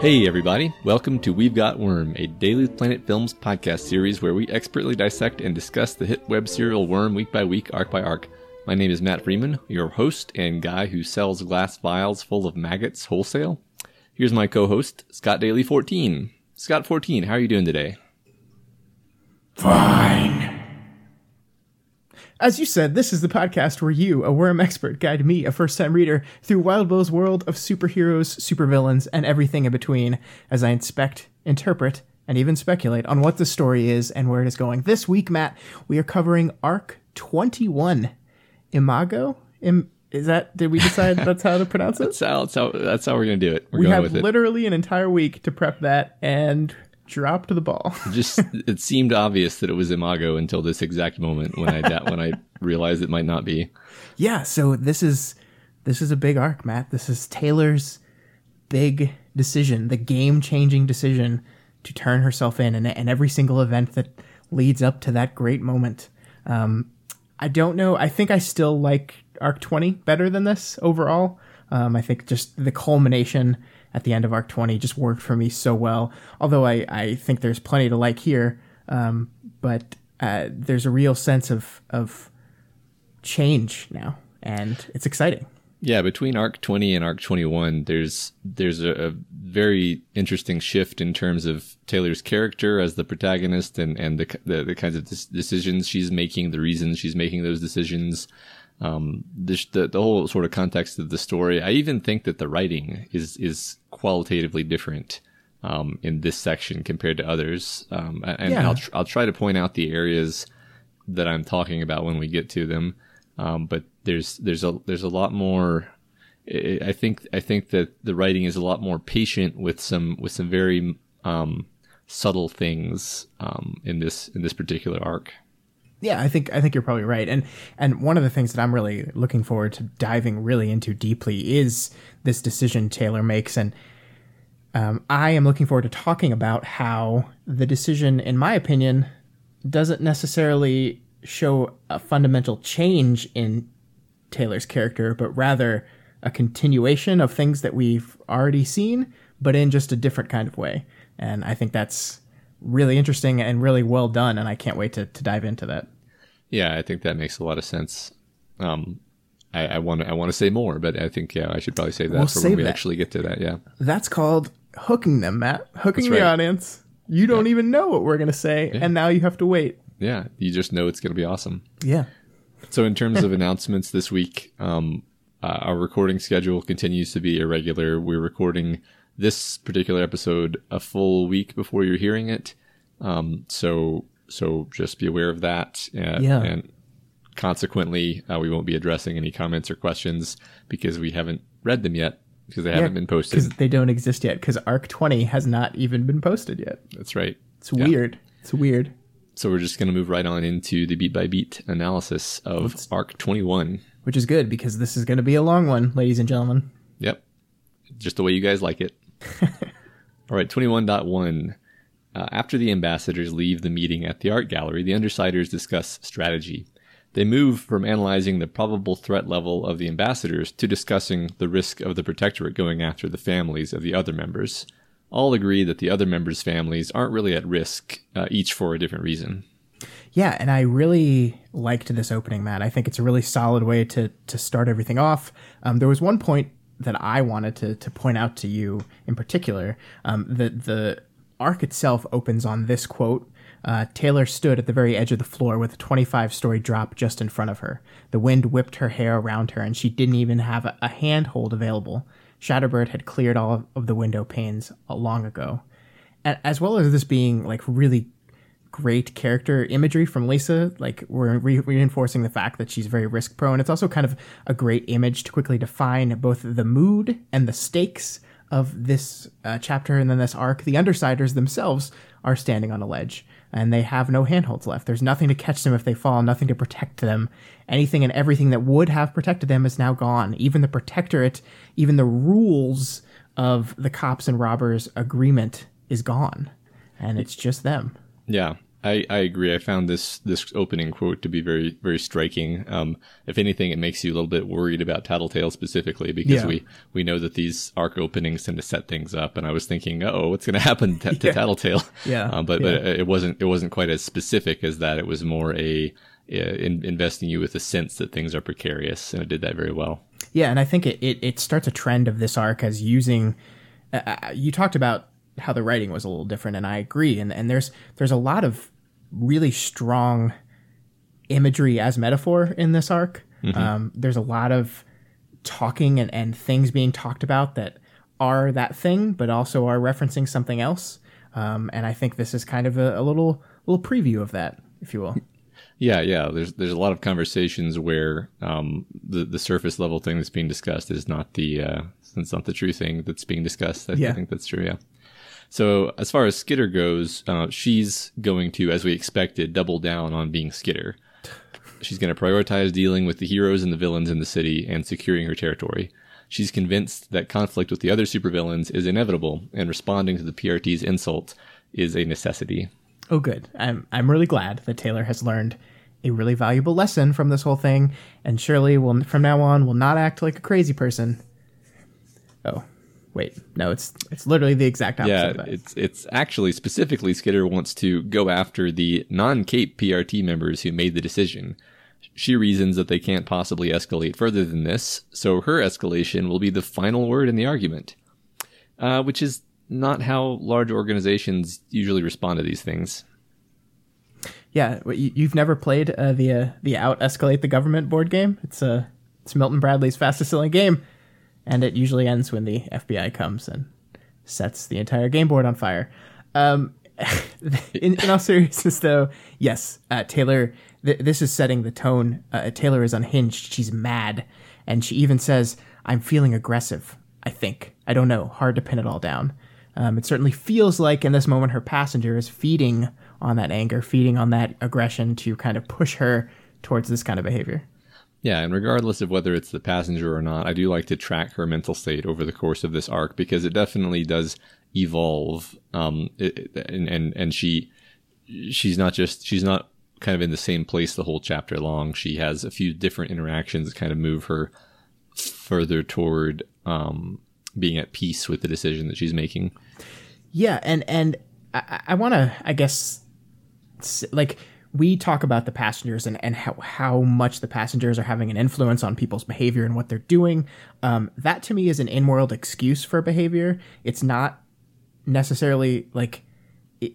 Hey, everybody. Welcome to We've Got Worm, a Daily Planet Films podcast series where we expertly dissect and discuss the hit web serial Worm week by week, arc by arc. My name is Matt Freeman, your host and guy who sells glass vials full of maggots wholesale. Here's my co host, Scott Daly 14. Scott 14, how are you doing today? Fine. As you said, this is the podcast where you, a worm expert, guide me, a first time reader, through Wildbow's world of superheroes, supervillains, and everything in between as I inspect, interpret, and even speculate on what the story is and where it is going. This week, Matt, we are covering Arc 21. Imago? Im- is that, did we decide that's how to pronounce it? That's how, that's how, that's how we're going to do it. We're we going have with it. literally an entire week to prep that and dropped the ball. Just it seemed obvious that it was Imago until this exact moment when I da- when I realized it might not be. yeah, so this is this is a big arc, Matt. This is Taylor's big decision, the game-changing decision to turn herself in, and, and every single event that leads up to that great moment. Um, I don't know. I think I still like Arc 20 better than this overall. Um, I think just the culmination at the end of Arc 20 just worked for me so well. Although I, I think there's plenty to like here, um, but uh, there's a real sense of of change now, and it's exciting. Yeah, between arc 20 and arc 21, there's there's a, a very interesting shift in terms of Taylor's character as the protagonist and and the the, the kinds of decisions she's making, the reasons she's making those decisions, um, the, the the whole sort of context of the story. I even think that the writing is is qualitatively different um, in this section compared to others. Um, and Yeah. I'll tr- I'll try to point out the areas that I'm talking about when we get to them. Um, but there's there's a there's a lot more. I I think I think that the writing is a lot more patient with some with some very um, subtle things um, in this in this particular arc. Yeah, I think I think you're probably right. And and one of the things that I'm really looking forward to diving really into deeply is this decision Taylor makes and um, I am looking forward to talking about how the decision, in my opinion, doesn't necessarily show a fundamental change in Taylor's character, but rather a continuation of things that we've already seen, but in just a different kind of way. And I think that's really interesting and really well done. And I can't wait to, to dive into that. Yeah, I think that makes a lot of sense. Um, I, I want to I want to say more, but I think yeah, I should probably save that We'll for save when we that. actually get to that. Yeah, That's called hooking them, Matt. Hooking That's the audience. You don't even know what we're to say, and now you have to wait. yeah, you just know it's to be awesome. Yeah. So, in terms of announcements this week, um, uh, our recording schedule continues to be irregular. We're recording this particular episode a full week before you're hearing it. Um, so, so just be aware of that. Uh, Yeah. And consequently, uh, we won't be addressing any comments or questions because we haven't read them yet because they haven't been posted. Because they don't exist yet, because ARC 20 has not even been posted yet. That's right. It's weird. It's weird. So we're just going to move right on into the beat by beat analysis of Arc 21. Which is good, because this is going to be a long one, ladies and gentlemen. Yep. Just the way you guys like it. All right, 21.1. Uh, after the ambassadors leave the meeting at the art gallery, the Undersiders discuss strategy. They move from analyzing the probable threat level of the ambassadors to discussing the risk of the Protectorate going after the families of the other members. All agree that the other members' families aren't really at risk, uh, each for a different reason. Yeah, and I really liked this opening, Matt. I think it's a really solid way to to start everything off. Um, there was one point that I wanted to to point out to you in particular. Um, the the arc itself opens on this quote. Uh, Taylor stood at the very edge of the floor with a 25 story drop just in front of her. The wind whipped her hair around her, and she didn't even have a, a handhold available. Shatterbird had cleared all of, the window panes uh, long ago. As well as this being like really great character imagery from Lisa. Like we're re- reinforcing the fact that she's very risk prone. It's also kind of a great image to quickly define both the mood and the stakes of this uh, chapter and then this arc. The Undersiders themselves are standing on a ledge and they have no handholds left. There's nothing to catch them if they fall, nothing to protect them. Anything and everything that would have protected them is now gone. Even the protectorate, even the rules of the cops and robbers agreement is gone. And it's just them. Yeah. I, I agree. I found this this opening quote to be very very striking. Um, if anything, it makes you a little bit worried about Tattletale specifically because Yeah. we we know that these arc openings tend to set things up, and I was thinking, oh, what's going to happen to, to Tattletale? Yeah. um, but Yeah. but it wasn't it wasn't quite as specific as that. It was more a in, investing you with a sense that things are precarious, and it did that very well. Yeah, and I think it, it, it starts a trend of this arc as using. Uh, uh, you talked about how the writing was a little different, and I agree. And and there's there's a lot of really strong imagery as metaphor in this arc. Um, there's a lot of talking and, and things being talked about that are that thing, but also are referencing something else. Um, and I think this is kind of a, a little little preview of that, if you will. Yeah, yeah. There's there's a lot of conversations where um, the the surface level thing that's being discussed is not the uh, it's not the true thing that's being discussed. I, Yeah. I think that's true. Yeah. So as far as Skitter goes, uh, she's going to, as we expected, double down on being Skitter. She's going to prioritize dealing with the heroes and the villains in the city and securing her territory. She's convinced that conflict with the other supervillains is inevitable, and responding to the PRT's insult is a necessity. Oh, good. I'm I'm really glad that Taylor has learned a really valuable lesson from this whole thing, and surely will from now on will not act like a crazy person. Oh, wait, no, it's it's literally the exact opposite. Yeah, of that. it's it's actually specifically Skitter wants to go after the non-Cape PRT members who made the decision. She reasons that they can't possibly escalate further than this, so her escalation will be the final word in the argument. Uh, which is not how large organizations usually respond to these things. yeah. You, you've never played uh, the uh, the out escalate the government board game? It's uh, it's Milton Bradley's fastest selling game, and it usually ends when the FBI comes and sets the entire game board on fire. Um, in, in all seriousness, though, yes, uh, Taylor. Th- this is setting the tone. Uh, Taylor is unhinged. She's mad, and she even says, "I'm feeling aggressive." I think. I don't know. Hard to pin it all down. Um, it certainly feels like in this moment her passenger is feeding on that anger, feeding on that aggression to kind of push her towards this kind of behavior. Yeah, and regardless of whether it's the passenger or not, I do like to track her mental state over the course of this arc because it definitely does evolve. Um, it, and and and she she's not just she's not kind of in the same place the whole chapter long. She has a few different interactions that kind of move her further toward um, being at peace with the decision that she's making. Yeah, and and I, I want to, I guess, like we talk about the passengers and and how how much the passengers are having an influence on people's behavior and what they're doing. Um, that to me is an in-world excuse for behavior. It's not necessarily like it.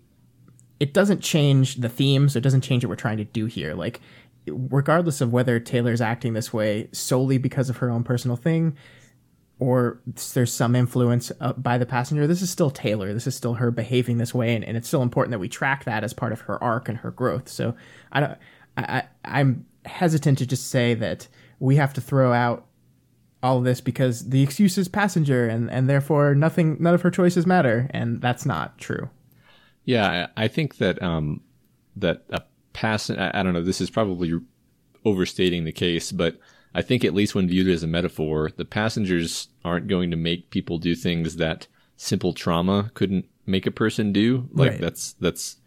It doesn't change the themes. It doesn't change what we're trying to do here. Like regardless of whether Taylor's acting this way solely because of her own personal thing or there's some influence uh, by the passenger. This is still Taylor. This is still her behaving this way, and, and it's still important that we track that as part of her arc and her growth. So I don't. I, I I'm hesitant to just say that we have to throw out all of this because the excuse is passenger, and and therefore nothing, none of her choices matter, and that's not true. Yeah, I think that um, that a pass. I I don't know. This is probably overstating the case, but I think at least when viewed as a metaphor, the passengers aren't going to make people do things that simple trauma couldn't make a person do. Like Right. that's that's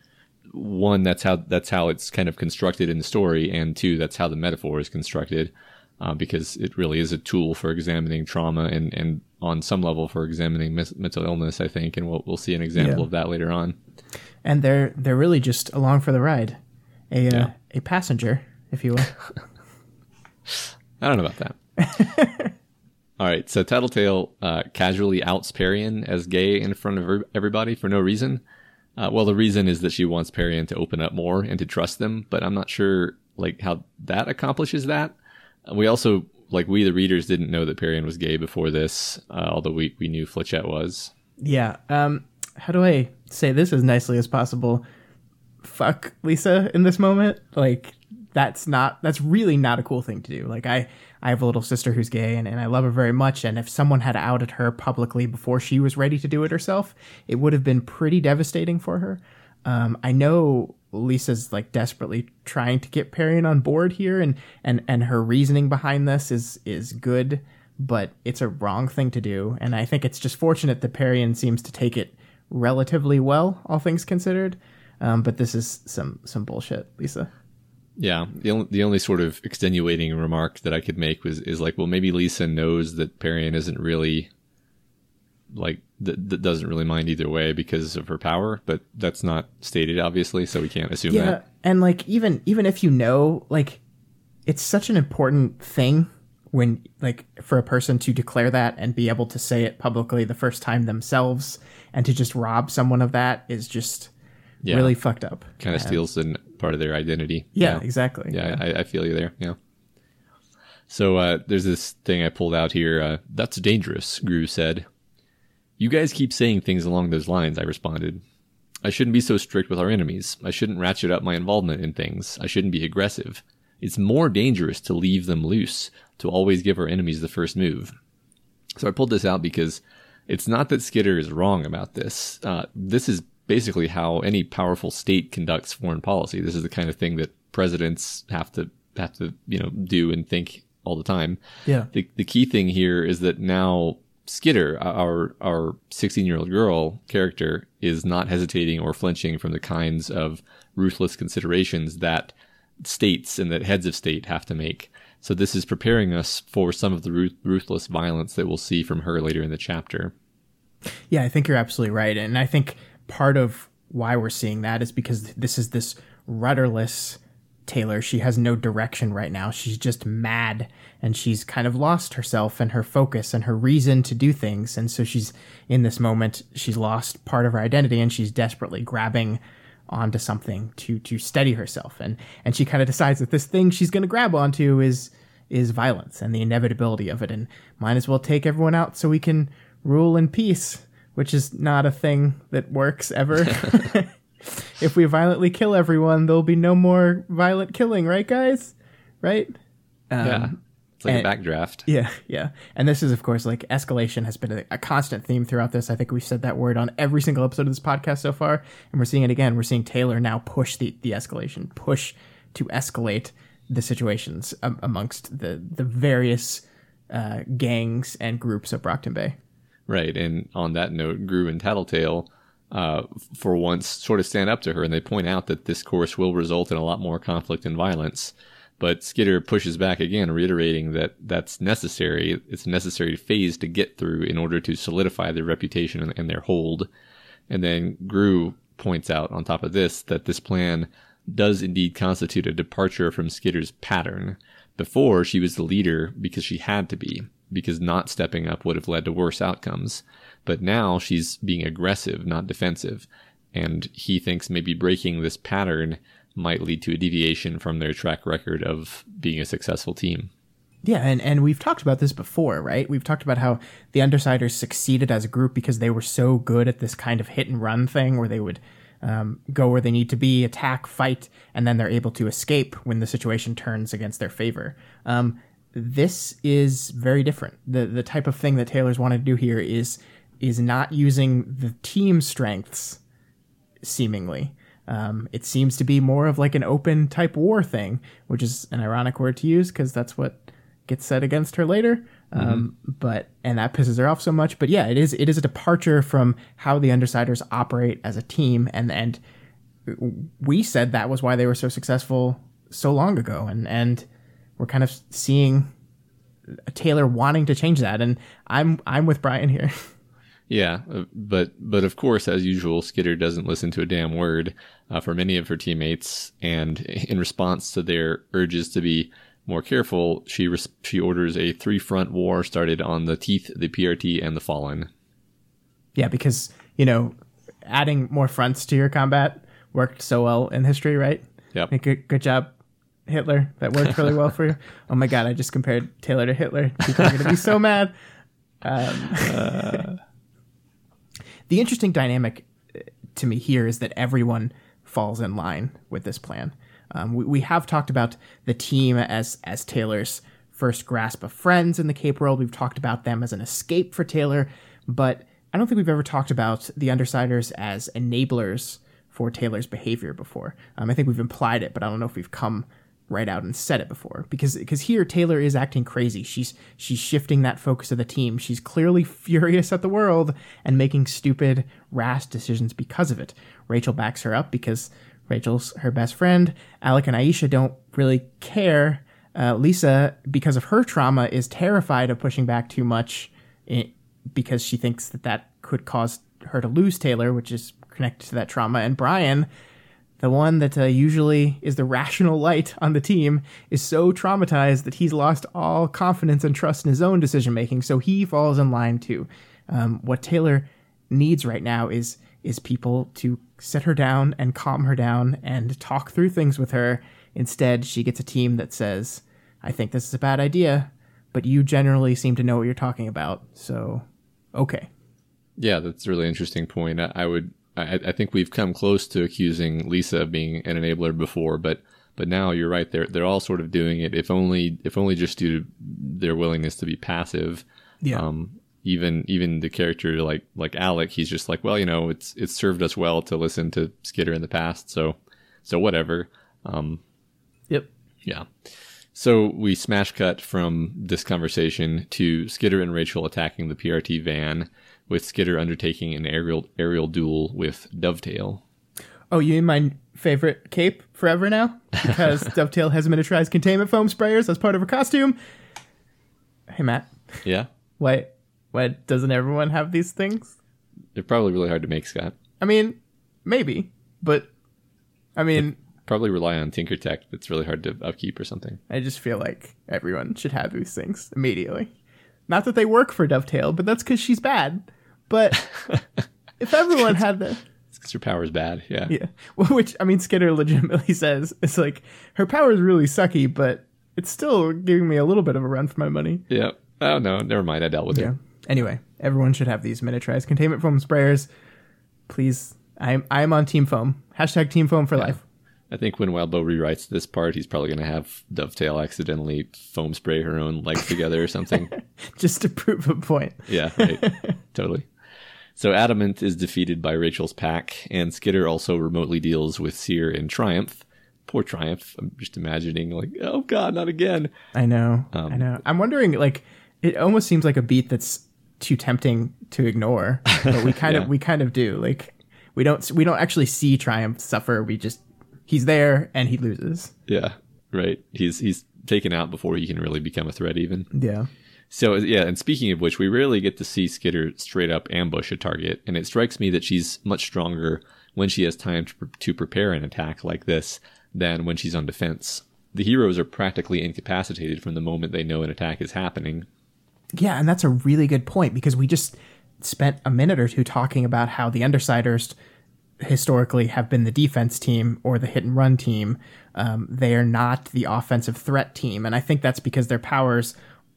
one. That's how that's how it's kind of constructed in the story, and two, that's how the metaphor is constructed. Uh, because it really is a tool for examining trauma and, and on some level for examining mis- mental illness, I think, and we'll we'll see an example Yeah. of that later on. And they're they're really just along for the ride, a uh, Yeah. a passenger, if you will. I don't know about that. All right, so Tattletale uh, casually outs Parian as gay in front of everybody for no reason. Uh, well, the reason is that she wants Parian to open up more and to trust them, but I'm not sure like how that accomplishes that. We also like we the readers didn't know that Parian was gay before this, uh, although we we knew Flechette was. Yeah. Um. How do I say this as nicely as possible? Fuck Lisa in this moment. Like that's not. That's really not a cool thing to do. Like I. I have a little sister who's gay and, and I love her very much. And if someone had outed her publicly before she was ready to do it herself, it would have been pretty devastating for her. Um, I know Lisa's like desperately trying to get Parian on board here, and and and her reasoning behind this is is good, but it's a wrong thing to do. And I think it's just fortunate that Parian seems to take it relatively well, all things considered. Um, but this is some some bullshit, Lisa. Yeah, the only the only sort of extenuating remark that I could make was is like, well, maybe Lisa knows that Parian isn't really like that, that doesn't really mind either way because of her power, but that's not stated obviously, so we can't assume Yeah, that. and like even even if you know, like it's such an important thing when like for a person to declare that and be able to say it publicly the first time themselves and to just rob someone of that is just Yeah. really fucked up. Kind of steals an part of their identity. Yeah, exactly. Yeah, I, I feel you there. Yeah. So uh, there's this thing I pulled out here. Uh, That's dangerous, Grue said. You guys keep saying things along those lines, I responded. I shouldn't be so strict with our enemies. I shouldn't ratchet up my involvement in things. I shouldn't be aggressive. It's more dangerous to leave them loose, to always give our enemies the first move. So I pulled this out because it's not that Skitter is wrong about this. Uh, this is basically how any powerful state conducts foreign policy. This is the kind of thing that presidents have to have to you know do and think all the time. Yeah. The the key thing here is that now Skitter, our our 16 year old girl character, is not hesitating or flinching from the kinds of ruthless considerations that states and that heads of state have to make. So this is preparing us for some of the ruth- ruthless violence that we'll see from her later in the chapter. Yeah, I think you're absolutely right. And I think part of why we're seeing that is because this is this rudderless Taylor. She has no direction right now. She's just mad and she's kind of lost herself and her focus and her reason to do things. And so she's in this moment, she's lost part of her identity and she's desperately grabbing onto something to to steady herself and and she kind of decides that this thing she's going to grab onto is is violence and the inevitability of it and might as well take everyone out so we can rule in peace which is not a thing that works ever if we violently kill everyone there'll be no more violent killing right guys right yeah. It's like and- a backdraft. yeah, yeah. And this is, of course, like escalation has been a, a constant theme throughout this. I think we've said that word on every single episode of this podcast so far. And we're seeing it again. We're seeing Taylor now push the, the escalation, push to escalate the situations um, amongst the, the various uh, gangs and groups of Brockton Bay. Right. And on that note, Grue and Tattletale, uh, for once, sort of stand up to her and they point out that this course will result in a lot more conflict and violence. But Skitter pushes back again, reiterating that that's necessary. It's a necessary phase to get through in order to solidify their reputation and, and their hold. And then Grue points out on top of this that this plan does indeed constitute a departure from Skitter's pattern. Before, she was the leader because she had to be, because not stepping up would have led to worse outcomes. But now she's being aggressive, not defensive. And he thinks maybe breaking this pattern might lead to a deviation from their track record of being a successful team. Yeah, and, and we've talked about this before, right? We've talked about how the Undersiders succeeded as a group because they were so good at this kind of hit and run thing where they would um, go where they need to be, attack, fight, and then they're able to escape when the situation turns against their favor. Um, this is very different. The the type of thing that Taylor's wanted to do here is is not using the team strengths seemingly. Um, it seems to be more of like an open type war thing, which is an ironic word to use because that's what gets said against her later. Um, But and that pisses her off so much. But yeah, it is it is a departure from how the Undersiders operate as a team, and and we said that was why they were so successful so long ago, and and we're kind of seeing Taylor wanting to change that, and I'm I'm with Brian here. Yeah, uh, but but of course, as usual, Skitter doesn't listen to a damn word uh, for many of her teammates, and in response to their urges to be more careful, she res- she orders a three front war started on the Teeth, the PRT, and the Fallen. Yeah, because you know, adding more fronts to your combat worked so well in history, right? Yep. Good, good job, Hitler. That worked really well for you. Oh my god, I just compared Taylor to Hitler. People are gonna be so mad. Um, the interesting dynamic uh, to me here is that everyone falls in line with this plan. Um, we, we have talked about the team as as Taylor's first grasp of friends in the Cape world. We've talked about them as an escape for Taylor, but I don't think we've ever talked about the Undersiders as enablers for Taylor's behavior before. Um, I think we've implied it, but I don't know if we've come right out and said it before because because here Taylor is acting crazy. She's she's shifting that focus of the team. She's clearly furious at the world and making stupid rash decisions because of it. Rachel backs her up because Rachel's her best friend. Alec and Aisha don't really care. Uh, Lisa, because of her trauma, is terrified of pushing back too much in, because she thinks that that could cause her to lose Taylor, which is connected to that trauma. And Brian, the one that uh, usually is the rational light on the team, is so traumatized that he's lost all confidence and trust in his own decision making. So he falls in line too. Um, what Taylor needs right now is is people to sit her down and calm her down and talk through things with her. Instead, she gets a team that says, "I think this is a bad idea, but you generally seem to know what you're talking about, so okay." Yeah, that's a really interesting point. I, I would I, I think we've come close to accusing Lisa of being an enabler before, but but now you're right. They're they're all sort of doing it. If only if only just due to their willingness to be passive. Yeah. Um, even even the character like like Alec, he's just like, well, you know, it's it's served us well to listen to Skitter in the past, so so whatever. Um, Yep. yeah. So we smash cut from this conversation to Skitter and Rachel attacking the PRT van, with Skitter undertaking an aerial aerial duel with Dovetail. Oh, you mean my favorite cape forever now? Because Dovetail has miniaturized containment foam sprayers as part of her costume. Hey, Matt. Yeah, Why, why doesn't everyone have these things? they're probably really hard to make, Scott. I mean, maybe, but I mean, Probably rely on Tinker Tech. That's really hard to upkeep or something. I just feel like everyone should have these things immediately. Not that they work for Dovetail, but that's because she's bad. But if everyone had the because her power's bad. Yeah. yeah, well, which I mean, Skitter legitimately says it's like her power is really sucky, but it's still giving me a little bit of a run for my money. Yeah. Oh no, never mind. I dealt with Yeah. it. Anyway, everyone should have these miniaturized containment foam sprayers. Please, I'm I'm on Team Foam. Hashtag Team Foam for life. I think when Wildbow rewrites this part, he's probably going to have Dovetail accidentally foam spray her own legs together or something. Just to prove a point. Yeah, right. totally. So Adamant is defeated by Rachel's pack, and Skitter also remotely deals with Sere and Triumph. Poor Triumph. I'm just imagining, like, oh god, not again. I know. Um, I know. I'm wondering, like, it almost seems like a beat that's too tempting to ignore, but we kind Yeah. of we kind of do. Like, we don't we don't actually see Triumph suffer. We just he's there and he loses. Yeah, right. He's he's taken out before he can really become a threat, even. Yeah. So yeah, and speaking of which, we rarely get to see Skitter straight up ambush a target, and it strikes me that she's much stronger when she has time to, pre- to prepare an attack like this than when she's on defense. The heroes are practically incapacitated from the moment they know an attack is happening. Yeah, and that's a really good point because we just spent a minute or two talking about how the Undersiders historically have been the defense team or the hit and run team. Um, they are not the offensive threat team, and I think that's because their powers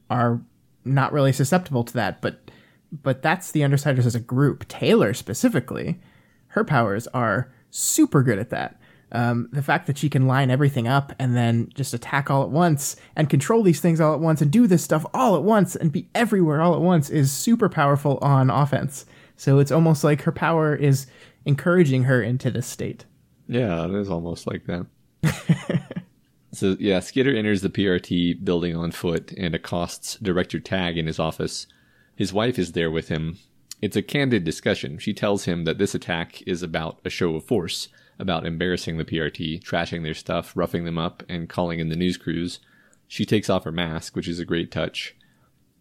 are not really susceptible to that. But but that's the Undersiders as a group. Taylor specifically, her powers are super good at that. Um, the fact that she can line everything up and then just attack all at once and control these things all at once and do this stuff all at once and be everywhere all at once is super powerful on offense. So it's almost like her power is encouraging her into this state. Yeah, it is almost like that. so yeah, Skitter enters the PRT building on foot and accosts Director Tagg in his office. His wife is there with him. It's a candid discussion. She tells him that this attack is about a show of force, about embarrassing the PRT, trashing their stuff, roughing them up, and calling in the news crews. She takes off her mask, which is a great touch.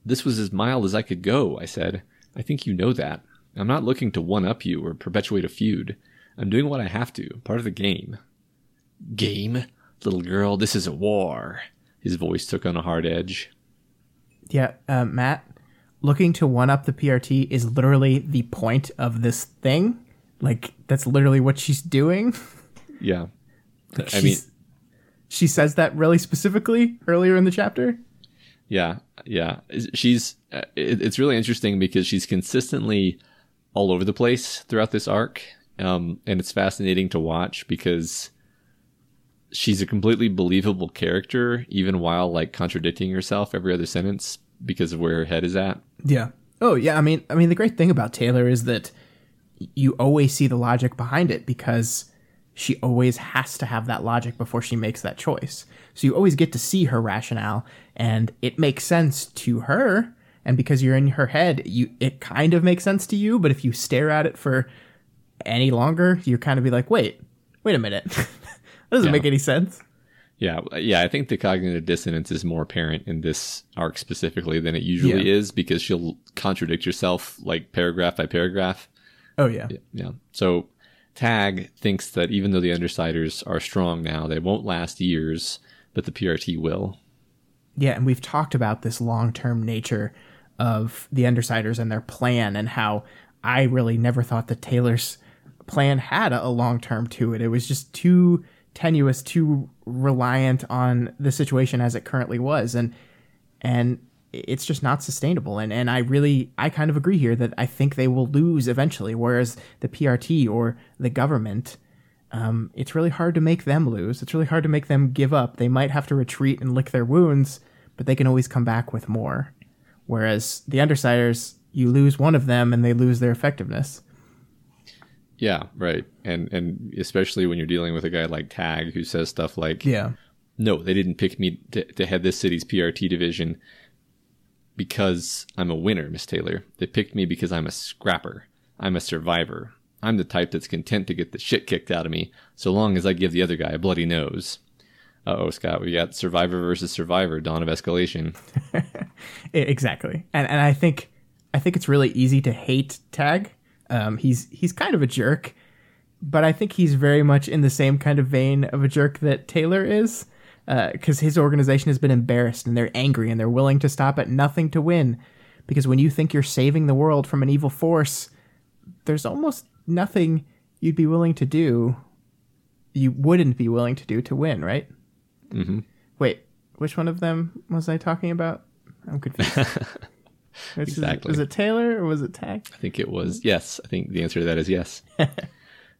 This was as mild as I could go, I said. I think you know that. I'm not looking to one up you or perpetuate a feud. I'm doing what I have to, part of the game. Game? Little girl, this is a war. His voice took on a hard edge. Yeah, uh, Matt, looking to one up the PRT is literally the point of this thing. Like that's literally what she's doing. Yeah. I mean, she says that really specifically earlier in the chapter. yeah, yeah. She's, uh, it, it's really interesting because she's consistently all over the place throughout this arc. Um, and it's fascinating to watch because she's a completely believable character, even while like contradicting herself every other sentence because of where her head is at. Yeah. Oh, yeah. I mean, I mean, the great thing about Taylor is that you always see the logic behind it because she always has to have that logic before she makes that choice. So you always get to see her rationale and it makes sense to her. And because you're in her head, you it kind of makes sense to you, but if you stare at it for any longer, you're kind of be like, wait, wait a minute. that doesn't Yeah. make any sense. Yeah, yeah, I think the cognitive dissonance is more apparent in this arc specifically than it usually Yeah. is because she'll contradict herself like paragraph by paragraph. Oh yeah. Yeah. So Tagg thinks that even though the Undersiders are strong now, they won't last years, but the PRT will. Yeah, and we've talked about this long term nature of the Undersiders and their plan, and how I really never thought that Taylor's plan had a long term to it. It was just too tenuous, too reliant on the situation as it currently was, and and it's just not sustainable. And and I really I kind of agree here that I think they will lose eventually, whereas the PRT or the government um, it's really hard to make them lose. It's really hard to make them give up. They might have to retreat and lick their wounds, but they can always come back with more. Whereas the Undersiders, you lose one of them and they lose their effectiveness. Yeah, right. And and especially when you're dealing with a guy like Tagg who says stuff like Yeah. no, they didn't pick me to, to head this city's PRT division because I'm a winner, Miss Taylor. They picked me because I'm a scrapper. I'm a survivor. I'm the type that's content to get the shit kicked out of me so long as I give the other guy a bloody nose. Uh oh, Scott, we got Survivor versus Survivor, Dawn of Escalation. Exactly. And and I think I think it's really easy to hate Tagg. Um, he's he's kind of a jerk, but I think he's very much in the same kind of vein of a jerk that Taylor is, because his organization has been embarrassed and they're angry and they're willing to stop at nothing to win. Because when you think you're saving the world from an evil force, there's almost nothing you'd be willing to do. You wouldn't be willing to do to win, right? hmm Wait, which one of them was I talking about? I'm confused. Which is it- Exactly. was it Taylor or was it Tagg? I think it was yes. I think the answer to that is yes.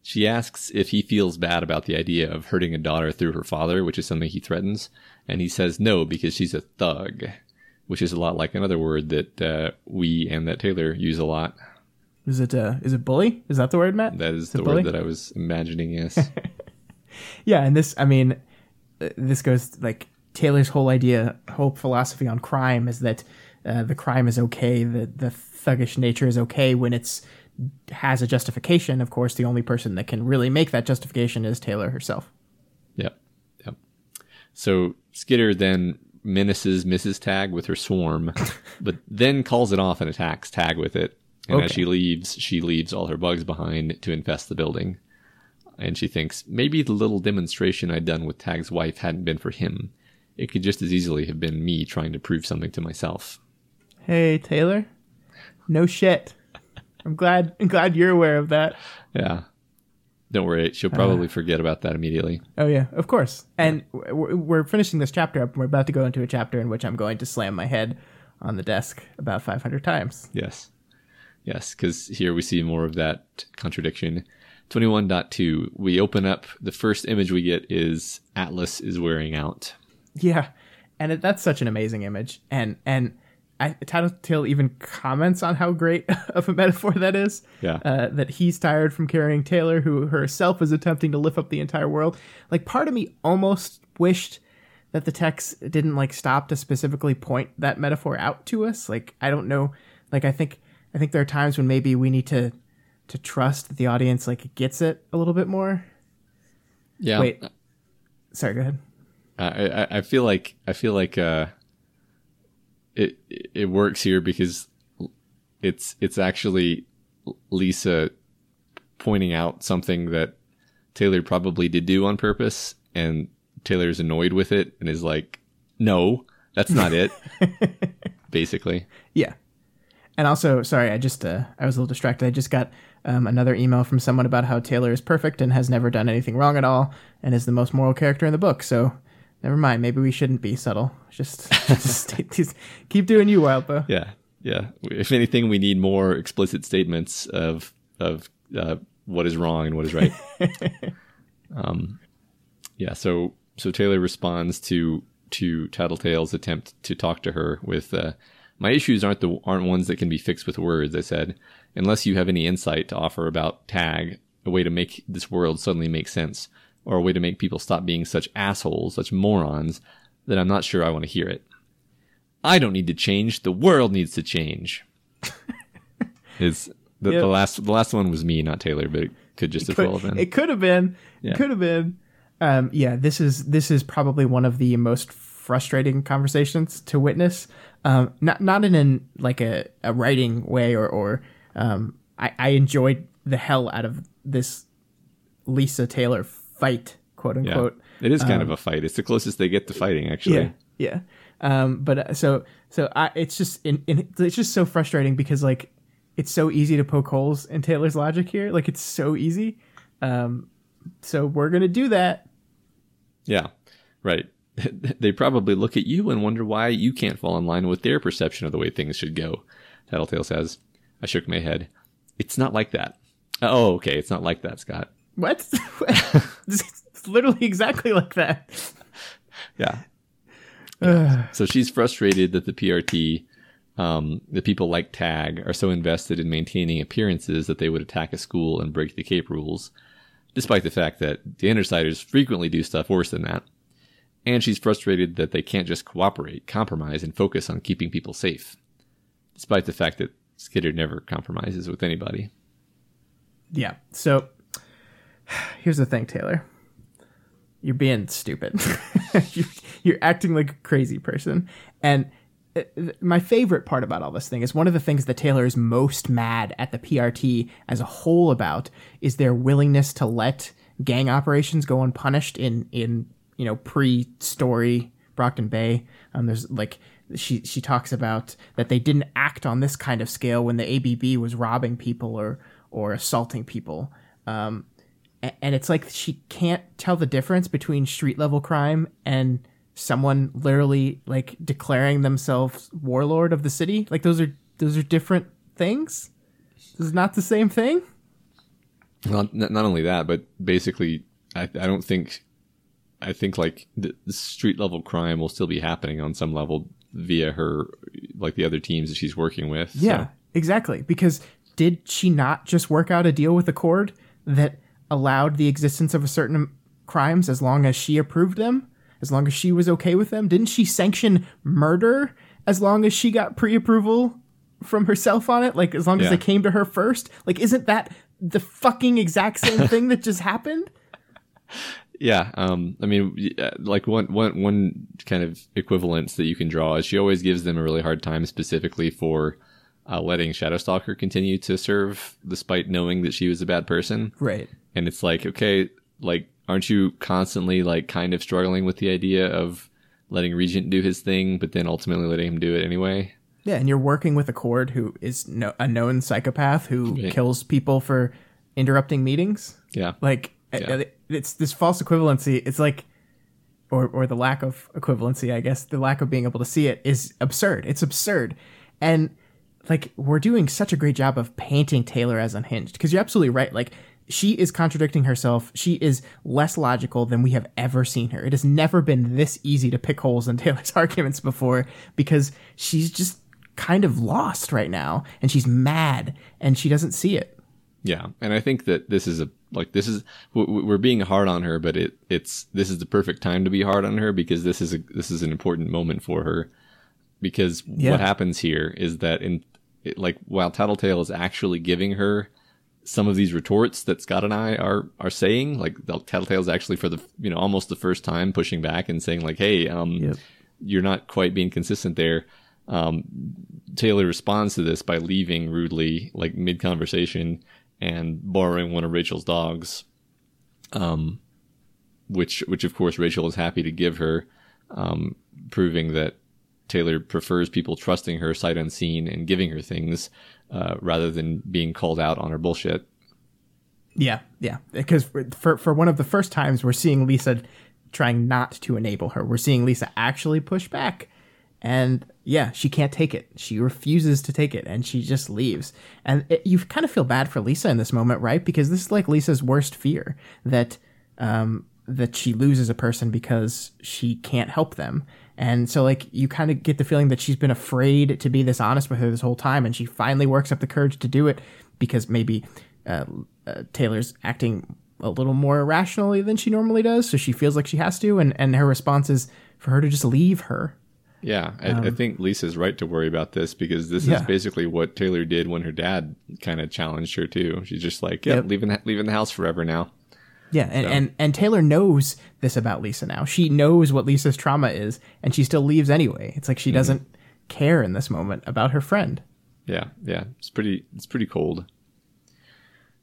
she asks if he feels bad about the idea of hurting a daughter through her father, which is something he threatens, and he says no because she's a thug, which is a lot like another word that uh, we and that Taylor use a lot. Is it uh, is it bully? Is that the word, Matt? That is it the bully? word that I was imagining. Yes. Yeah, and this, I mean, uh, this goes like Taylor's whole idea, whole philosophy on crime is that uh, the crime is okay, the the thuggish nature is okay when it's has a justification. Of course, the only person that can really make that justification is Taylor herself. Yep. Yep. So Skitter then menaces Mrs. Tagg with her swarm, but then calls it off and attacks Tagg with it. And as she leaves, she leaves all her bugs behind to infest the building. And she thinks maybe the little demonstration I'd done with Tagg's wife hadn't been for him. It could just as easily have been me trying to prove something to myself. Hey, Taylor. No shit. I'm glad. I'm glad you're aware of that. Yeah. Don't worry, she'll uh, probably forget about that immediately. Oh yeah, of course. And we're, we're finishing this chapter up. and We're about to go into a chapter in which I'm going to slam my head on the desk about 500 times. Yes. Yes, because here we see more of that contradiction. 21.2, we open up, the first image we get is Atlas is wearing out. Yeah, and it, that's such an amazing image. And and I, Tattletale even comments on how great of a metaphor that is. Yeah. Uh, that he's tired from carrying Taylor, who herself is attempting to lift up the entire world. Like part of me almost wished that the text didn't like stop to specifically point that metaphor out to us. Like I don't know. Like I think I think there are times when maybe we need to to trust that the audience like gets it a little bit more. Yeah. Wait. Sorry, go ahead. I, I, I feel like, I feel like, uh, it, it works here because it's, it's actually Lisa pointing out something that Taylor probably did do on purpose and Taylor's annoyed with it and is like, no, that's not it. Basically. Yeah. And also, sorry, I just uh, I was a little distracted. I just got um, another email from someone about how Taylor is perfect and has never done anything wrong at all and is the most moral character in the book. So never mind. Maybe we shouldn't be subtle. Just, just state these, keep doing you, Wildbow. Yeah, yeah. If anything, we need more explicit statements of of uh, what is wrong and what is right. um, yeah. So so Taylor responds to to Tattletale's attempt to talk to her with, uh, "My issues aren't the aren't ones that can be fixed with words." I said, "Unless you have any insight to offer about Tagg a way to make this world suddenly make sense, or a way to make people stop being such assholes, such morons, then I'm not sure I want to hear it. I don't need to change. The world needs to change. Is the, Yep. the last the last one was me, not Taylor, but it could just as well have been. It could have been. Yeah. It could have been. Um, yeah, this is this is probably one of the most frustrating conversations to witness. Um, not not in an like a, a writing way or or um, I, I enjoyed the hell out of this Lisa Taylor fight, quote yeah, unquote. it is kind of a fight. It's the closest they get to fighting, actually. Um, Yeah, yeah. Um, but uh, so so I, it's just in, in, it's just so frustrating because like it's so easy to poke holes in Taylor's logic here. Like it's so easy. Um, so we're gonna do that. Yeah, right. they probably look at you and wonder why you can't fall in line with their perception of the way things should go. Tattletale says. I shook my head. It's not like that. Oh, okay. It's not like that, Scott. What? it's literally exactly like that. Yeah. Yeah. so she's frustrated that the PRT, um, the people like Tag, are so invested in maintaining appearances that they would attack a school and break the Cape rules, despite the fact that the Undersiders frequently do stuff worse than that. And she's frustrated that they can't just cooperate, compromise, and focus on keeping people safe, despite the fact that Skitter never compromises with anybody. Yeah. So here's the thing, Taylor. You're being stupid. you're, you're acting like a crazy person. And uh, my favorite part about all this thing is one of the things that Taylor is most mad at the PRT as a whole about is their willingness to let gang operations go unpunished in in you know pre-story Brockton Bay. Um, there's like she she talks about that they didn't act on this kind of scale when the ABB was robbing people or or assaulting people. Um, and it's like she can't tell the difference between street level crime and someone literally like declaring themselves warlord of the city. Like those are those are different things. This is not the same thing. Not, not not only that, but basically, I, I don't think, I think like the, the street level crime will still be happening on some level via her, like the other teams that she's working with. So, Yeah, exactly. Because did she not just work out a deal with the court that allowed the existence of a certain crimes as long as she approved them, as long as she was okay with them? Didn't she sanction murder as long as she got pre-approval from herself on it? Like as long as Yeah. they came to her first? Like isn't that the fucking exact same thing that just happened? yeah. Um, I mean, y- like one one one kind of equivalence that you can draw is she always gives them a really hard time, specifically for. Uh, letting Shadowstalker continue to serve despite knowing that she was a bad person. Right. And it's like okay like aren't you constantly like kind of struggling with the idea of letting regent do his thing but then ultimately letting him do it anyway Yeah, and you're working with Accord who is no, a known psychopath who Yeah. kills people for interrupting meetings. yeah Like Yeah. it's this false equivalency. It's like, or or the lack of equivalency, I guess. The lack of being able to see it is absurd. It's absurd, and like we're doing such a great job of painting Taylor as unhinged because you're absolutely right. Like she is contradicting herself. She is less logical than we have ever seen her. It has never been this easy to pick holes in Taylor's arguments before because she's just kind of lost right now and she's mad and she doesn't see it. yeah and i think that this is a like this is we're being hard on her but it it's this is the perfect time to be hard on her because this is a this is an important moment for her because Yeah. what happens here is that in it, like while tattletale is actually giving her some of these retorts that Scott and I are are saying, like the is actually for the you know almost the first time pushing back and saying like, hey, um, Yep. you're not quite being consistent there. Um, Taylor responds to this by leaving rudely, like mid conversation, and borrowing one of Rachel's dogs, um, which which of course Rachel is happy to give her, um, proving that Taylor prefers people trusting her sight unseen and giving her things uh, rather than being called out on her bullshit. Yeah, yeah. Because for, for one of the first times, we're seeing Lisa trying not to enable her. We're seeing Lisa actually push back, and yeah, she can't take it. She refuses to take it, and she just leaves. And it, you kind of feel bad for Lisa in this moment, right? Because this is like Lisa's worst fear that um, that she loses a person because she can't help them. And so, like, you kind of get the feeling that she's been afraid to be this honest with her this whole time, and she finally works up the courage to do it because maybe uh, uh, Taylor's acting a little more irrationally than she normally does, so she feels like she has to, and and her response is for her to just leave her. Yeah, I, I think Lisa's right to worry about this because this Yeah. is basically what Taylor did when her dad kind of challenged her too. She's just like, yeah, Yep. leaving the, leaving the house forever now. Yeah, and, and and Taylor knows this about Lisa now. She knows what Lisa's trauma is, and she still leaves anyway. It's like she mm-hmm. doesn't care in this moment about her friend. Yeah, yeah, it's pretty it's pretty cold.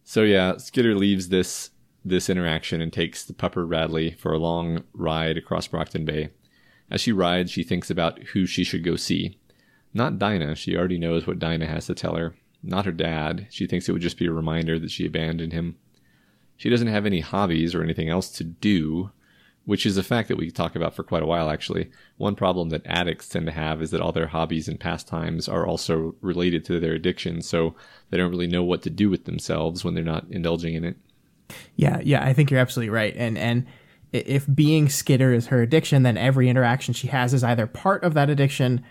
So yeah, Skitter leaves this this interaction and takes the pupper Radley for a long ride across Brockton Bay. As she rides, she thinks about who she should go see. Not Dinah, she already knows what Dinah has to tell her. Not her dad, she thinks it would just be a reminder that she abandoned him. She doesn't have any hobbies or anything else to do, which is a fact that we talk about for quite a while actually. One problem that addicts tend to have is that all their hobbies and pastimes are also related to their addiction, so they don't really know what to do with themselves when they're not indulging in it. Yeah, yeah, I think you're absolutely right. And and if being Skitter is her addiction, then every interaction she has is either part of that addiction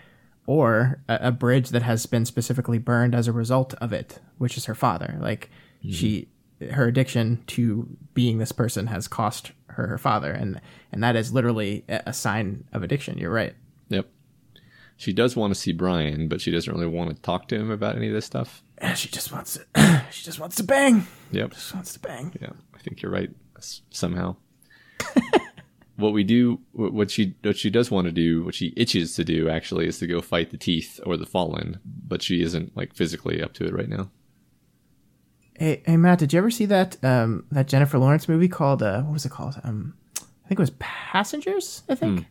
or a, a bridge that has been specifically burned as a result of it, which is her father. Like she mm-hmm. Her addiction to being this person has cost her her father and and that is literally a sign of addiction. You're right. Yep. She does want to see Brian, but she doesn't really want to talk to him about any of this stuff. Eh, She just wants to she just wants to bang. Yep. Just wants to bang. Yeah, I think you're right somehow. what we do, what she what she does want to do, what she itches to do actually, is to go fight the teeth or the fallen, but she isn't like physically up to it right now. Hey, hey Matt, did you ever see that um that Jennifer Lawrence movie called uh what was it called? Um I think it was Passengers, I think.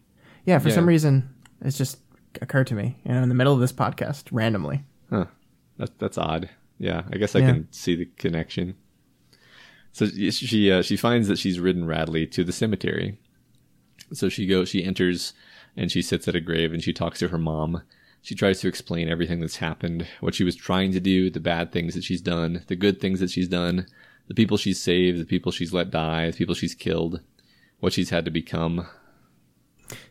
Yeah, for Yeah. some reason it's just occurred to me, you know, in the middle of this podcast randomly. Huh. That, that's odd. Yeah, I guess I Yeah. can see the connection. So she uh, she finds that she's ridden Radley to the cemetery. So she goes, she enters, and she sits at a grave and she talks to her mom. She tries to explain everything that's happened, what she was trying to do, the bad things that she's done, the good things that she's done, the people she's saved, the people she's let die, the people she's killed, what she's had to become.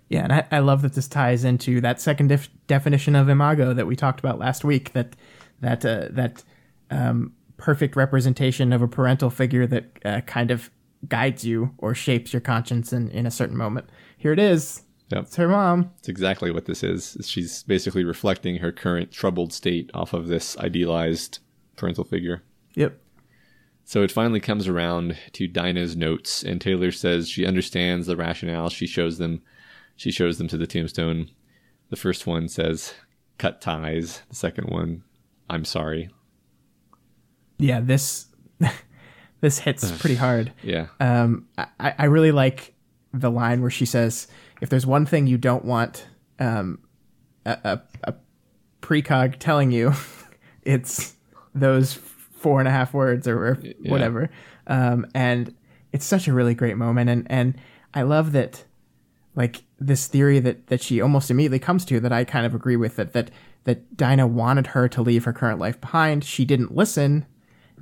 Yeah, and I, I love that this ties into that second def- definition of imago that we talked about last week. That that uh, that um, perfect representation of a parental figure that uh, kind of guides you or shapes your conscience in, in a certain moment. Here it is. Yep. It's her mom. It's exactly what this is. She's basically reflecting her current troubled state off of this idealized parental figure. Yep. So it finally comes around to Dinah's notes, and Taylor says she understands the rationale. She shows them, she shows them to the tombstone. The first one says, "Cut ties." The second one, "I'm sorry." Yeah. This this hits pretty hard. Yeah, um, I, I really like the line where she says, "If there's one thing you don't want um, a, a, a precog telling you, it's those four and a half words or, or whatever." Um, and it's such a really great moment, and and I love that, like this theory that that she almost immediately comes to that I kind of agree with that that that Dinah wanted her to leave her current life behind. She didn't listen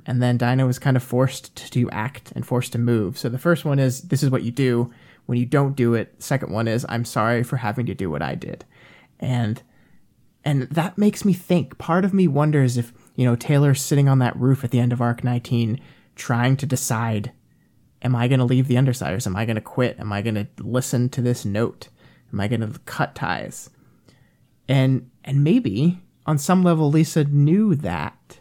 and then Dinah was kind of forced to act and forced to move. So the first one is this is what you do when you don't do it. Second one is I'm sorry for having to do what I did. And and that makes me think. Part of me wonders if, you know, Taylor's sitting on that roof at the end of Arc 19 trying to decide am I going to leave the Undersiders? Am I going to quit? Am I going to listen to this note? Am I going to cut ties? And and maybe on some level Lisa knew that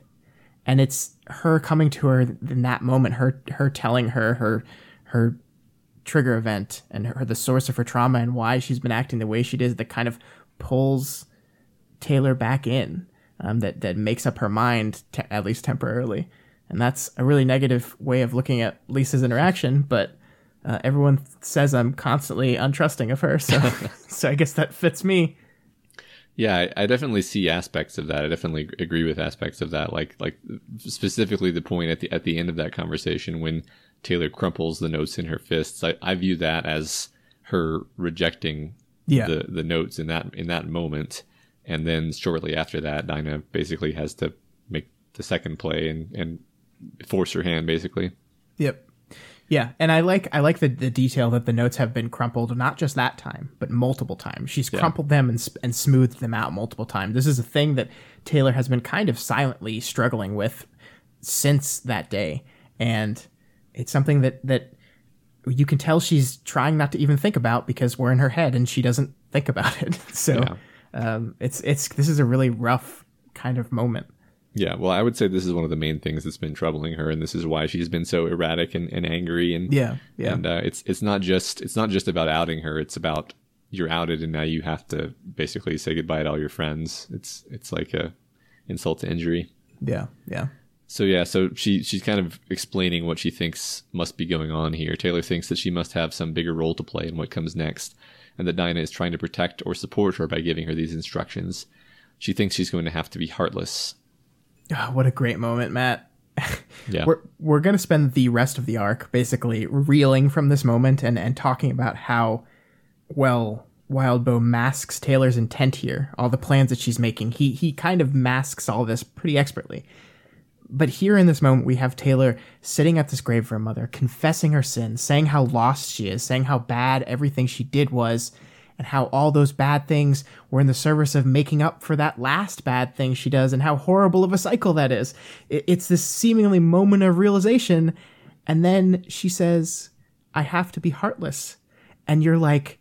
and it's her coming to her in that moment her her telling her her her trigger event and her the source of her trauma and why she's been acting the way she did that kind of pulls Taylor back in um, that that makes up her mind te- at least temporarily and that's a really negative way of looking at Lisa's interaction but uh, everyone says I'm constantly untrusting of her so so I guess that fits me yeah. I, I definitely see aspects of that. I definitely agree with aspects of that. Like, like specifically the point at the at the end of that conversation when Taylor crumples the notes in her fists. I, I view that as her rejecting Yeah. the the notes in that in that moment, and then shortly after that, Dinah basically has to make the second play and and force her hand basically. Yep. Yeah, and I like I like the, the detail that the notes have been crumpled not just that time, but multiple times. She's crumpled them and and smoothed them out multiple times. This is a thing that Taylor has been kind of silently struggling with since that day, and it's something that that you can tell she's trying not to even think about because we're in her head and she doesn't think about it. So Yeah. um, it's it's this is a really rough kind of moment. Yeah, well, I would say this is one of the main things that's been troubling her, and this is why she's been so erratic and, and angry. And Yeah, yeah. and uh, it's it's not just it's not just about outing her. It's about you're outed, and now you have to basically say goodbye to all your friends. It's it's like a insult to injury. Yeah, yeah. So yeah, so she she's kind of explaining what she thinks must be going on here. Taylor thinks that she must have some bigger role to play in what comes next, and that Dinah is trying to protect or support her by giving her these instructions. She thinks she's going to have to be heartless. Ah, what a great moment, Matt. Yeah. We're we're gonna spend the rest of the arc basically reeling from this moment and and talking about how well Wildbow masks Taylor's intent here, all the plans that she's making. He he kind of masks all this pretty expertly. But here in this moment, we have Taylor sitting at this grave of her mother, confessing her sins, saying how lost she is, saying how bad everything she did was, and how all those bad things were in the service of making up for that last bad thing she does, and how horrible of a cycle that is. It's this seemingly moment of realization, and then she says, I have to be heartless. And you're like,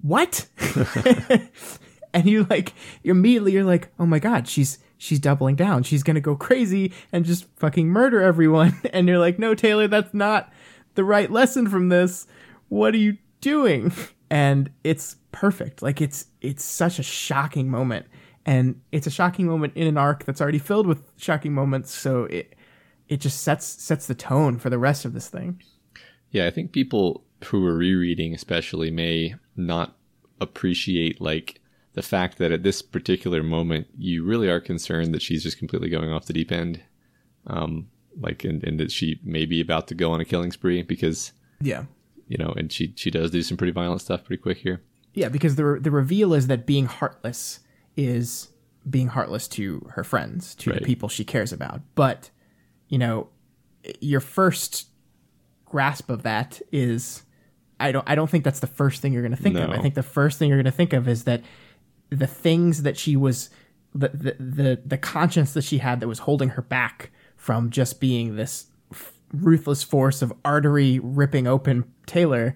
what? and you like immediately you're like, oh my god, she's she's doubling down. She's gonna go crazy and just fucking murder everyone. And you're like, no, Taylor, that's not the right lesson from this. What are you doing? And it's perfect. Like it's it's such a shocking moment. And it's a shocking moment in an arc that's already filled with shocking moments, so it it just sets sets the tone for the rest of this thing. Yeah, I think people who are rereading, especially, may not appreciate like the fact that at this particular moment, you really are concerned that she's just completely going off the deep end, um, like, and, and that she may be about to go on a killing spree because Yeah. you know, and she she does do some pretty violent stuff pretty quick here. Yeah, because the the reveal is that being heartless is being heartless to her friends, to Right. the people she cares about. But you know, your first grasp of that is I don't I don't think that's the first thing you're going to think of. I think the first thing you're going to think of is that the things that she was the, the the the conscience that she had that was holding her back from just being this ruthless force of artery ripping open Taylor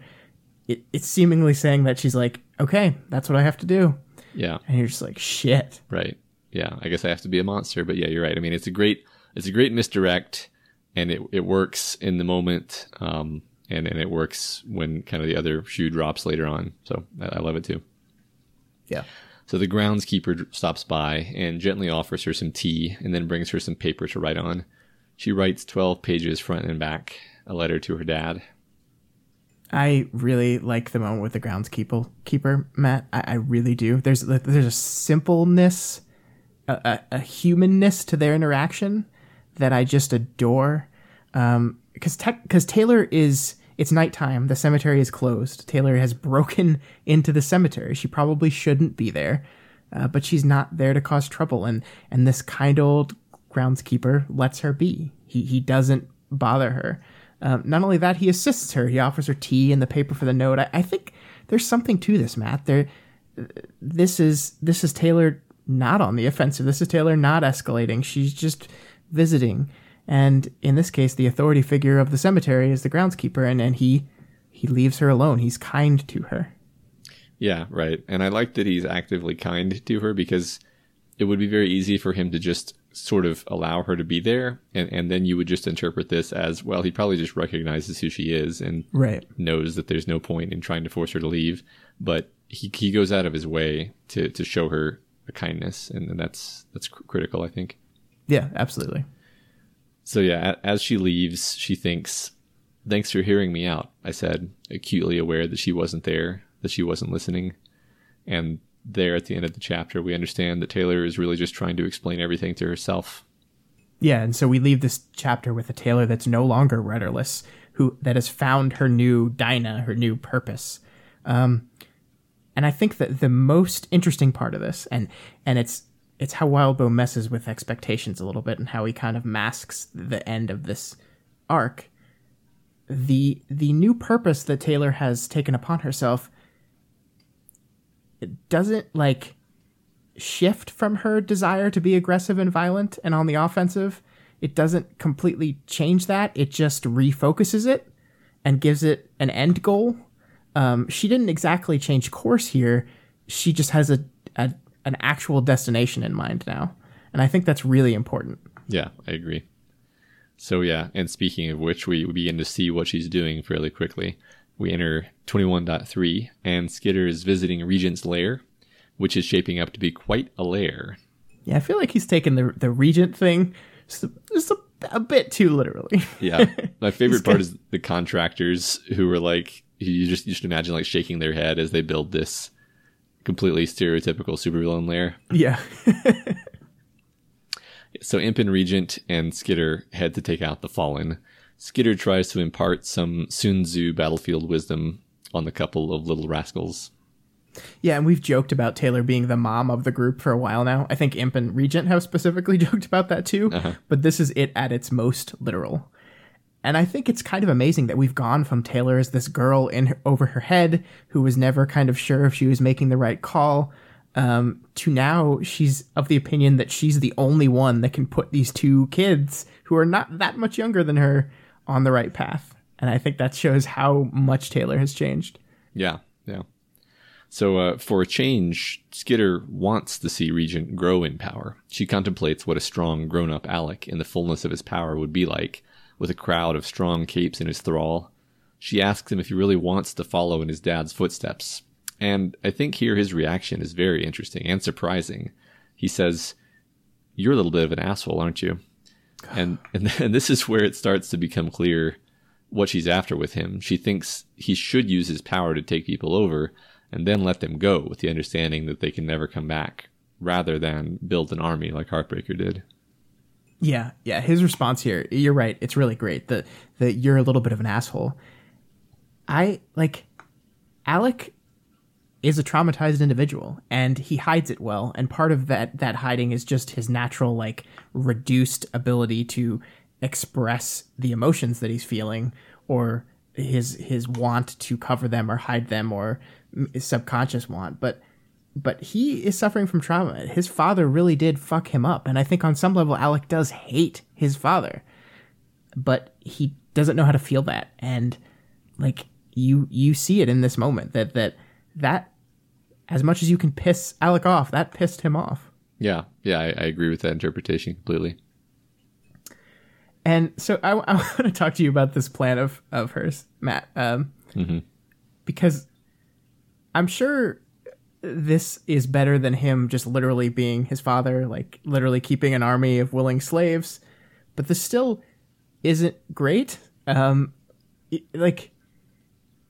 it, it's seemingly saying that she's like okay that's what I have to do Yeah, and you're just like shit right. Yeah, I guess I have to be a monster, but yeah, you're right. I mean, it's a great it's a great misdirect, and it it works in the moment, um, and and it works when kind of the other shoe drops later on. So I, I love it too. yeah So the groundskeeper stops by and gently offers her some tea and then brings her some paper to write on. She writes 12 pages front and back, a letter to her dad. I really like the moment with the groundskeeper keeper Matt I, I really do there's there's a simpleness a, a, a humanness to their interaction that I just adore. Um, because because Taylor is it's nighttime. The cemetery is closed. Taylor has broken into the cemetery. She probably shouldn't be there, uh, but she's not there to cause trouble. And and this kind old groundskeeper lets her be. He he doesn't bother her. Um, not only that, he assists her. He offers her tea and the paper for the note. I, I think there's something to this, Matt. There, this is this is Taylor not on the offensive. This is Taylor not escalating. She's just visiting. And in this case, the authority figure of the cemetery is the groundskeeper, and, and he he leaves her alone. He's kind to her. Yeah, right. And I like that he's actively kind to her because it would be very easy for him to just sort of allow her to be there. And, and then you would just interpret this as, well, he probably just recognizes who she is and Right. knows that there's no point in trying to force her to leave. But he, he goes out of his way to, to show her a kindness. And, that's, that's cr- critical, I think. Yeah, absolutely. So yeah, as she leaves, she thinks, "Thanks for hearing me out," I said, acutely aware that she wasn't there, that she wasn't listening. And there at the end of the chapter, we understand that Taylor is really just trying to explain everything to herself. Yeah, and so we leave this chapter with a Taylor that's no longer rudderless, who that has found her new Dinah, her new purpose. Um, and I think that the most interesting part of this, and and it's it's how Wildbow messes with expectations a little bit, and how he kind of masks the end of this arc. The the new purpose that Taylor has taken upon herself it doesn't like shift from her desire to be aggressive and violent and on the offensive. it doesn't completely change that. It just refocuses it and gives it an end goal. Um, she didn't exactly change course here. She just has a, a an actual destination in mind now, and I think that's really important. Yeah, I agree. So yeah, and speaking of which, we begin to see what she's doing fairly quickly. We enter 21.3, and Skitter is visiting Regent's lair, which is shaping up to be quite a lair. Yeah, I feel like he's taken the the Regent thing just a, just a, a bit too literally. yeah, my favorite part is the contractors who were like, you just you should imagine like shaking their head as they build this completely stereotypical supervillain lair. Yeah. so Imp and Regent and Skitter head to take out the Fallen. Skitter tries to impart some Sun Tzu battlefield wisdom on the couple of little rascals. Yeah, and we've joked about Taylor being the mom of the group for a while now. I think Imp and Regent have specifically joked about that too, uh-huh. but this is it at its most literal. And I think it's kind of amazing that we've gone from Taylor as this girl in her, over her head who was never kind of sure if she was making the right call um, to now she's of the opinion that she's the only one that can put these two kids who are not that much younger than her on the right path. And I think that shows how much Taylor has changed. Yeah, yeah. So, uh, for a change, Skitter wants to see Regent grow in power. She contemplates what a strong, grown up Alec in the fullness of his power would be like, with a crowd of strong capes in his thrall. She asks him if he really wants to follow in his dad's footsteps, and I think here his reaction is very interesting and surprising. He says, You're a little bit of an asshole, aren't you? And, and, and this is where it starts to become clear what she's after with him. She thinks he should use his power to take people over and then let them go with the understanding that they can never come back, rather than build an army like Heartbreaker did. Yeah, yeah. His response here, you're right. It's really great. that that you're a little bit of an asshole. I like Alec is a traumatized individual and he hides it well and part of that that hiding is just his natural like reduced ability to express the emotions that he's feeling or his his want to cover them or hide them or subconscious want but but he is suffering from trauma his father really did fuck him up and i think on some level alec does hate his father but he doesn't know how to feel that and like you you see it in this moment that that that as much as you can piss Alec off, that pissed him off. Yeah, yeah, I, I agree with that interpretation completely. And so I, I want to talk to you about this plan of of hers, Matt, um, mm-hmm. because I'm sure this is better than him just literally being his father, like literally keeping an army of willing slaves. But this still isn't great. Um, like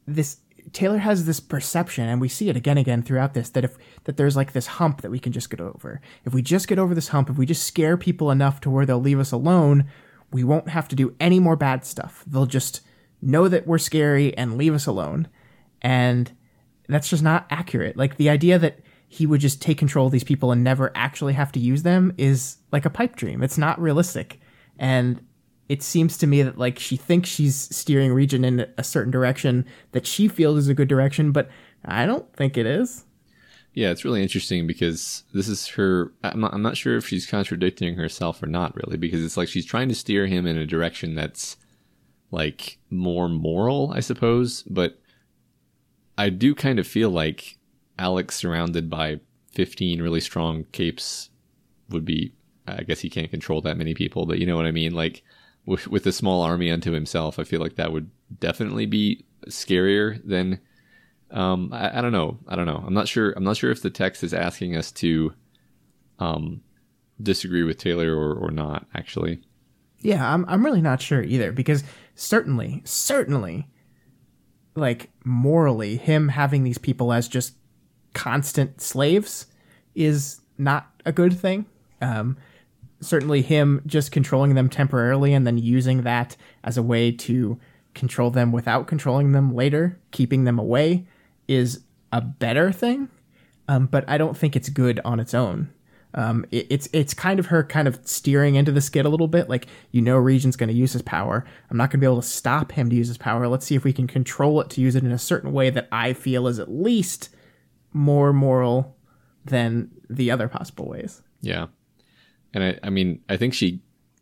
this Taylor has this perception, and we see it again and again throughout this, that if that there's like this hump that we can just get over. If we just get over this hump, if we just scare people enough to where they'll leave us alone, we won't have to do any more bad stuff. They'll just know that we're scary and leave us alone. And that's just not accurate. Like the idea that he would just take control of these people and never actually have to use them is like a pipe dream. It's not realistic. And it seems to me that like she thinks she's steering Regent in a certain direction that she feels is a good direction, but I don't think it is. Yeah, it's really interesting because this is her. I'm not, I'm not sure if she's contradicting herself or not, really, because it's like she's trying to steer him in a direction that's like more moral, I suppose. But I do kind of feel like Alex surrounded by 15 really strong capes would be. I guess he can't control that many people, but you know what I mean? Like, with, with a small army unto himself, I feel like that would definitely be scarier than. Um, I, I don't know. I don't know. I'm not sure. I'm not sure if the text is asking us to, um, disagree with Taylor or, or not. Actually. Yeah, I'm. I'm really not sure either because certainly, certainly, like morally, him having these people as just constant slaves is not a good thing. Um, certainly him just controlling them temporarily and then using that as a way to control them without controlling them later, keeping them away, is a better thing. Um, but I don't think it's good on its own. Um, it, it's it's kind of her kind of steering into the skid a little bit. Like you know, Regent's going to use his power. I'm not going to be able to stop him to use his power. Let's see if we can control it to use it in a certain way that I feel is at least more moral than the other possible ways. Yeah, and I, I mean, I think she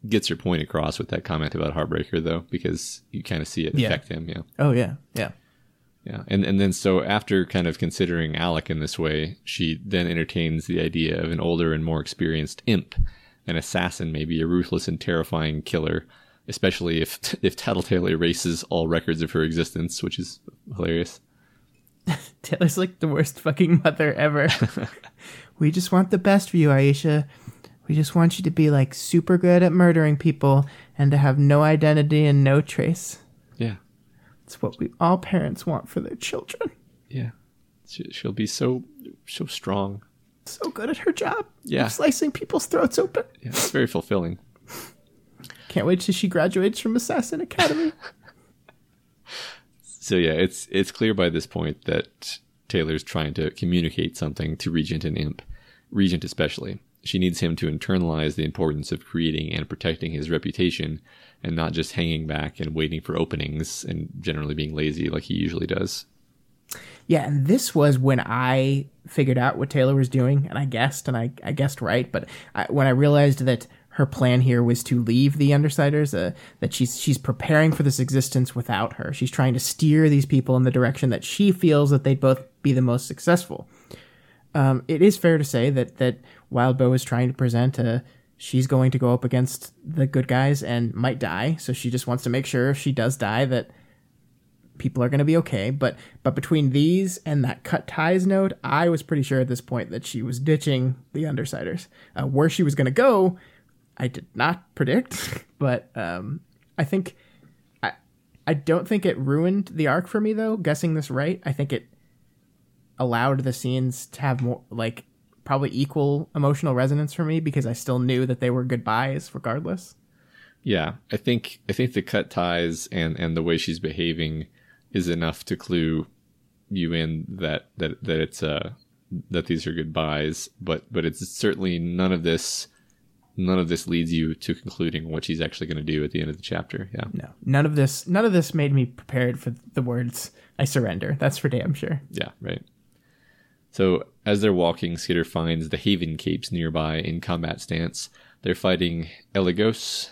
gets your point across with that comment about Heartbreaker, though, because you kind of see it Yeah. affect him. Yeah. Oh yeah, yeah. Yeah, and and then so after kind of considering Alec in this way, she then entertains the idea of an older and more experienced imp, an assassin, maybe a ruthless and terrifying killer, especially if if Tattletale erases all records of her existence, which is hilarious. Taylor's like the worst fucking mother ever. we just want the best for you, Aisha. We just want you to be like super good at murdering people and to have no identity and no trace. It's what we all parents want for their children. yeah, she, she'll be so so strong. So good at her job. Yeah. slicing people's throats open. Yeah, it's very fulfilling. Can't wait till she graduates from Assassin Academy. So yeah, it's it's clear by this point that Taylor's trying to communicate something to Regent and Imp, Regent especially. She needs him to internalize the importance of creating and protecting his reputation, and not just hanging back and waiting for openings and generally being lazy like he usually does. Yeah, and this was when I figured out what Taylor was doing, and I guessed, and I, I guessed right. But I, when I realized that her plan here was to leave the Undersiders, uh, that she's she's preparing for this existence without her. She's trying to steer these people in the direction that she feels that they'd both be the most successful. Um, it is fair to say that that Wildbow is trying to present a she's going to go up against the good guys and might die, so she just wants to make sure if she does die that people are going to be okay. But but between these and that cut ties note, I was pretty sure at this point that she was ditching the Undersiders. Uh, where she was going to go, I did not predict, but um, I think I I don't think it ruined the arc for me though. Guessing this right, I think it allowed the scenes to have more like probably equal emotional resonance for me because I still knew that they were goodbyes regardless. Yeah, I think I think the cut ties and and the way she's behaving is enough to clue you in that that that it's uh that these are goodbyes, but but it's certainly none of this none of this leads you to concluding what she's actually going to do at the end of the chapter. Yeah. No, none of this none of this made me prepared for the words "I surrender." That's for damn sure. Yeah, right. So as they're walking, Skitter finds the Haven Capes nearby in combat stance. They're fighting Eligos.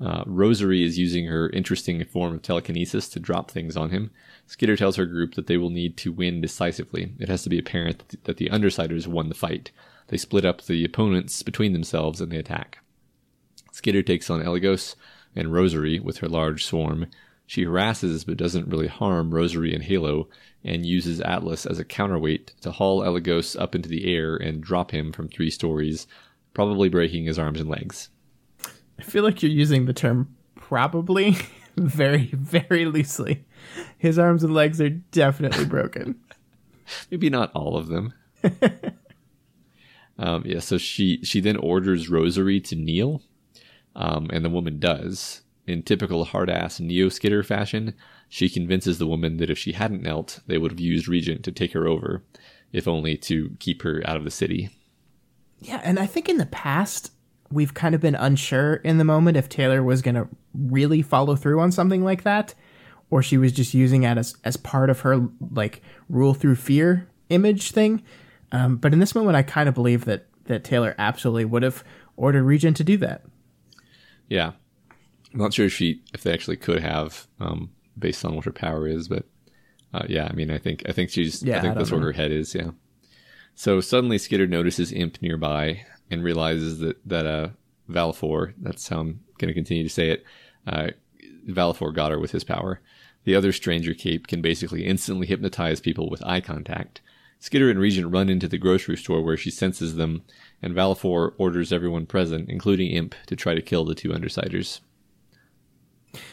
Uh, Rosary is using her interesting form of telekinesis to drop things on him. Skitter tells her group that they will need to win decisively. It has to be apparent that the, Undersiders won the fight. They split up the opponents between themselves and they attack. Skitter takes on Eligos and Rosary with her large swarm. She harasses but doesn't really harm Rosary and Halo, and uses Atlas as a counterweight to haul Eligos up into the air and drop him from three stories, probably breaking his arms and legs. I feel like you're using the term "probably" very, very loosely. His arms and legs are definitely broken. Maybe not all of them. um, yeah, so she she then orders Rosary to kneel, um, and the woman does. In typical hard ass Neo Skitter fashion, she convinces the woman that if she hadn't knelt, they would have used Regent to take her over, if only to keep her out of the city. Yeah, and I think in the past we've kind of been unsure in the moment if Taylor was going to really follow through on something like that or she was just using it as as part of her like rule through fear image thing. Um, but in this moment I kind of believe that that Taylor absolutely would have ordered Regent to do that. Yeah, I'm not sure if she if they actually could have, um, based on what her power is, but uh, yeah, I mean, I think I think she's Yeah, I think I that's don't where her head is. Yeah. So suddenly Skitter notices Imp nearby and realizes that that uh Valfor, that's how I'm going to continue to say it, uh, Valfor got her with his power. The other stranger cape can basically instantly hypnotize people with eye contact. Skitter and Regent run into the grocery store where she senses them, and Valfor orders everyone present, including Imp, to try to kill the two Undersiders.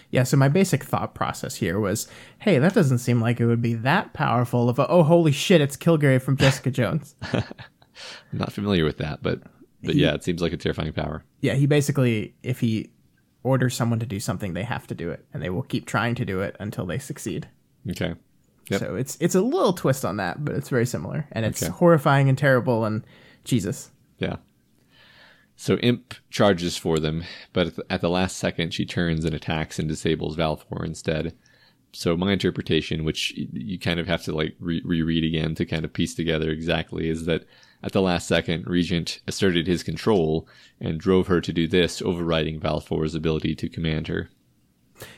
Yeah, so my basic thought process here was, hey, that doesn't seem like it would be that powerful of a oh holy shit, it's Kilgrave from Jessica Jones. I'm not familiar with that, but but yeah, it seems like a terrifying power. yeah, he basically if he orders someone to do something, they have to do it, and they will keep trying to do it until they succeed. Okay. Yep. So it's it's a little twist on that, but it's very similar, and it's Okay. horrifying and terrible. And Jesus, Yeah. So Imp charges for them, but at the, last second, she turns and attacks and disables Valfor instead. So my interpretation, which you kind of have to like re- reread again to kind of piece together exactly, is that at the last second, Regent asserted his control and drove her to do this, overriding Valefor's ability to command her.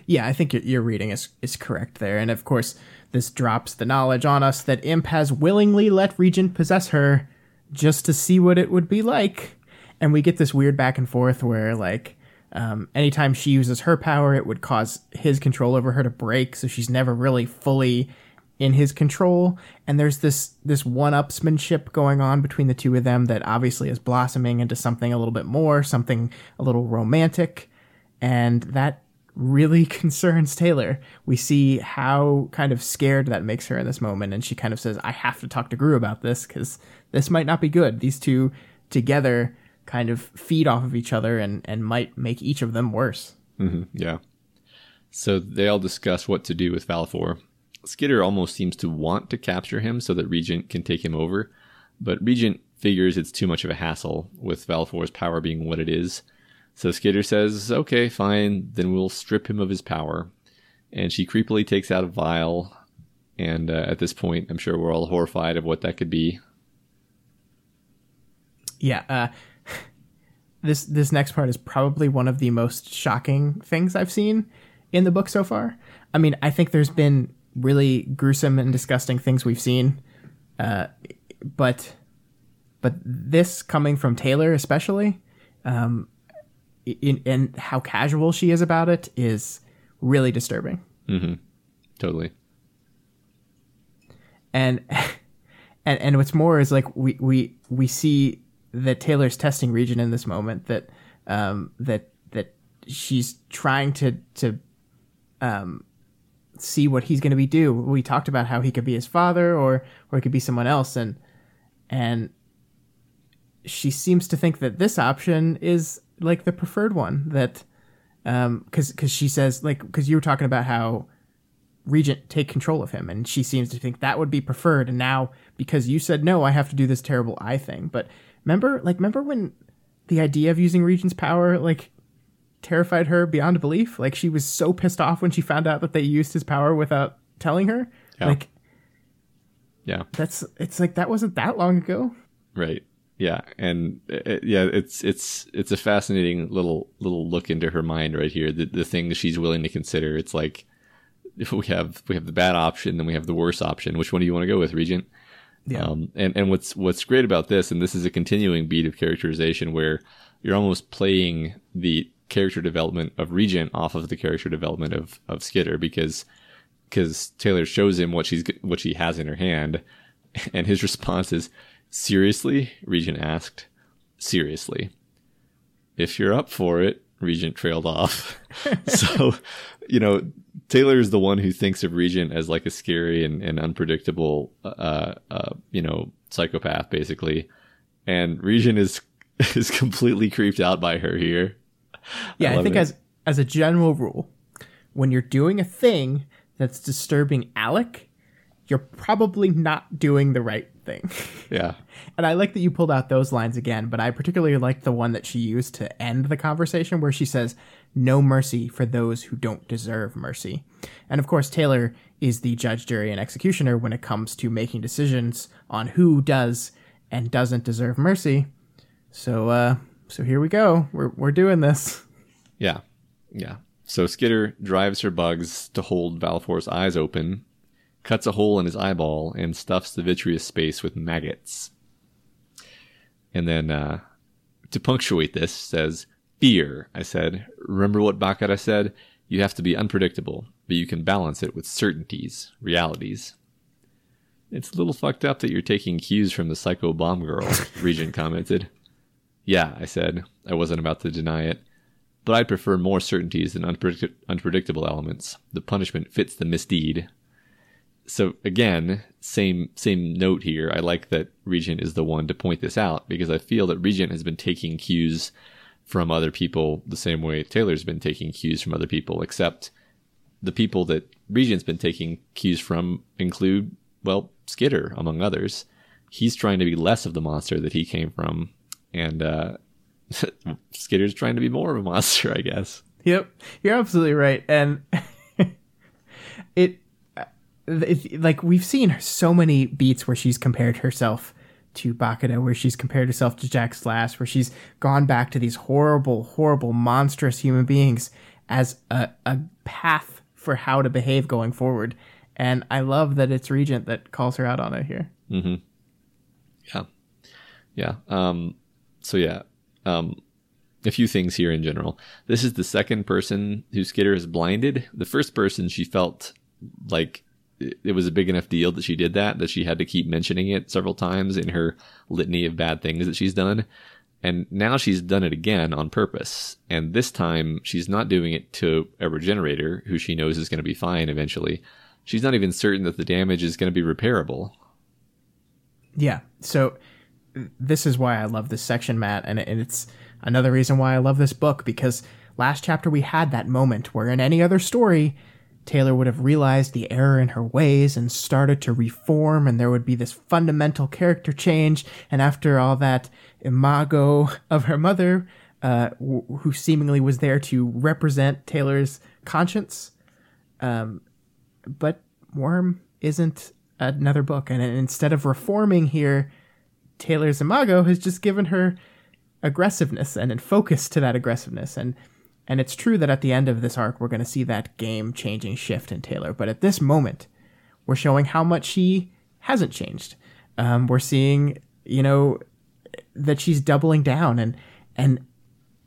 Yeah, I think your reading is, is correct there. And of course, this drops the knowledge on us that Imp has willingly let Regent possess her just to see what it would be like. And we get this weird back and forth where, like, um, anytime she uses her power, it would cause his control over her to break. So she's never really fully in his control. And there's this this one-upsmanship going on between the two of them that obviously is blossoming into something a little bit more something a little romantic. And that really concerns taylor. We see how kind of scared that makes her in this moment and she kind of says i have to talk to Grue about this because this might not be good. These two together kind of feed off of each other and and might make each of them worse mm-hmm. yeah so they all discuss what to do with Valefor Skitter almost seems to want to capture him so that Regent can take him over, but Regent figures it's too much of a hassle with Valefor's power being what it is. So Skitter says, okay, fine, then we'll strip him of his power. And she creepily takes out a vial, and uh, at this point, I'm sure we're all horrified of what that could be. Yeah, uh, this this next part is probably one of the most shocking things I've seen in the book so far. I mean, I think there's been really gruesome and disgusting things we've seen. Uh, but but this coming from Taylor especially, um, in, and how casual she is about it is really disturbing. Mm-hmm. Totally. And and and what's more is like we we we see that Taylor's testing Regent in this moment that um, that that she's trying to to um, see what he's going to be do. We talked about how he could be his father or or he could be someone else and and she seems to think that this option is like the preferred one that um cuz cuz she says like cuz you were talking about how regent take control of him and she seems to think that would be preferred and now because you said no I have to do this terrible eye thing. But remember like remember when the idea of using regent's power like terrified her beyond belief. Like she was so pissed off when she found out that they used his power without telling her. Yeah. Like Yeah. That's it's like that wasn't that long ago. Right. Yeah, and it, yeah, it's it's it's a fascinating little little look into her mind right here. The the things she's willing to consider. It's like if we have we have the bad option, then we have the worse option. Which one do you want to go with, Regent? Yeah. Um, and and what's what's great about this, and this is a continuing beat of characterization where you're almost playing the character development of Regent off of the character development of of Skitter because because Taylor shows him what she's what she has in her hand, and his response is, "Seriously?" Regent asked. "Seriously." If you're up for it, Regent trailed off. so, you know, Taylor is the one who thinks of Regent as like a scary and, and unpredictable, uh, uh, you know, psychopath, basically. And Regent is is completely creeped out by her here. Yeah, I, I think it. as as a general rule, when you're doing a thing that's disturbing Alec, you're probably not doing the right thing. Yeah. and I like that you pulled out those lines again, but I particularly like the one that she used to end the conversation where she says, No mercy for those who don't deserve mercy. And of course, Taylor is the judge, jury, and executioner when it comes to making decisions on who does and doesn't deserve mercy. So, uh, so here we go. We're we're doing this. Yeah, yeah. So Skitter drives her bugs to hold Valefor's eyes open, cuts a hole in his eyeball, and stuffs the vitreous space with maggots. And then, uh, to punctuate this, says, Fear, I said. Remember what Bakuda said? You have to be unpredictable, but you can balance it with certainties, realities. It's a little fucked up that you're taking cues from the psycho bomb girl, Regent commented. Yeah, I said. I wasn't about to deny it. But I'd prefer more certainties than unpredict- unpredictable elements. The punishment fits the misdeed. So again, same same note here. I like that Regent is the one to point this out because I feel that Regent has been taking cues from other people the same way Taylor's been taking cues from other people, except the people that Regent's been taking cues from include, well, Skitter, among others. He's trying to be less of the monster that he came from and uh, Skitter's trying to be more of a monster, I guess. Yep, you're absolutely right, and it, it, like we've seen so many beats where she's compared herself to Bakuda, where she's compared herself to Jack Slash, where she's gone back to these horrible, horrible, monstrous human beings as a, a path for how to behave going forward. And I love that it's Regent that calls her out on it here. Mm-hmm. Yeah. Yeah. Um, so yeah. Um, a few things here in general. This is the second person who Skitter has blinded. The first person she felt like it was a big enough deal that she did that that she had to keep mentioning it several times in her litany of bad things that she's done. And now she's done it again on purpose. And this time she's not doing it to a regenerator who she knows is going to be fine eventually. She's not even certain that the damage is going to be repairable. Yeah. So this is why I love this section, Matt, and it's another reason why I love this book because last chapter we had that moment where in any other story Taylor would have realized the error in her ways and started to reform, and there would be this fundamental character change. And after all that imago of her mother, uh, w- who seemingly was there to represent Taylor's conscience, um, but Worm isn't another book, and instead of reforming here, Taylor's imago has just given her aggressiveness and, focus to that aggressiveness and and it's true that at the end of this arc, we're going to see that game changing shift in Taylor. But at this moment, we're showing how much she hasn't changed. Um, we're seeing, you know, that she's doubling down. And, and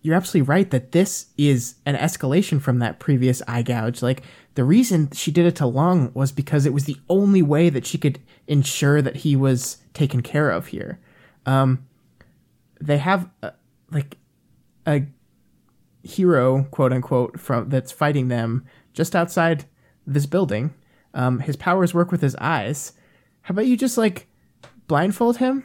you're absolutely right that this is an escalation from that previous eye gouge. Like, the reason she did it to Lung was because it was the only way that she could ensure that he was taken care of here. Um, they have, uh, like, a hero, quote unquote, from that's fighting them just outside this building. Um, his powers work with his eyes. How about you just like blindfold him?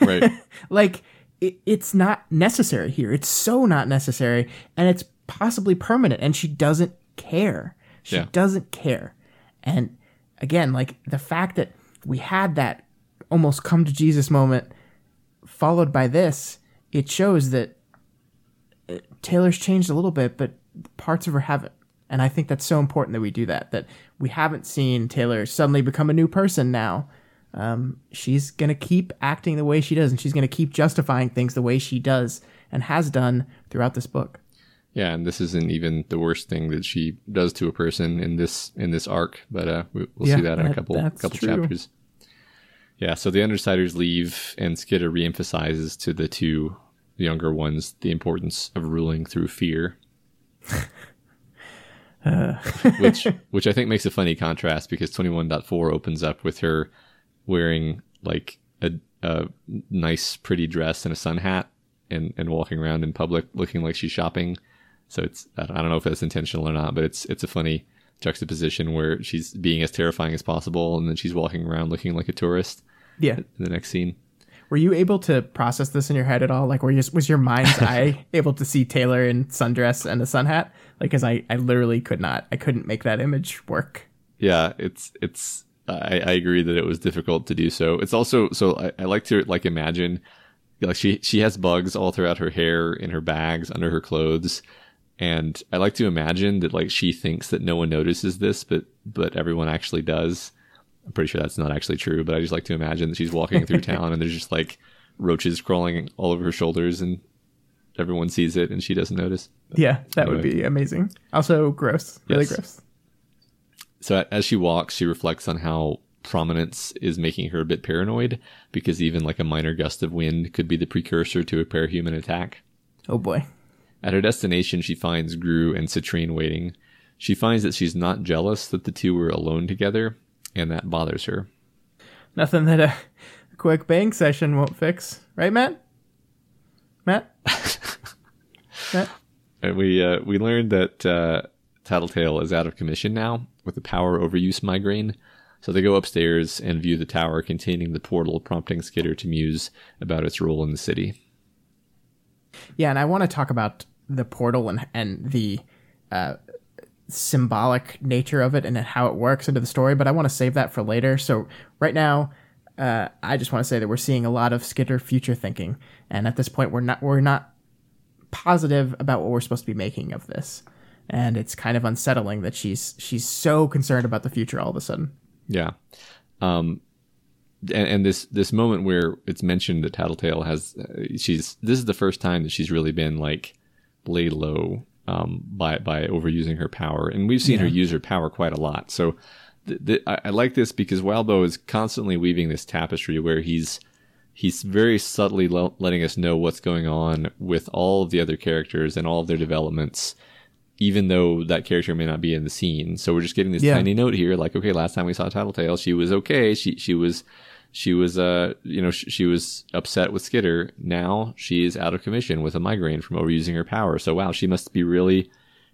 Right. like it, it's not necessary here. It's so not necessary, and it's possibly permanent. And she doesn't care. She Yeah. doesn't care. And again, like the fact that we had that almost come to Jesus moment, followed by this, it shows that Taylor's changed a little bit, but parts of her haven't. And I think that's so important that we do that. That we haven't seen Taylor suddenly become a new person now. Um, she's gonna keep acting the way she does, and she's gonna keep justifying things the way she does and has done throughout this book. Yeah, and this isn't even the worst thing that she does to a person in this in this arc, but uh, we, we'll Yeah, see that in a couple couple true. chapters. Yeah, so the Undersiders leave, and Skitter reemphasizes to the two younger ones the importance of ruling through fear, uh. which which I think makes a funny contrast because twenty one point four opens up with her wearing like a, a nice, pretty dress and a sun hat, and and walking around in public looking like she's shopping. So it's I don't I don't know if that's intentional or not, but it's it's a funny juxtaposition where she's being as terrifying as possible, and then she's walking around looking like a tourist Yeah. in the next scene. Were you able to process this in your head at all? Like, were you, was your mind's eye able to see Taylor in sundress and a sun hat? Like, because I, I literally could not. I couldn't make that image work. Yeah, it's it's. I, I agree that it was difficult to do so. It's also so I, I like to like imagine like she she has bugs all throughout her hair, in her bags, under her clothes, and I like to imagine that like she thinks that no one notices this, but but everyone actually does. I'm pretty sure that's not actually true, but I just like to imagine that she's walking through town and there's just like roaches crawling all over her shoulders and everyone sees it and she doesn't notice. Yeah, that would be amazing. Also, gross. Really Yes. gross. So as she walks, she reflects on how prominence is making her a bit paranoid because even like a minor gust of wind could be the precursor to a parahuman attack. Oh boy. At her destination, she finds Grue and Citrine waiting. She finds that she's not jealous that the two were alone together, and that bothers her. Nothing that a quick bang session won't fix, right, Matt? Matt? Matt? And we uh, we learned that uh, Tattletale is out of commission now with a power overuse migraine. So they go upstairs and view the tower containing the portal, prompting Skitter to muse about its role in the city. Yeah, and I want to talk about the portal and and the uh, symbolic nature of it and how it works into the story, but I want to save that for later. So right now, uh, I just want to say that we're seeing a lot of Skitter future thinking, and at this point, we're not we're not positive about what we're supposed to be making of this, and it's kind of unsettling that she's she's so concerned about the future all of a sudden. Yeah. Um, and, and this this moment where it's mentioned that Tattletale has uh, she's this is the first time that she's really been like laid low um, by by overusing her power, and we've seen Yeah. her use her power quite a lot. So th- th- I, I like this because Wildbow is constantly weaving this tapestry where he's he's very subtly le- letting us know what's going on with all of the other characters and all of their developments even though that character may not be in the scene so we're just getting this Yeah. tiny note here like okay last time we saw tattletale she was okay she she was she was uh you know sh- she was upset with skitter. Now she is out of commission with a migraine from overusing her power. So wow she must be really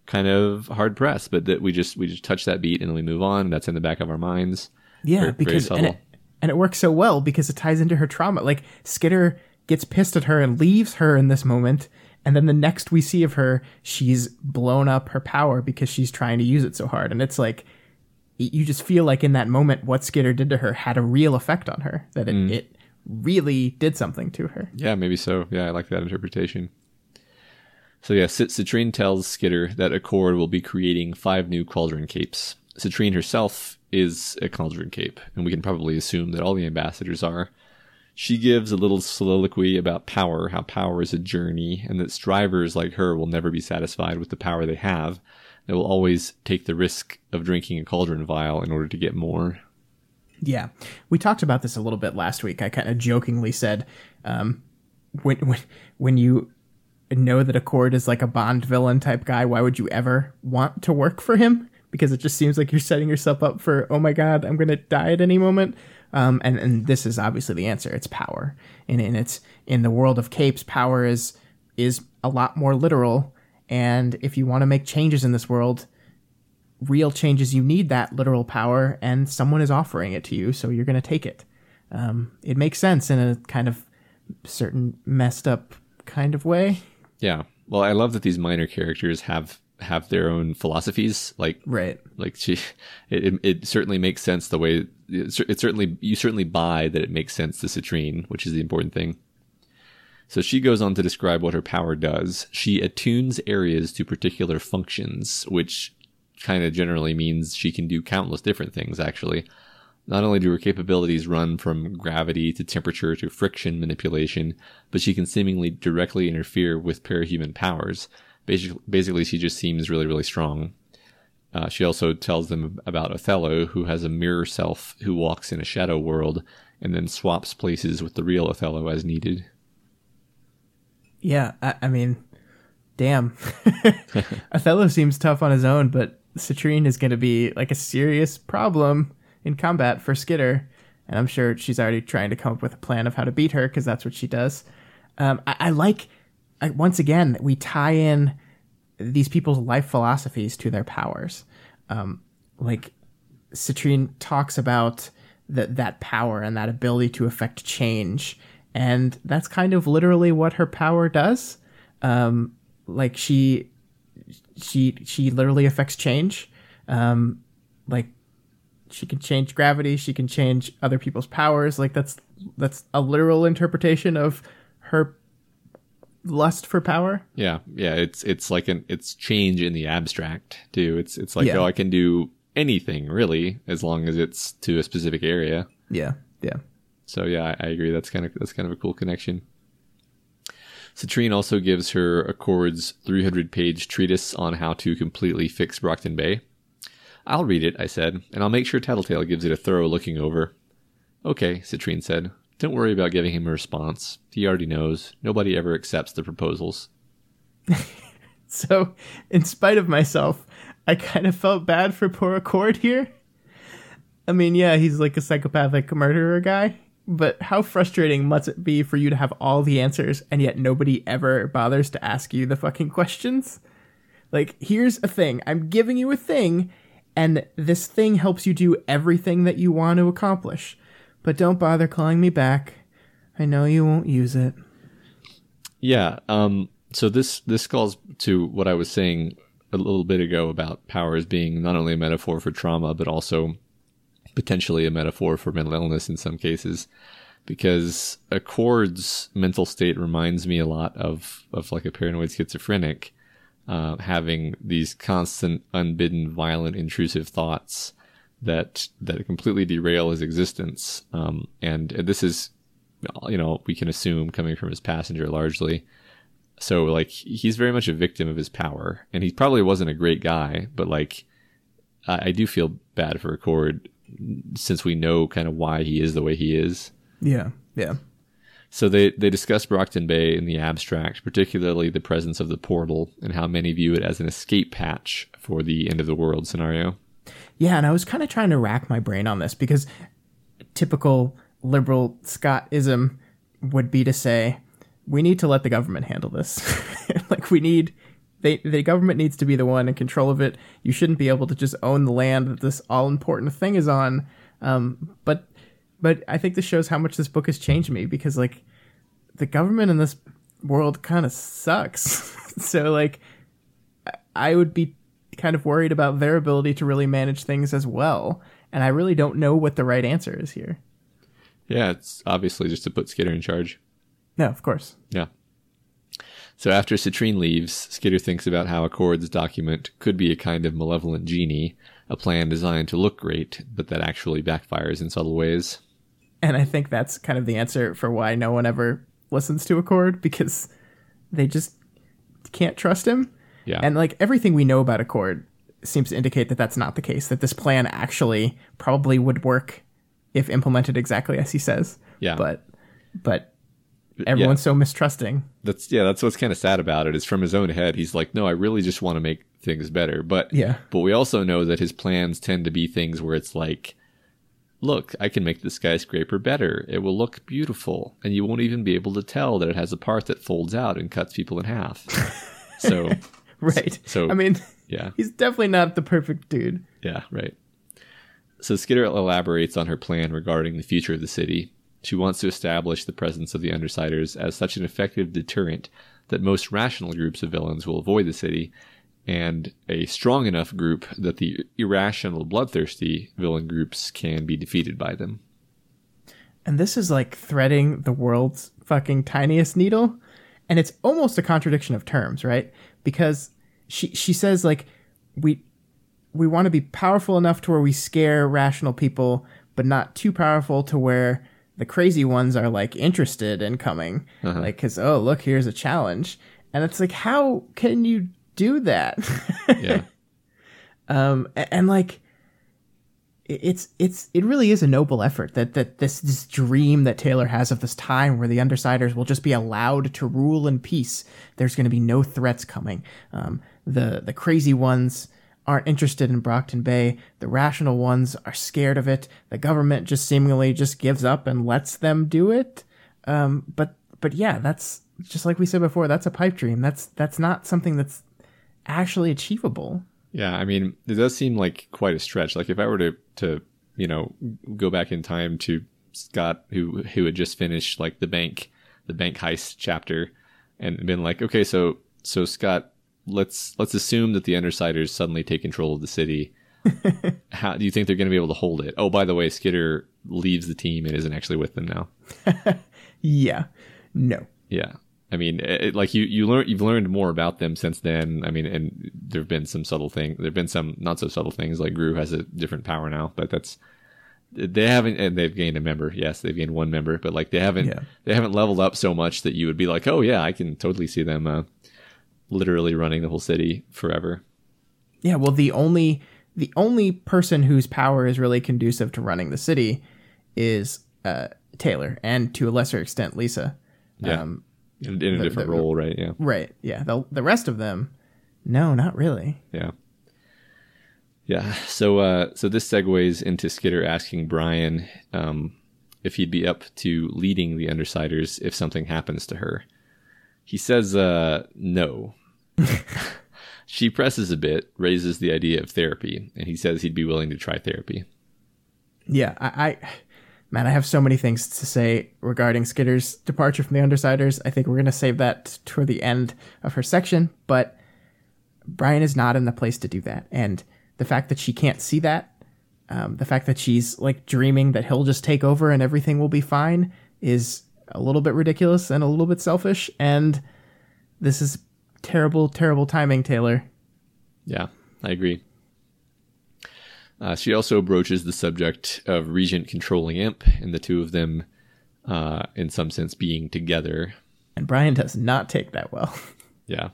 kind of hard pressed but that we just we just touch that beat and then we move on. That's in the back of our minds. Yeah, Very- very because and it, and it works so well because it ties into her trauma. Like Skitter gets pissed at her and leaves her in this moment, and then the next we see of her, she's blown up her power because she's trying to use it so hard. And it's like you just feel like in that moment what Skitter did to her had a real effect on her. That it, mm. it really did something to her. Yeah, maybe so. Yeah, I like that interpretation. So yeah, Cit- Citrine tells Skitter that Accord will be creating five new cauldron capes. Citrine herself is a cauldron cape, and we can probably assume that all the ambassadors are. She gives a little soliloquy about power, how power is a journey, and that strivers like her will never be satisfied with the power they have. They will always take the risk of drinking a cauldron vial in order to get more. Yeah, we talked about this a little bit last week. I kind of jokingly said, um, when when when you know that Accord is like a Bond villain type guy, why would you ever want to work for him? Because it just seems like you're setting yourself up for, oh my god, I'm gonna die at any moment. Um, and and this is obviously the answer. It's power, and and it's in the world of capes, power is is a lot more literal. And if you want to make changes in this world, real changes, you need that literal power, and someone is offering it to you, so you're going to take it. Um, it makes sense in a kind of certain messed up kind of way. Yeah. Well, I love that these minor characters have have their own philosophies. Like Right. like she it, it, it certainly makes sense the way it, it certainly you certainly buy that it makes sense to citrine which is the important thing so she goes on to describe what her power does she attunes areas to particular functions which kind of generally means she can do countless different things actually not only do her capabilities run from gravity to temperature to friction manipulation, but she can seemingly directly interfere with parahuman powers. Basically, basically she just seems really, really strong. Uh, she also tells them about Othello, who has a mirror self who walks in a shadow world and then swaps places with the real Othello as needed. Yeah, I, I mean, damn. Othello seems tough on his own, but Citrine is going to be like a serious problem in combat for Skitter. And I'm sure she's already trying to come up with a plan of how to beat her because that's what she does. Um, I, I like, I, once again, we tie in these people's life philosophies to their powers. Um, like, Citrine talks about that that power and that ability to affect change, and that's kind of literally what her power does. Um, like she, she, she literally affects change. Um, like she can change gravity, she can change other people's powers. Like that's that's a literal interpretation of her lust for power. Yeah, yeah, it's it's like an it's change in the abstract too. It's it's like Yeah. oh, I can do anything really as long as it's to a specific area. Yeah, yeah. So yeah, I, agree. That's kind of that's kind of a cool connection. Citrine also gives her Accords 300 page treatise on how to completely fix Brockton Bay. I'll read it, I said, and I'll make sure Tattletale gives it a thorough looking over. Okay, Citrine said. Don't worry about giving him a response. He already knows. Nobody ever accepts the proposals. So, in spite of myself, I kind of felt bad for poor Accord here. I mean, yeah, he's like a psychopathic murderer guy, but how frustrating must it be for you to have all the answers and yet nobody ever bothers to ask you the fucking questions? Like, here's a thing. I'm giving you a thing, and this thing helps you do everything that you want to accomplish. But don't bother calling me back. I know you won't use it. Yeah. Um, so this this calls to what I was saying a little bit ago about power as being not only a metaphor for trauma, but also potentially a metaphor for mental illness in some cases. Because Accord's mental state reminds me a lot of of like a paranoid schizophrenic, uh, having these constant, unbidden, violent, intrusive thoughts that that completely derail his existence. Um, and this is, you know, we can assume coming from his passenger largely. So like he's very much a victim of his power, and he probably wasn't a great guy, but like I, I do feel bad for Accord since we know kind of why he is the way he is. Yeah, yeah. So they, they discuss Brockton Bay in the abstract, particularly the presence of the portal and how many view it as an escape hatch for the end of the world scenario. Yeah, and I was kind of trying to rack my brain on this because typical liberal Scottism would be to say, we need to let the government handle this. like we need they, the government needs to be the one in control of it. You shouldn't be able to just own the land that this all important thing is on. Um, but but I think this shows how much this book has changed me because like the government in this world kind of sucks. so like I would be kind of worried about their ability to really manage things as well. And I really don't know what the right answer is here. Yeah, it's obviously just to put Skitter in charge. No, of course. Yeah. So after Citrine leaves, Skitter thinks about how Accord's document could be a kind of malevolent genie, a plan designed to look great, but that actually backfires in subtle ways. And I think that's kind of the answer for why no one ever listens to Accord because they just can't trust him. Yeah. And like everything we know about Accord seems to indicate that that's not the case, that this plan actually probably would work if implemented exactly as he says. Yeah. But but everyone's yeah. so mistrusting. That's yeah, that's what's kind of sad about it. Is from his own head, he's like, no, I really just want to make things better. But yeah, but we also know that his plans tend to be things where it's like, look, I can make the skyscraper better. It will look beautiful, and you won't even be able to tell that it has a part that folds out and cuts people in half. so, right. So I mean, yeah, he's definitely not the perfect dude. Yeah, right. So Skitter elaborates on her plan regarding the future of the city she wants to establish the presence of the Undersiders as such an effective deterrent that most rational groups of villains will avoid the city, and a strong enough group that the irrational, bloodthirsty villain groups can be defeated by them. And this is like threading the world's fucking tiniest needle, and it's almost a contradiction of terms, right? Because she she says like we we want to be powerful enough to where we scare rational people, but not too powerful to where the crazy ones are like interested in coming uh-huh. like because oh look here's a challenge and it's like how can you do that yeah um and, and, like it's it's it really is a noble effort that that this this dream that Taylor has of this time where the undersiders will just be allowed to rule in peace. There's going to be no threats coming. Um, the the crazy ones aren't interested in Brockton Bay. The rational ones are scared of it. The government just seemingly just gives up and lets them do it. Um, but but yeah, that's just like we said before. That's a pipe dream. That's that's not something that's actually achievable. Yeah, I mean, it does seem like quite a stretch. Like if I were to to you know go back in time to Scott, who who had just finished like the bank the bank heist chapter, and been like, okay, so so Scott let's let's assume that the Undersiders suddenly take control of the city. How do you think they're going to be able to hold it? Oh, by the way, Skitter leaves the team and isn't actually with them now. yeah, no. Yeah, I mean, it, like you you learn you've learned more about them since then. I mean, and there've been some subtle things. There've been some not so subtle things. Like Grue has a different power now, but that's they haven't and they've gained a member yes they've gained one member but like they haven't yeah. they haven't leveled up so much that you would be like oh yeah i can totally see them uh, literally running the whole city forever. Yeah, well the only the only person whose power is really conducive to running the city is uh, Taylor and to a lesser extent Lisa. Yeah. Um, in, in, a the, different the, role, right? Yeah. Right. Yeah. The the rest of them, no, not really. Yeah. Yeah. So uh, so this segues into Skitter asking Brian um, if he'd be up to leading the Undersiders if something happens to her. He says uh, no. she presses a bit, raises the idea of therapy, and he says he'd be willing to try therapy. Yeah, I, I man, I have so many things to say regarding Skitter's departure from the Undersiders. I think we're going to save that toward the end of her section, but Brian is not in the place to do that. And the fact that she can't see that, um, the fact that she's like dreaming that he'll just take over and everything will be fine is a little bit ridiculous and a little bit selfish. And this is terrible, terrible timing, Taylor. Yeah, I agree. Uh, she also broaches the subject of Regent controlling Imp and the two of them, uh, in some sense, being together. And Brian does not take that well. Yeah.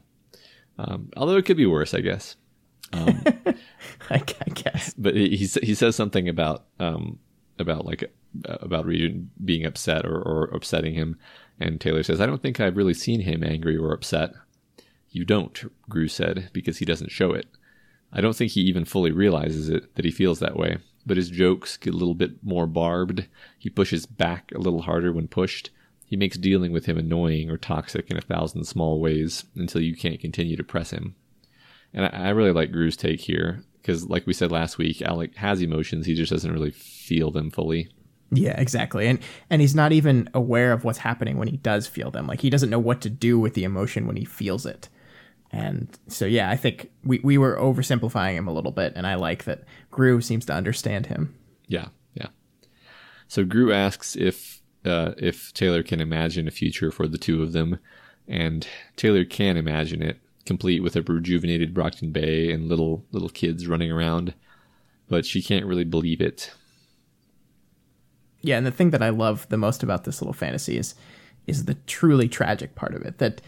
Um, although it could be worse, I guess. Um, I, I guess. but he he, says something about um, about like about Regent being upset or, or upsetting him, and Taylor says, "I don't think I've really seen him angry or upset." You don't, Grue said, because he doesn't show it. I don't think he even fully realizes it that he feels that way. But his jokes get a little bit more barbed. He pushes back a little harder when pushed. He makes dealing with him annoying or toxic in a thousand small ways until you can't continue to press him. And I, I really like Grue's take here because, like we said last week, Alec has emotions. He just doesn't really feel them fully. Yeah, exactly. And and he's not even aware of what's happening when he does feel them. Like he doesn't know what to do with the emotion when he feels it. And so yeah, I think we, we were oversimplifying him a little bit, and I like that Grue seems to understand him. Yeah, yeah. So Grue asks if uh, if Taylor can imagine a future for the two of them, and Taylor can imagine it, complete with a rejuvenated Brockton Bay and little little kids running around, but she can't really believe it. Yeah, and the thing that I love the most about this little fantasy is is the truly tragic part of it that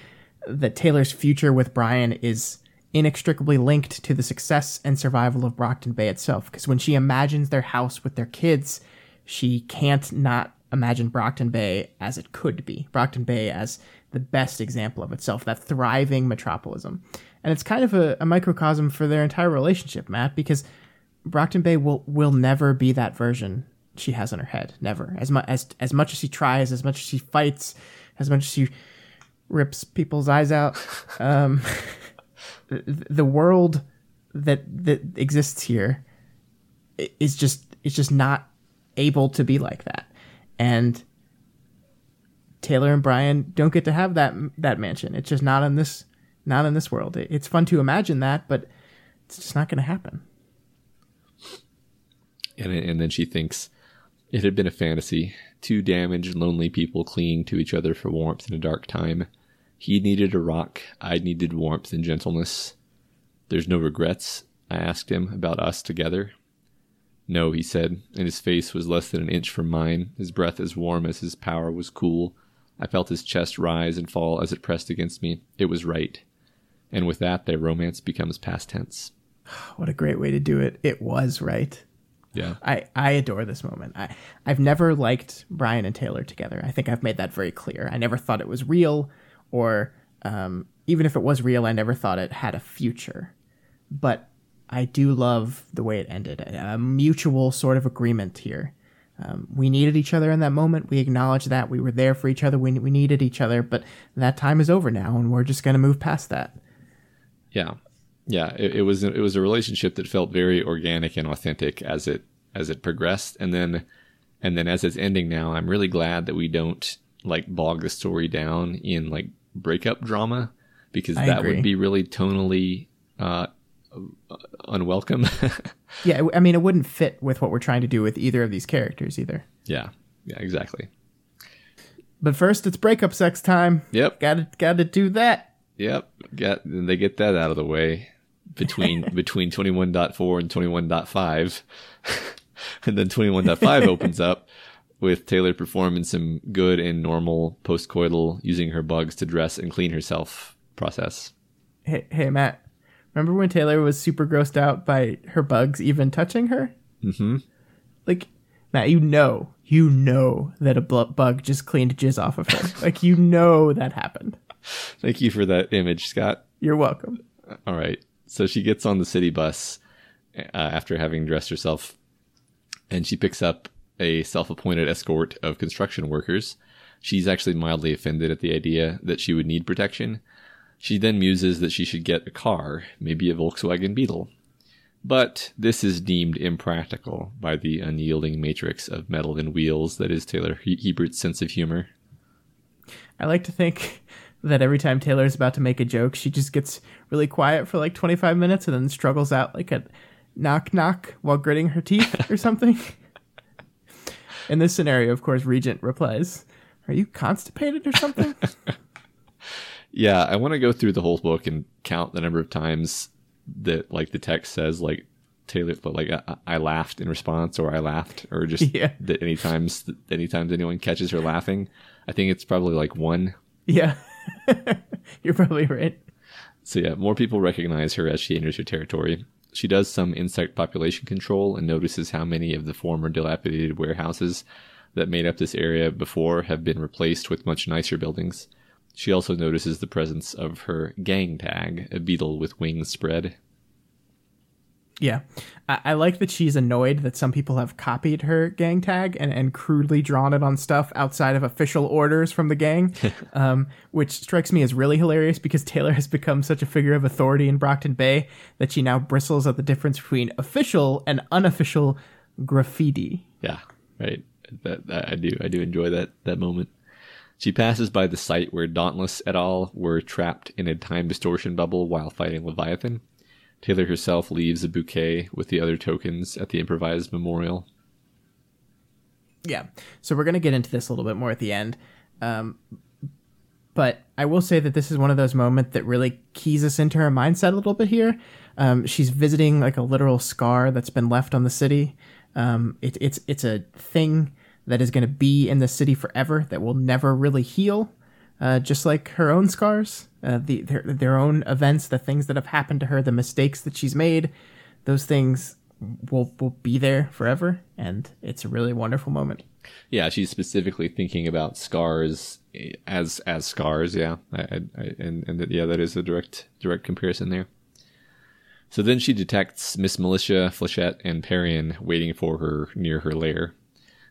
that Taylor's future with Brian is inextricably linked to the success and survival of Brockton Bay itself. Because when she imagines their house with their kids, she can't not imagine Brockton Bay as it could be. Brockton Bay as the best example of itself, that thriving metropolism. And it's kind of a, a microcosm for their entire relationship, Matt, because Brockton Bay will will never be that version she has in her head. Never. As much as as much as she tries, as much as she fights, as much as she rips people's eyes out. Um, the, the world that that exists here is just is just not able to be like that, and Taylor and Brian don't get to have that that mansion. It's just not in this not in this world. It, it's fun to imagine that, but it's just not going to happen. And and then she thinks it had been a fantasy. Two damaged, lonely people clinging to each other for warmth in a dark time. He needed a rock. I needed warmth and gentleness. There's no regrets? I asked him about us together. No, he said, and his face was less than an inch from mine, his breath as warm as his power was cool. I felt his chest rise and fall as it pressed against me. It was right. And with that, their romance becomes past tense. What a great way to do it. It was right. Yeah. I, I adore this moment. I, I've never liked Brian and Taylor together. I think I've made that very clear. I never thought it was real, or um, even if it was real, I never thought it had a future. But I do love the way it ended. A mutual sort of agreement here. Um, we needed each other in that moment. We acknowledged that. We were there for each other. We, we needed each other. But that time is over now, and we're just going to move past that. Yeah. Yeah. It, it was it was a relationship that felt very organic and authentic as it as it progressed, and then and then as it's ending now, I'm really glad that we don't like bog the story down in like breakup drama because I that agree. would be really tonally uh, unwelcome. Yeah, I mean, it wouldn't fit with what we're trying to do with either of these characters either. yeah. Yeah. Exactly. But first, it's breakup sex time. Yep. Gotta, gotta do that. Yep. Get and they get that out of the way between between 21.4 and 21.5. and then 21.5 opens up with Taylor performing some good and normal postcoital using her bugs to dress and clean herself process. Hey, hey, Matt. Remember when Taylor was super grossed out by her bugs even touching her? Mm-hmm. Like, Matt, you know, you know that a bug just cleaned jizz off of her. like, you know that happened. Thank you for that image, Scott. You're welcome. All right. So she gets on the city bus uh, after having dressed herself, and she picks up a self appointed escort of construction workers. She's actually mildly offended at the idea that she would need protection. She then muses that she should get a car, maybe a Volkswagen Beetle. But this is deemed impractical by the unyielding matrix of metal and wheels that is Taylor Hebert's sense of humor. I like to think that every time Taylor's about to make a joke, she just gets really quiet for like 25 minutes and then struggles out like a knock knock while gritting her teeth or something. In this scenario, of course, Regent replies, Are you constipated or something? Yeah, I want to go through the whole book and count the number of times that like the text says like Taylor, but like I, I laughed in response, or I laughed, or just Yeah. that any times any times anyone catches her laughing. I think it's probably like one. Yeah. You're probably right. So yeah, more people recognize her as she enters her territory. She does some insect population control and notices how many of the former dilapidated warehouses that made up this area before have been replaced with much nicer buildings. She also notices the presence of her gang tag, a beetle with wings spread. Yeah. I, I like that she's annoyed that some people have copied her gang tag and, and crudely drawn it on stuff outside of official orders from the gang, um, which strikes me as really hilarious because Taylor has become such a figure of authority in Brockton Bay that she now bristles at the difference between official and unofficial graffiti. Yeah, right. That, that I do. I do enjoy that that moment. She passes by the site where Dauntless et al. were trapped in a time distortion bubble while fighting Leviathan. Taylor herself leaves a bouquet with the other tokens at the improvised memorial. Yeah. So we're going to get into this a little bit more at the end. Um, but I will say that this is one of those moments that really keys us into her mindset a little bit here. Um, she's visiting like a literal scar that's been left on the city. Um, it, it's it's a thing that is going to be in the city forever that will never really heal, uh, just like her own scars, uh, the their, their own events, the things that have happened to her, the mistakes that she's made. Those things will will be there forever, and it's a really wonderful moment. Yeah, she's specifically thinking about scars as as scars. Yeah, I, I, I, and and yeah, that is a direct direct comparison there. So then she detects Miss Militia, Flechette, and Parian waiting for her near her lair.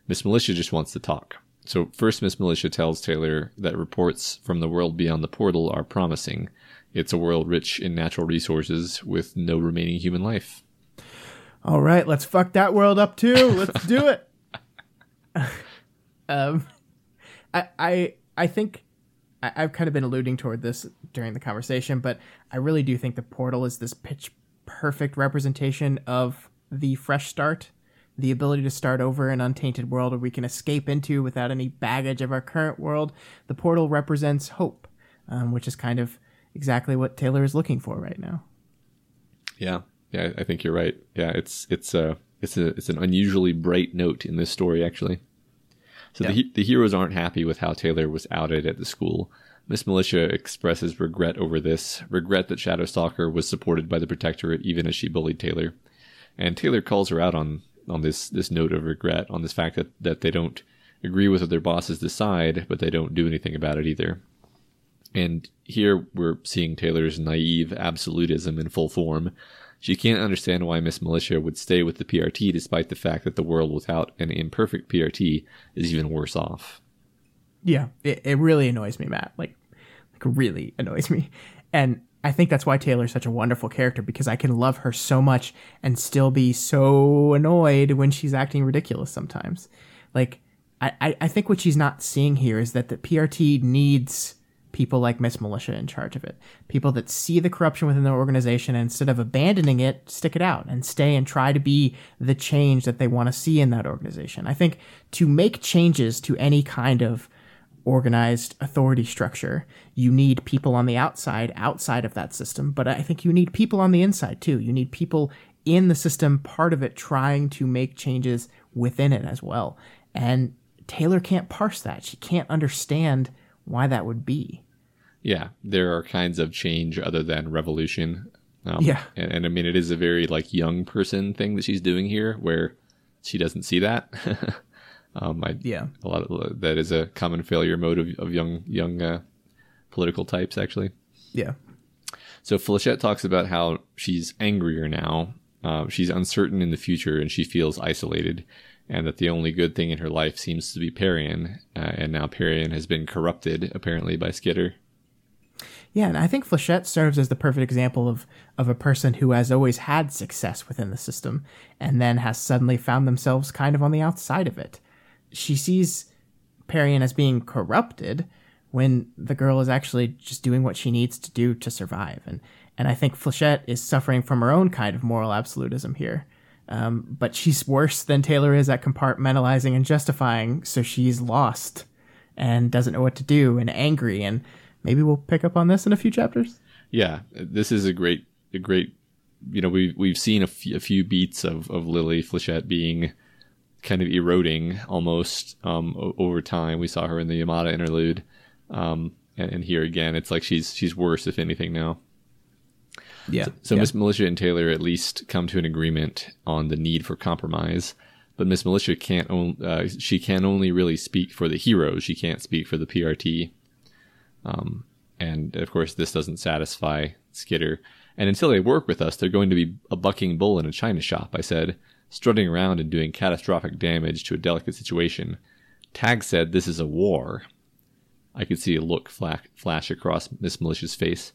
Miss Militia just wants to talk. So first, Miss Militia tells Taylor that reports from the world beyond the portal are promising. It's a world rich in natural resources with no remaining human life. All right, let's fuck that world up too. Let's do it. um, I I I think I, I've kind of been alluding toward this during the conversation, but I really do think the portal is this pitch perfect representation of the fresh start, the ability to start over an untainted world where we can escape into without any baggage of our current world. The portal represents hope, um, which is kind of exactly what Taylor is looking for right now. Yeah, yeah, I think you're right. Yeah, it's it's a it's a it's an unusually bright note in this story actually. So Yeah. the the heroes aren't happy with how Taylor was outed at the school. Miss Militia expresses regret over this, regret that Shadow Stalker was supported by the Protectorate even as she bullied Taylor. And Taylor calls her out on on this this note of regret, on this fact that, that they don't agree with what their bosses decide, but they don't do anything about it either. And here we're seeing Taylor's naive absolutism in full form. She can't understand why Miss Militia would stay with the PRT despite the fact that the world without an imperfect PRT is even worse off. Yeah, it, it really annoys me, Matt. Like, like really annoys me. And I think that's why Taylor's such a wonderful character because I can love her so much and still be so annoyed when she's acting ridiculous sometimes. Like, I, I, think what she's not seeing here is that the PRT needs people like Miss Militia in charge of it. People that see the corruption within their organization and instead of abandoning it, stick it out and stay and try to be the change that they want to see in that organization. I think to make changes to any kind of organized authority structure, you need people on the outside, outside of that system. But I think you need people on the inside too. You need people in the system, part of it, trying to make changes within it as well. And Taylor can't parse that. She can't understand why that would be. Yeah, there are kinds of change other than revolution. Um, Yeah. and, and I mean it is a very like young person thing that she's doing here, where she doesn't see that. um, I, Yeah. a lot of that is a common failure mode of, of young young uh, political types actually. Yeah. So Flechette talks about how she's angrier now. Uh, she's uncertain in the future and she feels isolated, and that the only good thing in her life seems to be Parian, uh, and now Parian has been corrupted apparently by Skitter. Yeah, and I think Flechette serves as the perfect example of, of a person who has always had success within the system and then has suddenly found themselves kind of on the outside of it. She sees Parian as being corrupted when the girl is actually just doing what she needs to do to survive. And, and I think Flechette is suffering from her own kind of moral absolutism here. Um, but she's worse than Taylor is at compartmentalizing and justifying, so she's lost and doesn't know what to do and angry and maybe we'll pick up on this in a few chapters. Yeah, this is a great a great you know we've we've seen a, f- a few beats of of Lily Flechette being kind of eroding almost um, o- over time. We saw her in the Yamada interlude, um, and, and here again, it's like she's she's worse if anything now. Yeah. So yeah. Miss Militia and Taylor at least come to an agreement on the need for compromise. But Miss Militia can't. On, uh, she can only really speak for the heroes. She can't speak for the PRT. Um, and of course, this doesn't satisfy Skitter. And until they work with us, they're going to be a bucking bull in a china shop. I said, strutting around and doing catastrophic damage to a delicate situation. Tagg said this is a war. I could see a look flash, across Miss Militia's face.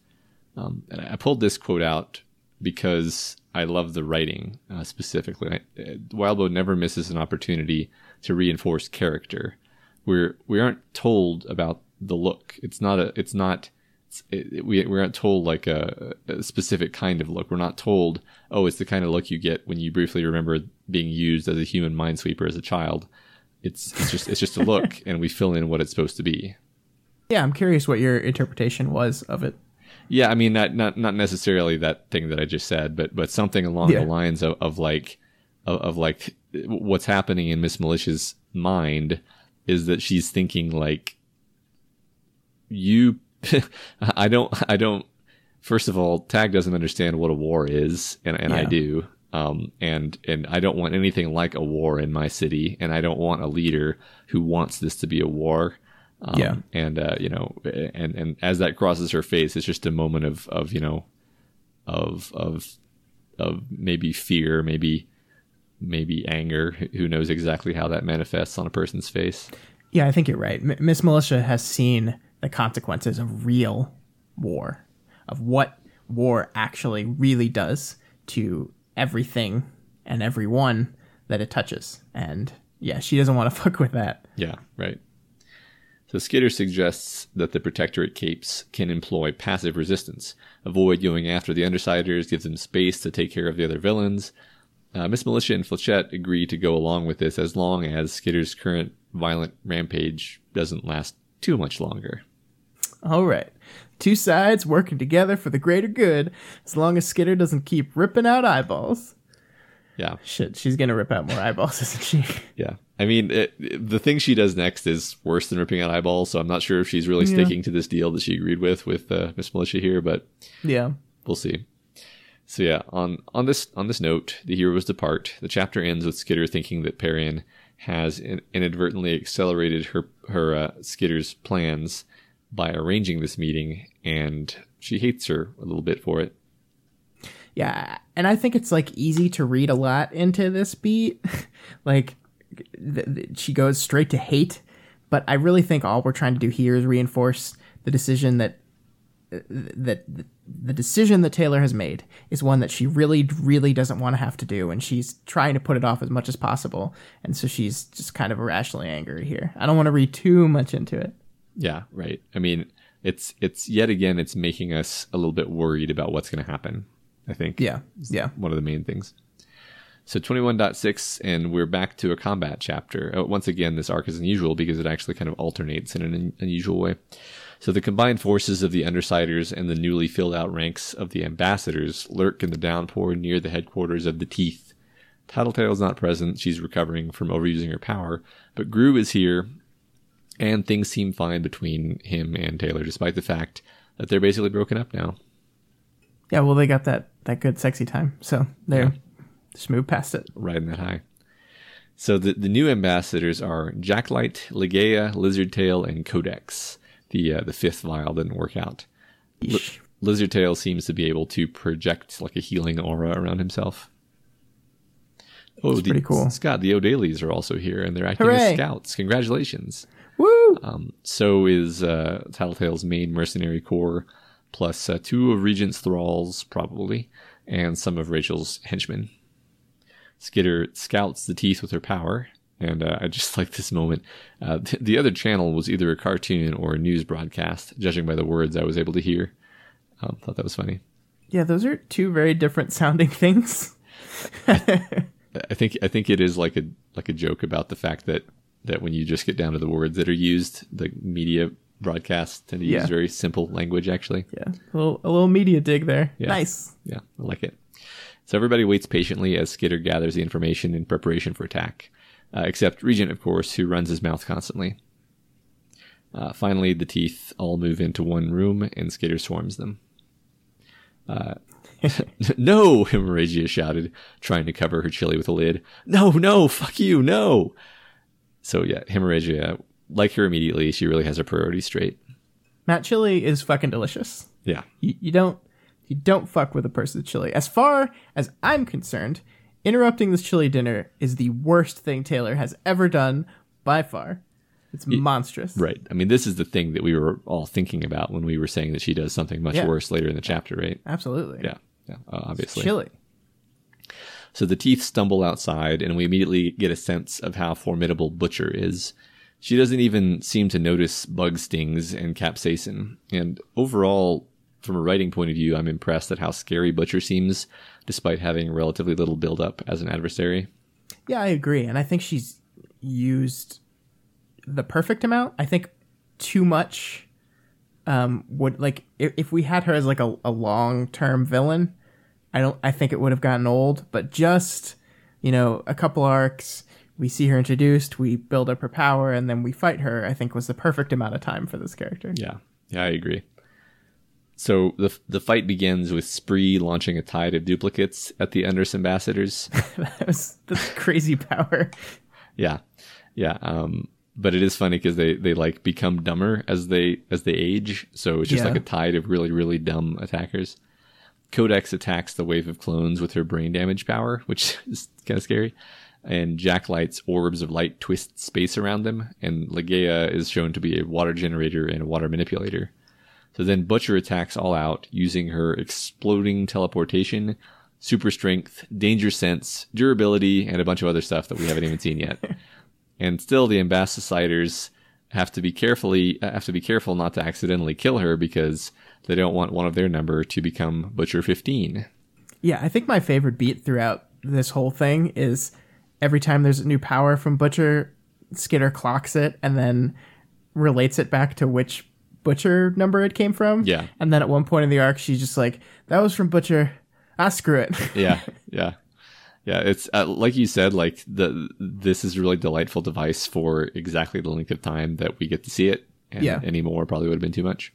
Um, and I pulled this quote out because I love the writing uh, specifically. Uh, Wildbow never misses an opportunity to reinforce character. We're we aren't told about the look. It's not a. It's not. It's, it, we we aren't told like a, a specific kind of look. We're not told. Oh, it's the kind of look you get when you briefly remember being used as a human minesweeper as a child. It's it's just it's just a look, and we fill in what it's supposed to be. yeah, I'm curious what your interpretation was of it. Yeah, I mean not not not necessarily that thing that I just said, but but something along Yeah. the lines of, of like of, of like what's happening in Miss Militia's mind is that she's thinking like you I don't I don't first of all, Tagg doesn't understand what a war is, and, and I do. Um, and and I don't want anything like a war in my city, and I don't want a leader who wants this to be a war. Um, Yeah. And uh, you know, and and as that crosses her face, it's just a moment of of you know, of of of maybe fear, maybe maybe anger. Who knows exactly how that manifests on a person's face? Yeah, I think you're right. M- Miss Militia has seen the consequences of real war, of what war actually really does to everything and everyone that it touches. And yeah, she doesn't want to fuck with that. Yeah, right. So Skitter suggests that the Protectorate capes can employ passive resistance, avoid going after the Undersiders, give them space to take care of the other villains. Uh, Miss Militia and Flechette agree to go along with this as long as Skitter's current violent rampage doesn't last too much longer. All right. Two sides working together for the greater good as long as Skitter doesn't keep ripping out eyeballs. Yeah, Shit, she's going to rip out more eyeballs, isn't she? yeah. I mean, it, it- the thing she does next is worse than ripping out eyeballs, so I'm not sure if she's really Yeah. sticking to this deal that she agreed with with uh, Miss Militia here, but yeah. we'll see. So yeah, on on this on this note, the heroes depart. The chapter ends with Skitter thinking that Parian has in, inadvertently accelerated her her uh, Skitter's plans by arranging this meeting, and she hates her a little bit for it. Yeah, and I think it's like easy to read a lot into this beat. like th- th- she goes straight to hate, but I really think all we're trying to do here is reinforce the decision that that the decision that Taylor has made is one that she really really doesn't want to have to do and she's trying to put it off as much as possible. And so she's just kind of irrationally angry here. I don't want to read too much into it. Yeah, right. I mean, it's it's yet again it's making us a little bit worried about what's going to happen. I think. Yeah. Yeah. one of the main things. So 21.6, and we're back to a combat chapter. Uh, once again, this arc is unusual because it actually kind of alternates in an unusual way. So the combined forces of the Undersiders and the newly filled out ranks of the Ambassadors lurk in the downpour near the headquarters of the Teeth. Tattletale is not present. She's recovering from overusing her power. But Grue is here, and things seem fine between him and Taylor, despite the fact that they're basically broken up now. Yeah, well they got that that good sexy time. So they're just move past it. riding that high. So the, the new ambassadors are Jacklight, Ligeia, Lizardtail, and Codex. The uh, the fifth vial didn't work out. Yeesh. Lizardtail seems to be able to project like a healing aura around himself. Oh, the, pretty cool. Scott, the O'Dailies are also here, and they're acting Hooray. as scouts. Congratulations. Woo! Um, so is uh, Tattletale's main mercenary corps, plus uh, two of Regent's thralls, probably, and some of Rachel's henchmen. Skitter scouts the teeth with her power, and uh, I just like this moment. Uh, th- the other channel was either a cartoon or a news broadcast, judging by the words I was able to hear. Um, thought that was funny. Yeah, those are two very different sounding things. I think I think it is like a like a joke about the fact that that when you just get down to the words that are used, the media broadcasts tend to Yeah. use very simple language. Actually, Yeah, a little, a little media dig there. Yeah. Nice. Yeah, I like it. So everybody waits patiently as Skitter gathers the information in preparation for attack, uh, except Regent, of course, who runs his mouth constantly. Uh, finally, the teeth all move into one room, and Skitter swarms them. Uh, no, Hemorrhagia shouted, trying to cover her chili with a lid. No, no, fuck you, no. So yeah, Hemorrhagia, like her immediately, she really has her priorities straight. Matt chili is fucking delicious. Yeah. You, you don't you don't fuck with a person's chili. As far as I'm concerned, interrupting this chili dinner is the worst thing Taylor has ever done by far. It's monstrous. Right. I mean, this is the thing that we were all thinking about when we were saying that she does something much Yeah. worse later in the chapter, right? Absolutely. Yeah. Yeah. Uh, obviously. Chili. So the teeth stumble outside, and we immediately get a sense of how formidable Butcher is. She doesn't even seem to notice bug stings and capsaicin. And overall, from a writing point of view, I'm impressed at how scary Butcher seems, despite having relatively little build-up as an adversary. Yeah, I agree. And I think she's used the perfect amount. I think too much um, would like if, we had her as like a, a long term villain, I don't I think it would have gotten old, but just, you know, a couple arcs, we see her introduced, we build up her power, and then we fight her, I think was the perfect amount of time for this character. Yeah, yeah, I agree. So the the fight begins with Spree launching a tide of duplicates at the Unders ambassadors. that was that's crazy power. yeah, yeah. Um, but it is funny because they they like become dumber as they as they age. So it's just Yeah. like a tide of really really dumb attackers. Codex attacks the wave of clones with her brain damage power, which is kind of scary. And Jacklight's orbs of light twist space around them, and Ligeia is shown to be a water generator and a water manipulator. So then Butcher attacks all out using her exploding teleportation, super strength, danger sense, durability, and a bunch of other stuff that we haven't even seen yet. And still, the ambassadors have to be carefully have to be careful not to accidentally kill her because they don't want one of their number to become Butcher 15. Yeah, I think my favorite beat throughout this whole thing is every time there's a new power from Butcher, Skitter clocks it and then relates it back to which Butcher number it came from. Yeah. And then at one point in the arc, she's just like, that was from Butcher. Ah, screw it. Yeah, yeah, yeah. It's uh, like you said. Like the this is a really delightful device for exactly the length of time that we get to see it. And Yeah. any more probably would have been too much.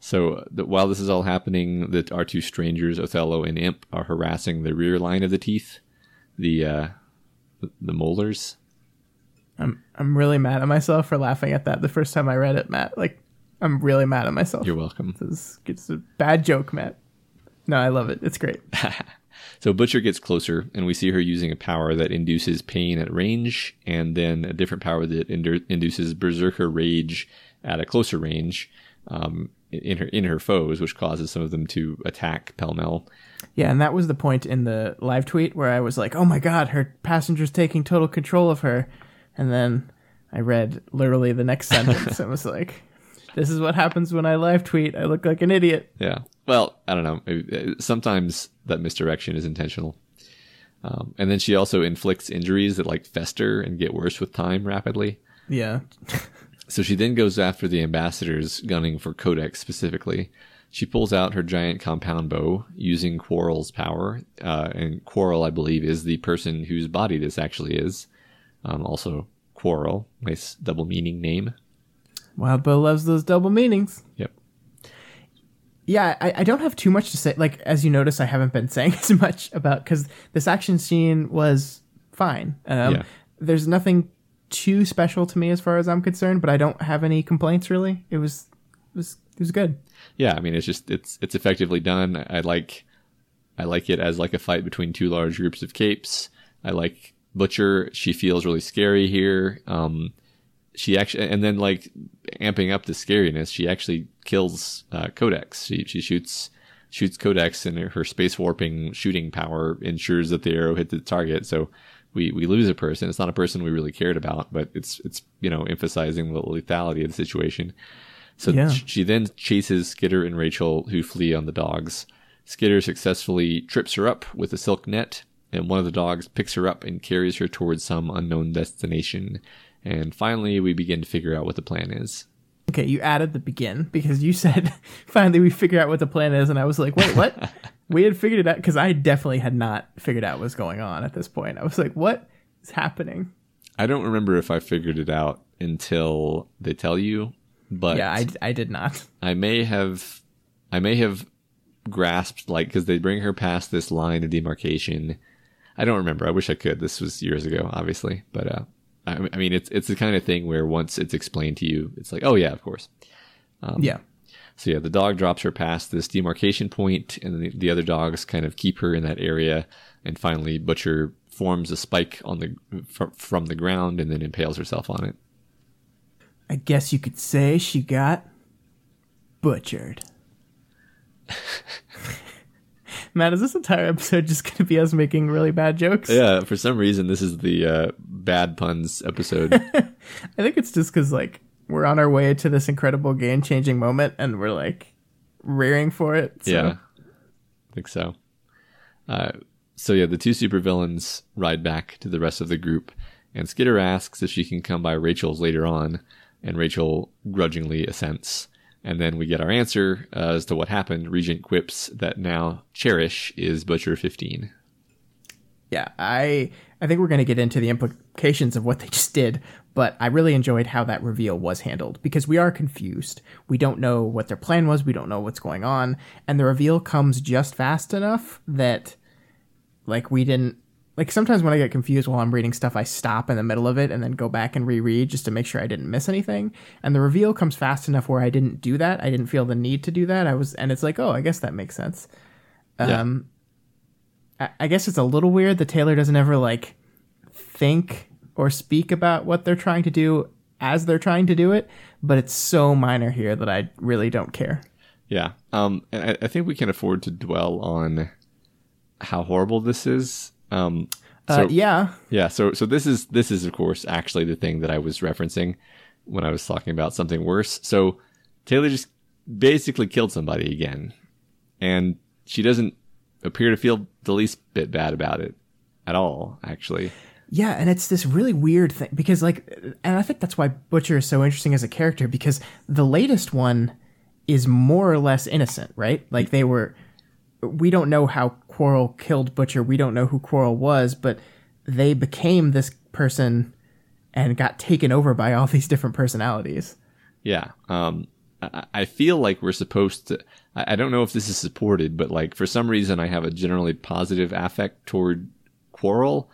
So the, while this is all happening, that our two strangers, Othello and Imp, are harassing the rear line of the teeth, the uh, the, molars. I'm, I'm really mad at myself for laughing at that the first time I read it, Matt. Like, I'm really mad at myself. You're welcome. It's, it's a bad joke, Matt. No, I love it. It's great. So Butcher gets closer, and we see her using a power that induces pain at range, and then a different power that indu- induces berserker rage at a closer range um, in her in her foes, which causes some of them to attack pell mell. Yeah, and that was the point in the live tweet where I was like, "Oh my god, her passenger's taking total control of her," and then I read literally the next sentence and was like, "This is what happens when I live tweet. I look like an idiot." Yeah. Well, I don't know. Uh, Sometimes that misdirection is intentional. Um, and then she also inflicts injuries that like fester and get worse with time rapidly. Yeah, So she then goes after the ambassadors, gunning for Codex specifically. She pulls out her giant compound bow using Quarrel's power, uh, and Quarrel, I believe, is the person whose body this actually is. Um, also, Quarrel, nice double meaning name. Wildbow loves those double meanings. Yep. Yeah, I, I don't have too much to say. Like as you notice, I haven't been saying as much about because this action scene was fine. Um, Yeah. There's nothing too special to me as far as I'm concerned, but I don't have any complaints really. It was it was it was good. Yeah, I mean, it's just it's it's effectively done. I like I like it as like a fight between two large groups of capes. I like Butcher. She feels really scary here. Um, she actually, and then like amping up the scariness, she actually kills uh, Codex. She she shoots shoots Codex, and her, her space warping shooting power ensures that the arrow hit the target. So we we lose a person. It's not a person we really cared about, but it's it's you know emphasizing the lethality of the situation. So Yeah. sh- she then chases Skitter and Rachel, who flee on the dogs. Skitter successfully trips her up with a silk net, and one of the dogs picks her up and carries her towards some unknown destination. And finally, we begin to figure out what the plan is. Okay, you added the begin because you said finally we figure out what the plan is, and I was like, wait, what? we had figured it out because I definitely had not figured out what's going on at this point. I was like, what is happening? I don't remember if I figured it out until they tell you, but Yeah, I, I did not. I may have I may have grasped like because they bring her past this line of demarcation. I don't remember. I wish I could. This was years ago, obviously, but uh, I, I mean, it's it's the kind of thing where once it's explained to you, it's like, oh yeah, of course. yeah. So yeah, the dog drops her past this demarcation point, and the, the other dogs kind of keep her in that area. And finally, Butcher forms a spike on the fr- from the ground and then impales herself on it. I guess you could say she got butchered. Matt, is this entire episode just going to be us making really bad jokes? Yeah, for some reason, this is the uh, bad puns episode. I think it's just because like we're on our way to this incredible game changing moment and we're like rearing for it. So. Yeah, I think so. Uh, so yeah, the two supervillains ride back to the rest of the group, and Skitter asks if she can come by Rachel's later on, and Rachel grudgingly assents. And then we get our answer uh, as to what happened. Regent quips that now Cherish is Butcher 15. yeah, I I think we're going to get into the implications of what they just did, but I really enjoyed how that reveal was handled because we are confused. We don't know what their plan was, we don't know what's going on, and the reveal comes just fast enough that like we didn't like sometimes when I get confused while I'm reading stuff, I stop in the middle of it and then go back and reread just to make sure I didn't miss anything. And the reveal comes fast enough where I didn't do that. I didn't feel the need to do that. I was, and it's like, oh, I guess that makes sense. Yeah. Um, I, I guess it's a little weird that Taylor doesn't ever like think or speak about what they're trying to do as they're trying to do it, but it's so minor here that I really don't care. Yeah. Um, and I, I think we can afford to dwell on how horrible this is. Um, Uh, yeah, Yeah, so so this is this is of course actually the thing that I was referencing when I was talking about something worse. So Taylor just basically killed somebody again, and she doesn't appear to feel the least bit bad about it at all. Actually, Yeah, and it's this really weird thing because, like, and I think that's why Butcher is so interesting as a character because the latest one is more or less innocent, right? Like, they were. We don't know how Quarrel killed Butcher. We don't know who Quarrel was, but they became this person and got taken over by all these different personalities. yeah. Um, I, I feel like we're supposed to. I, don't know if this is supported, but like for some reason, I have a generally positive affect toward Quarrel,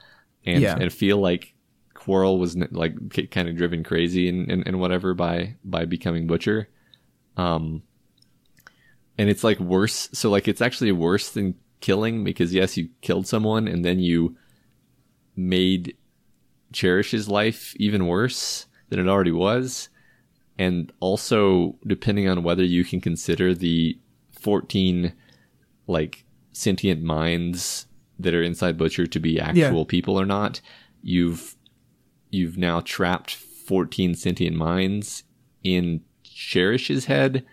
and Yeah. and feel like Quarrel was like kind of driven crazy and, and, and whatever by by becoming Butcher. Um, and it's like worse. So like it's actually worse than killing because yes, you killed someone and then you made Cherish's life even worse than it already was. And also, depending on whether you can consider the 14 like sentient minds that are inside Butcher to be actual people or not, you've you've now trapped 14 sentient minds in Cherish's head,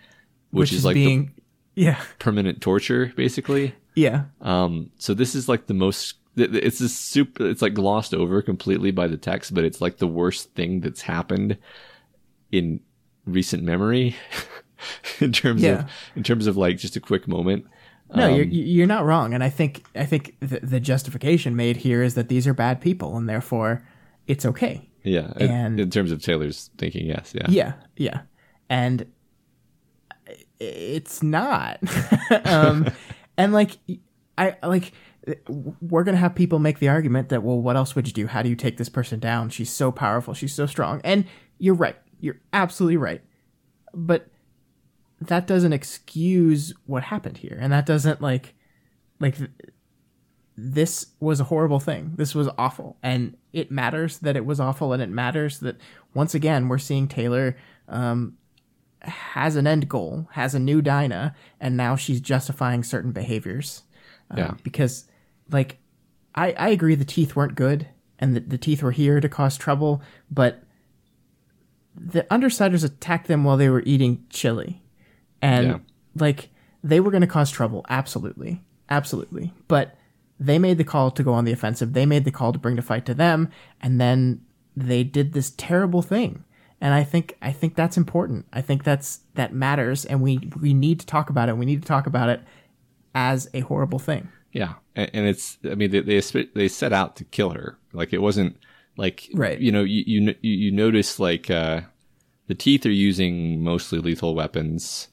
which, is, like the yeah, permanent torture, basically. yeah. Um, so this is like the most. It's a super. It's like glossed over completely by the text, but it's like the worst thing that's happened in recent memory, in terms Yeah. of in terms of like just a quick moment. No, Um, you're you're not wrong, and I think I think the, the justification made here is that these are bad people, and therefore it's okay. Yeah, and- in terms of Taylor's thinking, yes, yeah, Yeah, yeah, and it's not. um, and like I like we're gonna have people make the argument that well, what else would you do? How do you take this person down? She's so powerful. She's so strong. And you're right. You're absolutely right. But that doesn't excuse what happened here, and that doesn't like like th- this was a horrible thing. This was awful, and it matters that it was awful, and it matters that once again we're seeing Taylor um, has an end goal, has a new Dinah, and now she's justifying certain behaviors. Uh, Yeah. Because, like, I I agree the teeth weren't good, and the, the teeth were here to cause trouble, but the Undersiders attacked them while they were eating chili, and Yeah. like they were going to cause trouble. Absolutely, absolutely, but they made the call to go on the offensive. They made the call to bring the fight to them, and then they did this terrible thing. And I think I think that's important. I think that's that matters, and we we need to talk about it. We need to talk about it as a horrible thing. Yeah, and, and it's I mean they, they they set out to kill her. Like it wasn't like Right. You know you you you, you notice like uh, the teeth are using mostly lethal weapons.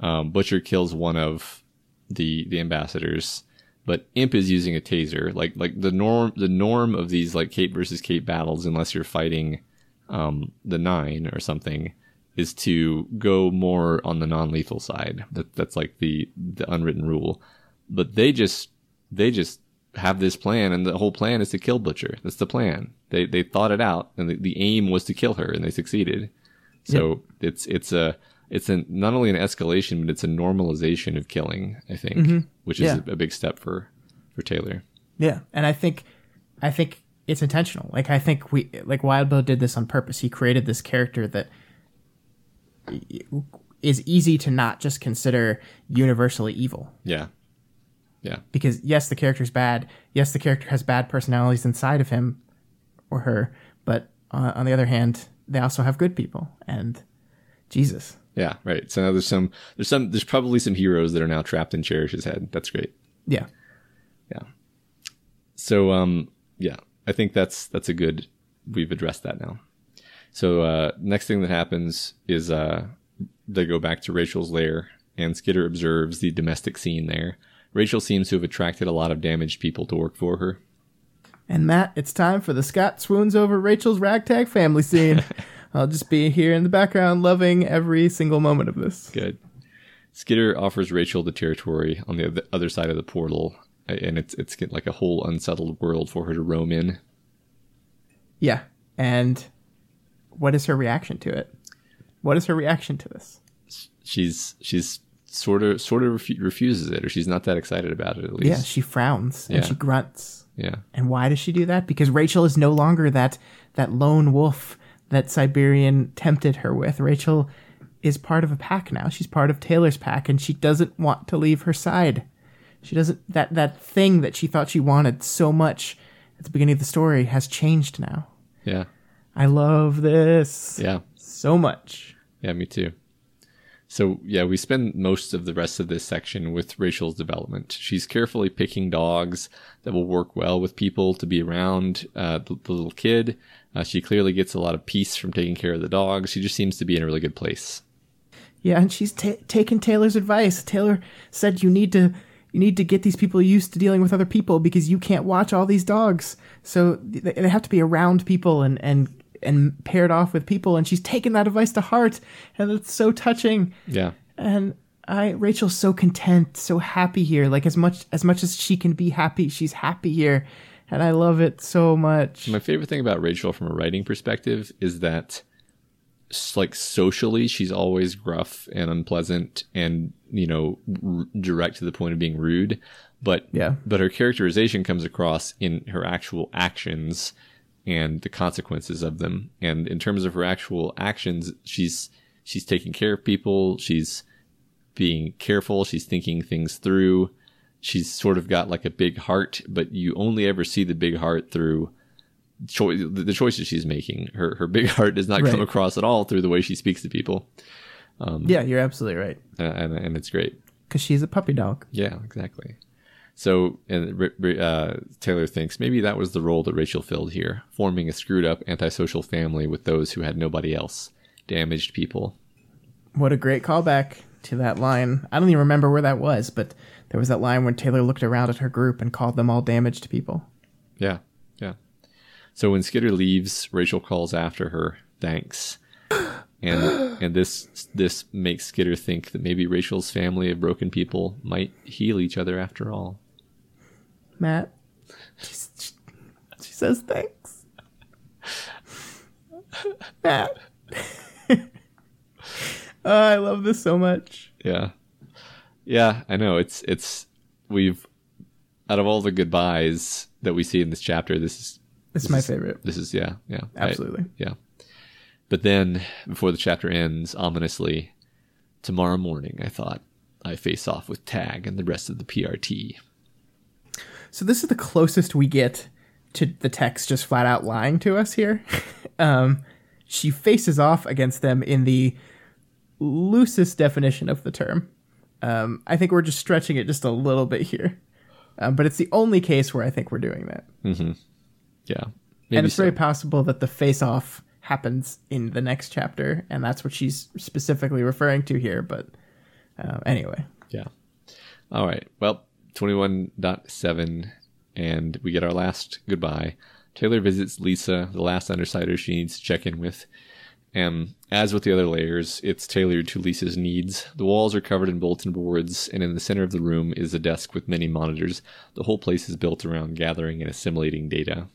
Um, Butcher kills one of the the ambassadors, but Imp is using a taser. Like like the norm the norm of these like cape versus cape battles, unless you're fighting um, the Nine or something, is to go more on the non lethal side. That that's like the the unwritten rule. But they just they just have this plan, and the whole plan is to kill Butcher. That's the plan. They they thought it out, and the, the aim was to kill her, and they succeeded. So it's it's a it's a not only an escalation, but it's a normalization of killing. I think, which is Yeah. a, a big step for for Taylor. Yeah, and I think, I think it's intentional. Like I think we, like Wildbow did this on purpose. He created this character that is easy to not just consider universally evil. Yeah, yeah, Because yes, the character's bad. Yes, the character has bad personalities inside of him or her. But uh, on the other hand, they also have good people. And Jesus, yeah. Right. So now there's some there's some there's probably some heroes that are now trapped in Cherish's head. That's great. yeah, Yeah. So um yeah, I think that's that's a good we've addressed that now. So uh next thing that happens is uh they go back to Rachel's lair and Skitter observes the domestic scene there. Rachel seems to have attracted a lot of damaged people to work for her. And Matt, it's time for the Scott swoons over Rachel's ragtag family scene. I'll just be here in the background, loving every single moment of this. Good. Skitter offers Rachel the territory on the other side of the portal, and it's it's like a whole unsettled world for her to roam in. Yeah. And what is her reaction to it? What is her reaction to this? She's she's sort of sort of refu- refuses it, or she's not that excited about it at least. Yeah, she frowns and Yeah. she grunts. Yeah. And why does she do that? Because Rachel is no longer that that lone wolf that Siberian tempted her with. Rachel is part of a pack now. She's part of Taylor's pack and she doesn't want to leave her side. She doesn't that that thing that she thought she wanted so much at the beginning of the story has changed now. Yeah. I love this Yeah. so much. Yeah, me too. So, yeah, we spend most of the rest of this section with Rachel's development. She's carefully picking dogs that will work well with people to be around uh, the, the little kid. Uh, she clearly gets a lot of peace from taking care of the dogs. She just seems to be in a really good place. Yeah, and she's ta taken Taylor's advice. Taylor said you need to you need to get these people used to dealing with other people because you can't watch all these dogs. So they, they have to be around people and and and paired off with people. And she's taken that advice to heart, and it's so touching. Yeah. And I Rachel's so content, so happy here. Like as much as much as she can be happy, she's happy here, and I love it so much. My favorite thing about Rachel from a writing perspective is that, like, socially, she's always gruff and unpleasant and, you know, r- direct to the point of being rude. But, Yeah. but her characterization comes across in her actual actions and the consequences of them. And in terms of her actual actions, she's, she's taking care of people. She's being careful. She's thinking things through. She's sort of got like a big heart, but you only ever see the big heart through the the choices she's making. Her her big heart does not come across at all through the way she speaks to people, yeah, you're absolutely right. uh, and and it's great. Because she's a puppy dog. Yeah, exactly. So, and uh, Taylor thinks maybe that was the role that Rachel filled here, forming a screwed up antisocial family with those who had nobody else, damaged people. What a great callback to that line. I don't even remember where that was, but there was that line when Taylor looked around at her group and called them all damaged people. Yeah, yeah. So when Skitter leaves, Rachel calls after her, thanks. And and this this makes Skitter think that maybe Rachel's family of broken people might heal each other after all. Matt, she, she, she says thanks. Matt. oh, I love this so much. Yeah. Yeah, I know. It's it's we've out of all the goodbyes that we see in this chapter, this is This is my favorite. this is yeah, yeah. I- Absolutely. yeah. But then before the chapter ends, ominously, tomorrow morning I thought I face off with Tagg and the rest of the PRT. So this is the closest we get to the text just flat out lying to us here. um, she faces off against them in the loosest definition of the term. Um, I think we're just stretching it just a little bit here, um, but it's the only case where I think we're doing that. Yeah. and it's so. very possible that the face-off happens in the next chapter, and that's what she's specifically referring to here. But uh, anyway, Yeah. All right. Well, 21.7, and we get our last goodbye. Taylor visits Lisa, the last Undersider she needs to check in with. And as with the other lairs, it's tailored to Lisa's needs. The walls are covered in bulletin boards, and in the center of the room is a desk with many monitors. The whole place is built around gathering and assimilating data.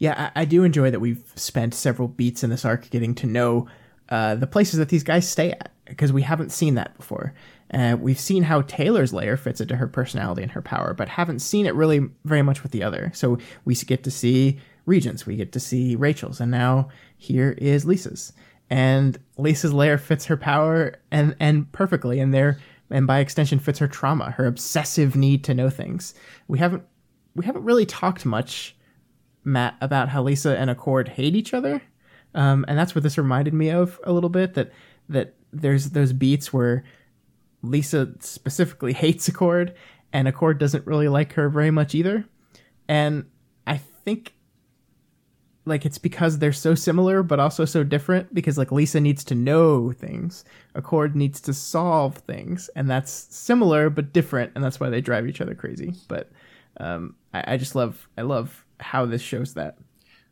yeah, I, I do enjoy that we've spent several beats in this arc getting to know uh, the places that these guys stay at because we haven't seen that before. Uh, we've seen how Taylor's lair fits into her personality and her power, but haven't seen it really very much with the other. So we get to see Regent's, we get to see Rachel's, and now here is Lisa's. And Lisa's lair fits her power and and perfectly, and there and by extension fits her trauma, her obsessive need to know things. We haven't we haven't really talked much Matt about how Lisa and Accord hate each other, um, and that's what this reminded me of a little bit. That that there's those beats where Lisa specifically hates Accord, and Accord doesn't really like her very much either. And I think like it's because they're so similar but also so different because like Lisa needs to know things, Accord needs to solve things, and that's similar but different, and that's why they drive each other crazy. But um, I, I just love I love how this shows that.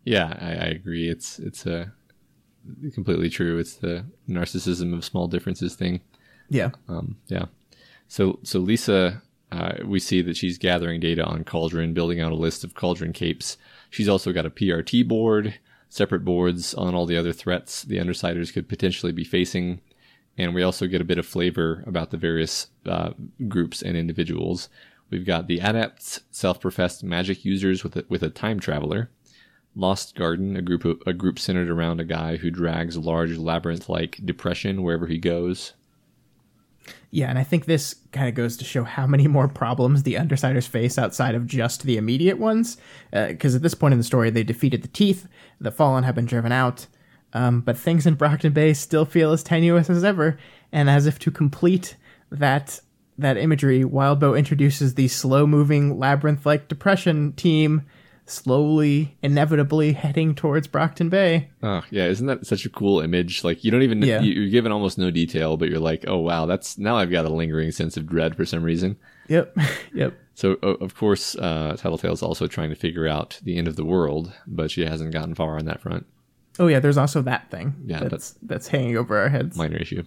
Yeah, I, I agree. It's it's a completely true. It's the narcissism of small differences thing. Yeah. Um, yeah. So so Lisa, uh, we see that she's gathering data on Cauldron, building out a list of Cauldron capes. She's also got a PRT board, separate boards on all the other threats the Undersiders could potentially be facing, and we also get a bit of flavor about the various uh, groups and individuals. We've got the adepts, self-professed magic users with a, with a time traveler. Lost Garden, a group of, a group centered around a guy who drags large labyrinth-like depression wherever he goes. Yeah, and I think this kind of goes to show how many more problems the Undersiders face outside of just the immediate ones. Because at this point in the story, they defeated the Teeth, the Fallen have been driven out, um, but things in Brockton Bay still feel as tenuous as ever. And as if to complete that that imagery, Wildbow introduces the slow-moving labyrinth-like depression team, slowly, inevitably heading towards Brockton Bay. Oh yeah, isn't that such a cool image? Like you don't even Yeah. you, you're given almost no detail, but you're like, oh wow, that's now I've got a lingering sense of dread for some reason. Yep, yep. So of course, uh, Tattletale's also trying to figure out the end of the world, but she hasn't gotten far on that front. Oh yeah, there's also that thing Yeah, that's that's hanging over our heads. Minor issue.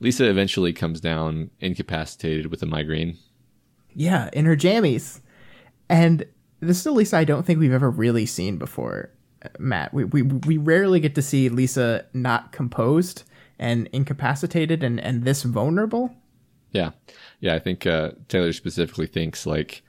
Lisa eventually comes down incapacitated with a migraine. Yeah, in her jammies. And this is a Lisa I don't think we've ever really seen before, uh, Matt. We, we, we rarely get to see Lisa not composed and incapacitated and, and this vulnerable. Yeah, yeah. I think uh, Taylor specifically thinks like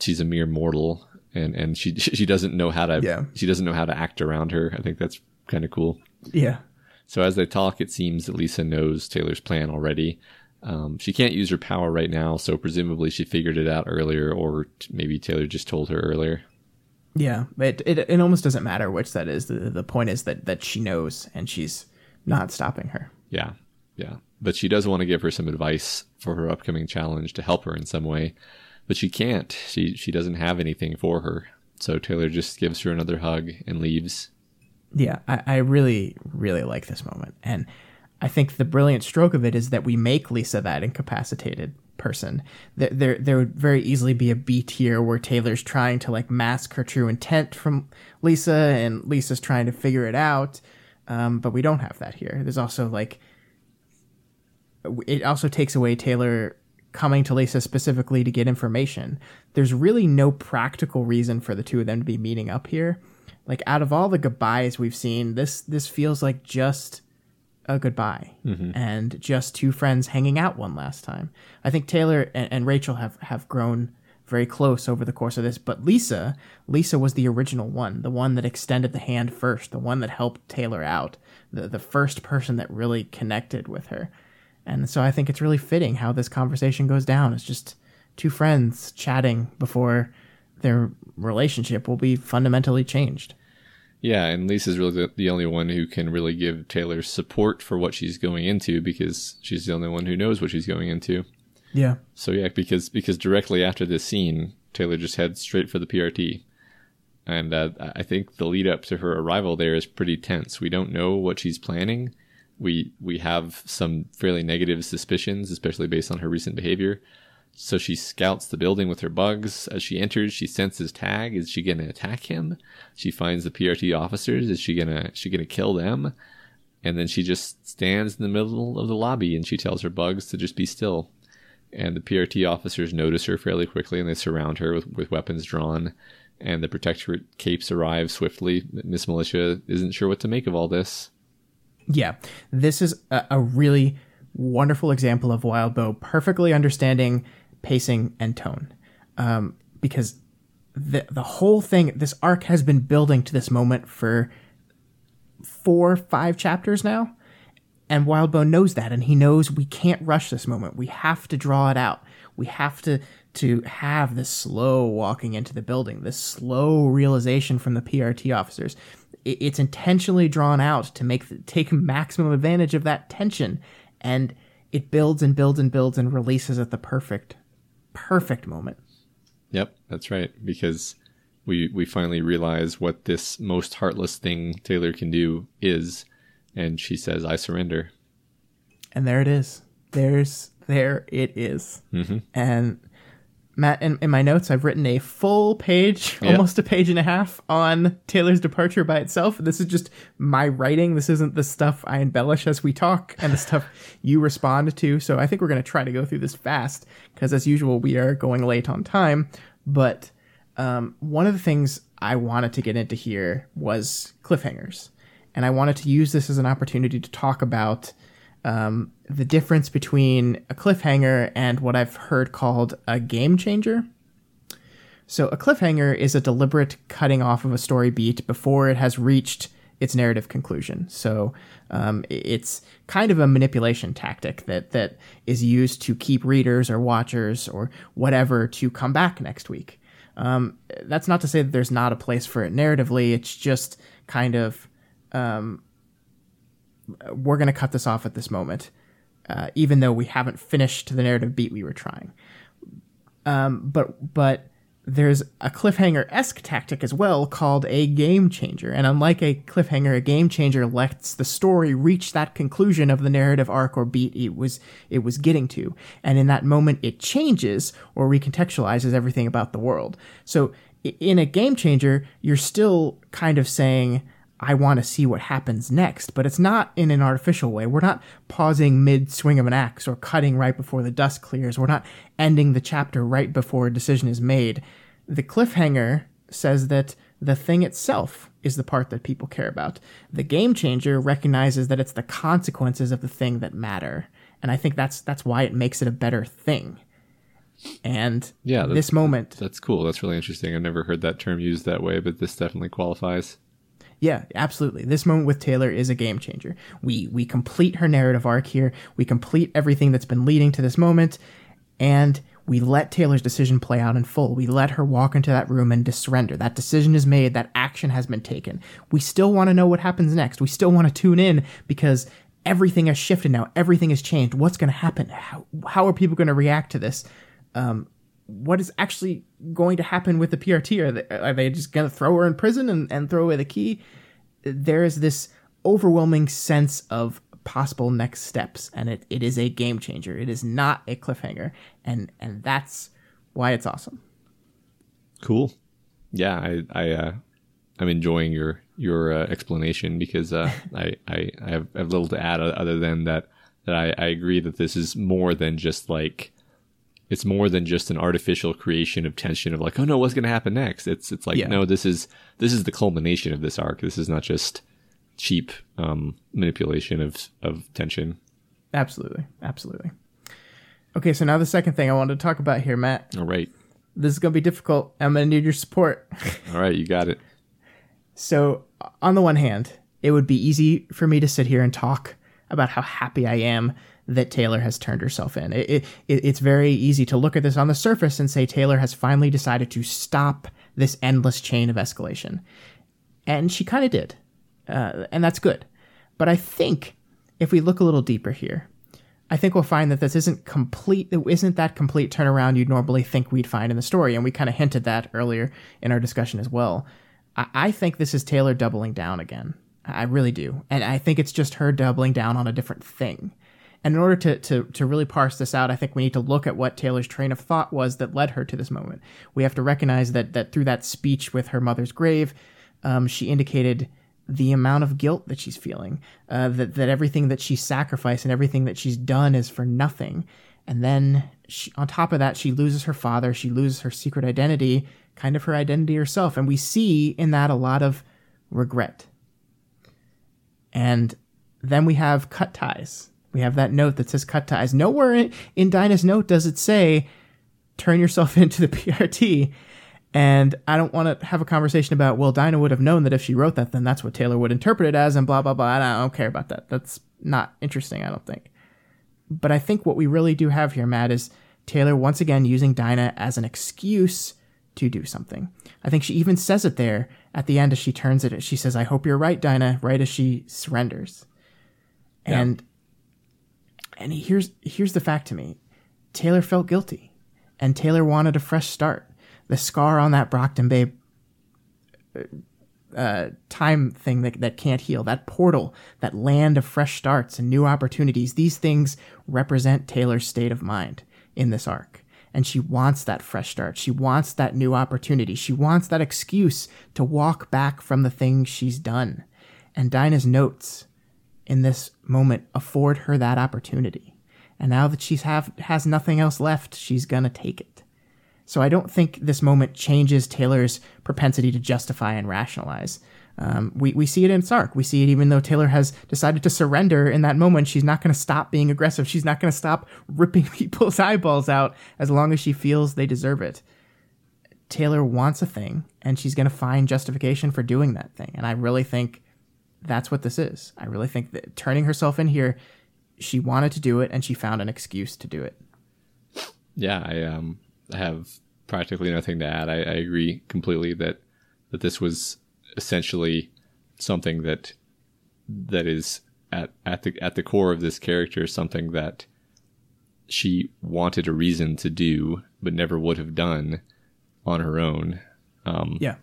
she's a mere mortal, and and she she doesn't know how to Yeah. she doesn't know how to act around her. I think that's kind of cool. Yeah. So as they talk, it seems that Lisa knows Taylor's plan already. Um, she can't use her power right now, so presumably she figured it out earlier, or t- maybe Taylor just told her earlier. Yeah. It, it, it almost doesn't matter which that is. The, the point is that, that she knows and she's not stopping her. Yeah, yeah. But she does want to give her some advice for her upcoming challenge to help her in some way, but she can't. She she doesn't have anything for her. So Taylor just gives her another hug and leaves. Yeah, I, I really, really like this moment. And I think the brilliant stroke of it is that we make Lisa that incapacitated person. There, there, there would very easily be a beat here where Taylor's trying to like mask her true intent from Lisa, and Lisa's trying to figure it out. Um, but we don't have that here. There's also like, it also takes away Taylor coming to Lisa specifically to get information. There's really no practical reason for the two of them to be meeting up here. Like out of all the goodbyes we've seen, this this feels like just a goodbye mm-hmm. and just two friends hanging out one last time. I think Taylor and, and Rachel have have grown very close over the course of this, but Lisa, Lisa was the original one, the one that extended the hand first, the one that helped Taylor out, the the first person that really connected with her. And so I think it's really fitting how this conversation goes down. It's just two friends chatting before their relationship will be fundamentally changed. Yeah, and Lisa's really the, the only one who can really give Taylor support for what she's going into because she's the only one who knows what she's going into. Yeah. So yeah, because because directly after this scene, Taylor just heads straight for the PRT, and uh, I think the lead up to her arrival there is pretty tense. We don't know what she's planning. We we have some fairly negative suspicions, especially based on her recent behavior. So she scouts the building with her bugs. As she enters, she senses Tagg. Is she gonna attack him? She finds the PRT officers. Is she gonna she gonna kill them? And then she just stands in the middle of the lobby and she tells her bugs to just be still. And the PRT officers notice her fairly quickly and they surround her with, with weapons drawn. And the protectorate capes arrive swiftly. Miss Militia isn't sure what to make of all this. Yeah, this is a, a really wonderful example of Wildbow perfectly understanding pacing and tone, um, because the the whole thing, this arc has been building to this moment for four, five chapters now, and Wildbow knows that, and he knows we can't rush this moment. We have to draw it out. We have to to have this slow walking into the building, this slow realization from the PRT officers it's intentionally drawn out to make take maximum advantage of that tension and it builds and builds and builds and releases at the perfect perfect moment yep that's right because we we finally realize what this most heartless thing taylor can do is and she says i surrender and there it is there's there it is. Mm-hmm. and Matt, in, in, my notes, I've written a full page, yep. almost a page and a half, on Taylor's departure by itself. This is just my writing. This isn't the stuff I embellish as we talk and the stuff you respond to. So I think we're going to try to go through this fast because, as usual, we are going late on time. But um, one of the things I wanted to get into here was cliffhangers. And I wanted to use this as an opportunity to talk about um, the difference between a cliffhanger and what I've heard called a game changer. So, a cliffhanger is a deliberate cutting off of a story beat before it has reached its narrative conclusion. So, um, it's kind of a manipulation tactic that, that is used to keep readers or watchers or whatever to come back next week. Um, that's not to say that there's not a place for it narratively, it's just kind of um, we're going to cut this off at this moment, uh, even though we haven't finished the narrative beat we were trying. Um, but but there's a cliffhanger esque tactic as well called a game changer. And unlike a cliffhanger, a game changer lets the story reach that conclusion of the narrative arc or beat it was it was getting to. And in that moment it changes or recontextualizes everything about the world. So in a game changer, you're still kind of saying, I want to see what happens next, but it's not in an artificial way. We're not pausing mid swing of an axe or cutting right before the dust clears. We're not ending the chapter right before a decision is made. The cliffhanger says that the thing itself is the part that people care about. The game changer recognizes that it's the consequences of the thing that matter. And I think that's that's why it makes it a better thing. And yeah, this moment That's cool. That's really interesting. I've never heard that term used that way, but this definitely qualifies. Yeah, absolutely. This moment with Taylor is a game changer. We we complete her narrative arc here. We complete everything that's been leading to this moment, and we let Taylor's decision play out in full. We let her walk into that room and surrender. That decision is made. That action has been taken. We still want to know what happens next. We still want to tune in because everything has shifted now. Everything has changed. What's going to happen? How, how are people going to react to this? Um, what is actually going to happen with the PRT? Are they, are they just going to throw her in prison and, and throw away the key? There is this overwhelming sense of possible next steps, and it, it is a game changer. It is not a cliffhanger, and and that's why it's awesome. Cool. Yeah, I I uh, I'm enjoying your your uh, explanation because uh, I, I I have, I have little to add other than that that I, I agree that this is more than just like it's more than just an artificial creation of tension of like, oh no, what's going to happen next? It's it's like yeah. no, this is this is the culmination of this arc. This is not just cheap um, manipulation of of tension. Absolutely, absolutely. Okay, so now the second thing I wanted to talk about here, Matt. All right. This is going to be difficult. I'm going to need your support. All right, you got it. So, on the one hand, it would be easy for me to sit here and talk about how happy I am that Taylor has turned herself in. It, it, it's very easy to look at this on the surface and say Taylor has finally decided to stop this endless chain of escalation. and she kind of did, uh, and that's good. But I think if we look a little deeper here, I think we'll find that this isn't complete. It isn't that complete turnaround you'd normally think we'd find in the story, and we kind of hinted that earlier in our discussion as well. I, I think this is Taylor doubling down again. I really do, and I think it's just her doubling down on a different thing. And in order to, to, to really parse this out, I think we need to look at what Taylor's train of thought was that led her to this moment. We have to recognize that that through that speech with her mother's grave, um, she indicated the amount of guilt that she's feeling, uh, that that everything that she sacrificed and everything that she's done is for nothing. And then she, on top of that, she loses her father. She loses her secret identity, kind of her identity herself, and we see in that a lot of regret. And then we have cut ties we have that note that says cut ties. Nowhere in, in Dinah's note does it say turn yourself into the PRT. And I don't want to have a conversation about, well, Dinah would have known that if she wrote that, then that's what Taylor would interpret it as, and blah, blah, blah. I don't care about that. That's not interesting, I don't think. But I think what we really do have here, Matt, is Taylor once again using Dinah as an excuse to do something. I think she even says it there at the end as she turns it. She says, I hope you're right, Dinah, right as she surrenders. Yeah. And and here's here's the fact to me. Taylor felt guilty, and Taylor wanted a fresh start. The scar on that Brockton Bay uh, time thing that, that can't heal, that portal, that land of fresh starts and new opportunities, these things represent Taylor's state of mind in this arc. And she wants that fresh start. She wants that new opportunity. She wants that excuse to walk back from the things she's done. And Dinah's notes in this moment afford her that opportunity. And now that she's have has nothing else left, she's gonna take it. So I don't think this moment changes Taylor's propensity to justify and rationalize. Um, we, we see it in Sark. We see it even though Taylor has decided to surrender in that moment. She's not going to stop being aggressive. She's not going to stop ripping people's eyeballs out as long as she feels they deserve it. Taylor wants a thing, and she's going to find justification for doing that thing. And I really think that's what this is. I really think that turning herself in here, she wanted to do it and she found an excuse to do it. Yeah, I um have practically nothing to add. I, I agree completely that that this was essentially something that that is at at the at the core of this character something that she wanted a reason to do but never would have done on her own. Um, yeah.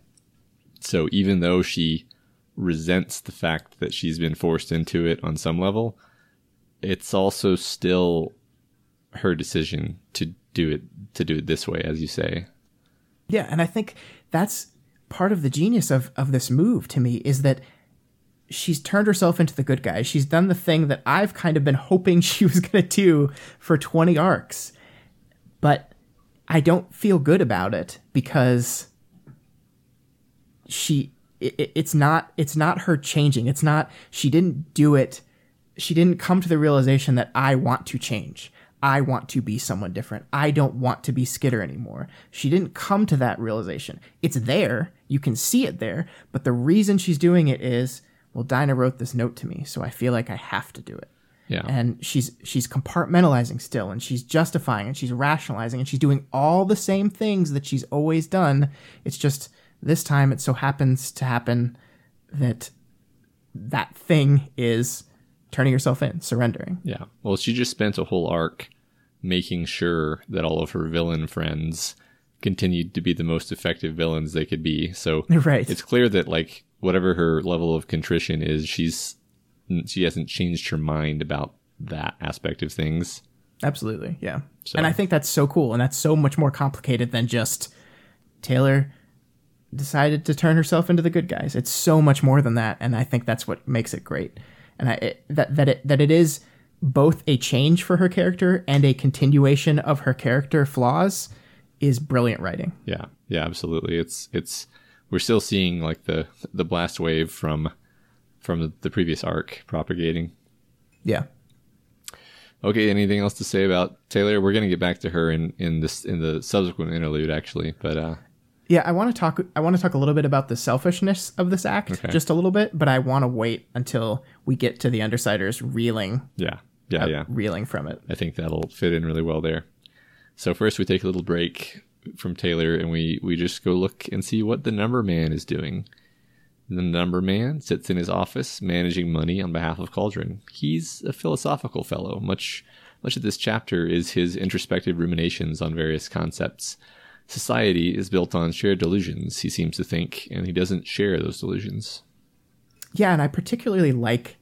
So even though she resents the fact that she's been forced into it on some level, it's also still her decision to do it to do it this way, as you say. Yeah, and I think that's part of the genius of of this move to me is that she's turned herself into the good guy. She's done the thing that I've kind of been hoping she was going to do for 20 arcs. But I don't feel good about it because she it, it's not it's not her changing. It's not she didn't do it. She didn't come to the realization that I want to change. I want to be someone different. I don't want to be Skitter anymore. She didn't come to that realization. It's there. You can see it there. But the reason she's doing it is, well, Dinah wrote this note to me, so I feel like I have to do it. Yeah. And she's she's compartmentalizing still and she's justifying and she's rationalizing and she's doing all the same things that she's always done. It's just this time it so happens to happen that that thing is turning yourself in, surrendering. Yeah. Well, she just spent a whole arc making sure that all of her villain friends continued to be the most effective villains they could be. So right. it's clear that like whatever her level of contrition is, she's she hasn't changed her mind about that aspect of things. Absolutely. Yeah. So. And I think that's so cool and that's so much more complicated than just Taylor decided to turn herself into the good guys. It's so much more than that, and I think that's what makes it great. And I, it, that that it that it is both a change for her character and a continuation of her character flaws is brilliant writing. Yeah, yeah, absolutely. It's it's we're still seeing like the the blast wave from from the previous arc propagating. Yeah. Okay, anything else to say about Taylor? We're gonna get back to her in in this in the subsequent interlude, actually. But uh, yeah, I want to talk. I want to talk a little bit about the selfishness of this act, okay. just a little bit. But I want to wait until we get to the Undersiders reeling. Yeah, yeah, uh, yeah, reeling from it. I think that'll fit in really well there. So first, we take a little break from Taylor, and we we just go look and see what the Number Man is doing. The number man sits in his office managing money on behalf of Cauldron. He's a philosophical fellow. Much much of this chapter is his introspective ruminations on various concepts. Society is built on shared delusions, he seems to think, and he doesn't share those delusions. Yeah, and I particularly like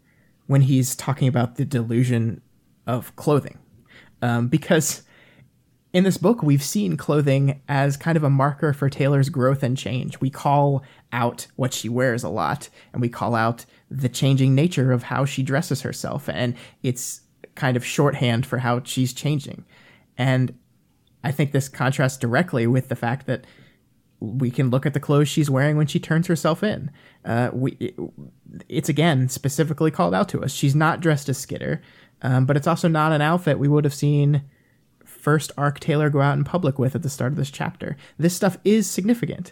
when he's talking about the delusion of clothing. Um, because in this book, we've seen clothing as kind of a marker for Taylor's growth and change. We call out what she wears a lot, and we call out the changing nature of how she dresses herself, and it's kind of shorthand for how she's changing. And I think this contrasts directly with the fact that we can look at the clothes she's wearing when she turns herself in. Uh, we, it, it's again specifically called out to us. She's not dressed as Skitter, um, but it's also not an outfit we would have seen first arc Taylor go out in public with at the start of this chapter. This stuff is significant.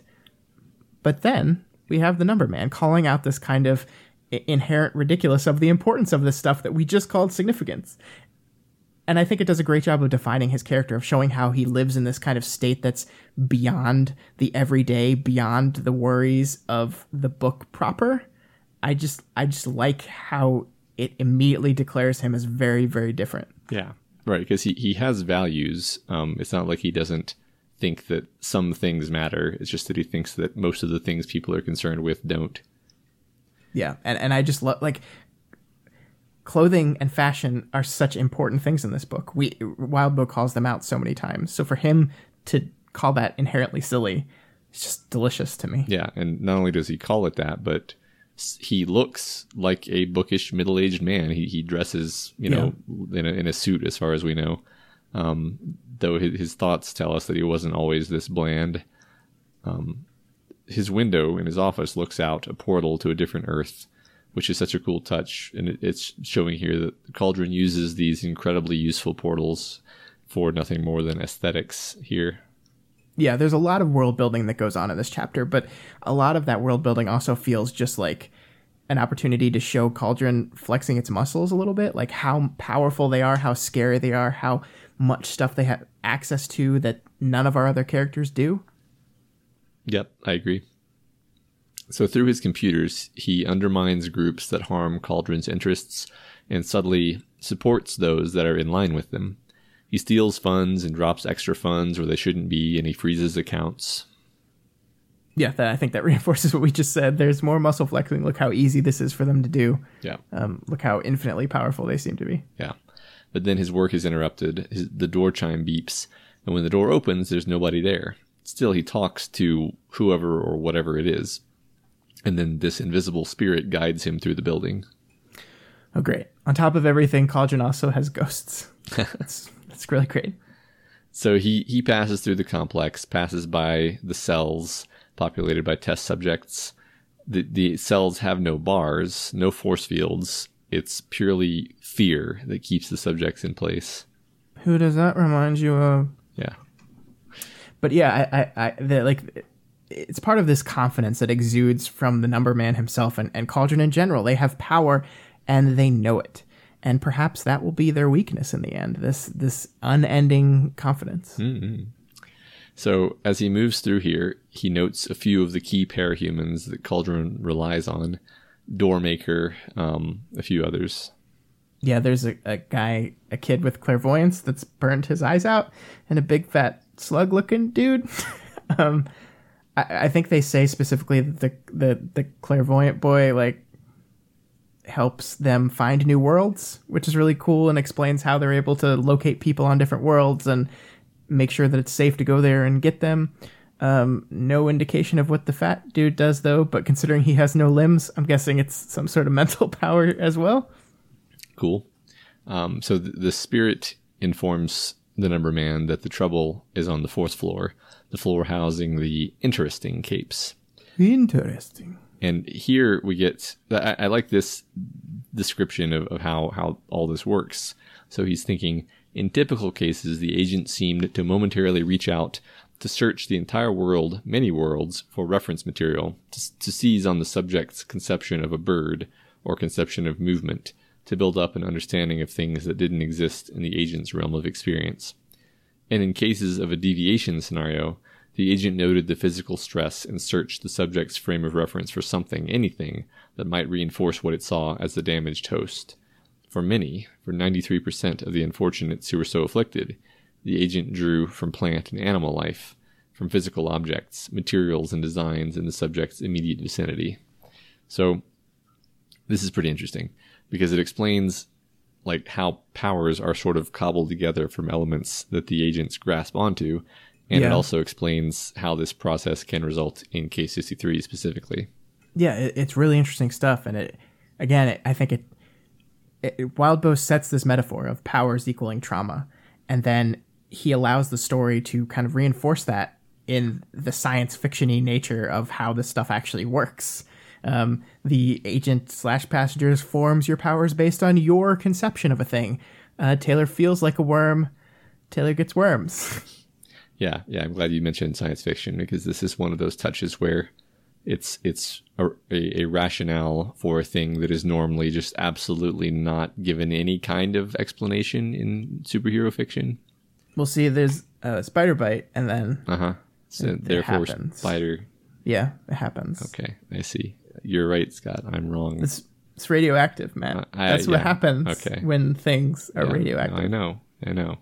But then we have the number man calling out this kind of inherent ridiculous of the importance of this stuff that we just called significance. And I think it does a great job of defining his character, of showing how he lives in this kind of state that's beyond the everyday, beyond the worries of the book proper. I just I just like how it immediately declares him as very, very different. Yeah. Right, because he, he has values. Um, it's not like he doesn't think that some things matter. It's just that he thinks that most of the things people are concerned with don't. Yeah, and and I just love like clothing and fashion are such important things in this book. We Wildbow calls them out so many times. So for him to call that inherently silly, it's just delicious to me. Yeah, and not only does he call it that, but he looks like a bookish middle-aged man. He he dresses, you know, yeah. in a in a suit as far as we know. Um, though his, his, thoughts tell us that he wasn't always this bland. Um, his window in his office looks out a portal to a different Earth, which is such a cool touch, and it, it's showing here that Cauldron uses these incredibly useful portals for nothing more than aesthetics here yeah, there's a lot of world building that goes on in this chapter, but a lot of that world building also feels just like an opportunity to show Cauldron flexing its muscles a little bit, like how powerful they are, how scary they are, how much stuff they have access to that none of our other characters do. Yep, I agree. So through his computers, he undermines groups that harm Cauldron's interests and subtly supports those that are in line with them. He steals funds and drops extra funds where they shouldn't be, and he freezes accounts. Yeah, that, I think that reinforces what we just said. There's more muscle flexing. Look how easy this is for them to do. Yeah. Um, look how infinitely powerful they seem to be. Yeah. But then his work is interrupted. His, the door chime beeps, and when the door opens, there's nobody there. Still, he talks to whoever or whatever it is, and then this invisible spirit guides him through the building. Oh, great! On top of everything, Cauldron also has ghosts. That's it's really great. So he he passes through the complex, passes by the cells populated by test subjects. The the cells have no bars, no force fields. It's purely fear that keeps the subjects in place. Who does that remind you of? Yeah. But yeah, I, I, I the, like it's part of this confidence that exudes from the number man himself and, and Cauldron in general. They have power and they know it and perhaps that will be their weakness in the end. This this unending confidence. Mm-hmm. So as he moves through here, he notes a few of the key parahumans that Cauldron relies on: Doormaker, um, a few others. Yeah, there's a, a guy, a kid with clairvoyance that's burned his eyes out, and a big fat slug-looking dude. um, I, I think they say specifically that the the the clairvoyant boy like helps them find new worlds, which is really cool and explains how they're able to locate people on different worlds and make sure that it's safe to go there and get them. Um, no indication of what the fat dude does, though, but considering he has no limbs, I'm guessing it's some sort of mental power as well. Cool. Um, so th- the spirit informs the number man that the trouble is on the fourth floor, the floor housing the interesting capes. Interesting. And here we get, I, I like this description of, of how, how all this works. So he's thinking, in typical cases, the agent seemed to momentarily reach out to search the entire world, many worlds, for reference material, to, to seize on the subject's conception of a bird or conception of movement, to build up an understanding of things that didn't exist in the agent's realm of experience. And in cases of a deviation scenario, The agent noted the physical stress and searched the subject's frame of reference for something, anything, that might reinforce what it saw as the damaged host. For many, for 93% of the unfortunates who were so afflicted, the agent drew from plant and animal life, from physical objects, materials, and designs in the subject's immediate vicinity. So, this is pretty interesting because it explains like how powers are sort of cobbled together from elements that the agents grasp onto and it also explains how this process can result in Case 53 specifically yeah, it, it's really interesting stuff, and it again, it, I think it, it Wildbow sets this metaphor of powers equaling trauma, and then he allows the story to kind of reinforce that in the science fictiony nature of how this stuff actually works. Um, the agent slash passengers forms your powers based on your conception of a thing. Uh, Taylor feels like a worm. Taylor gets worms. yeah yeah i'm glad you mentioned science fiction because this is one of those touches where it's it's a, a, a rationale for a thing that is normally just absolutely not given any kind of explanation in superhero fiction we'll see. There's a spider bite, and then uh-huh so It- therefore spider yeah, it happens. okay i see you're right scott i'm wrong It's it's radioactive, man. Uh, I- That's what yeah, happens okay. when things are Yeah, radioactive. I know, I know.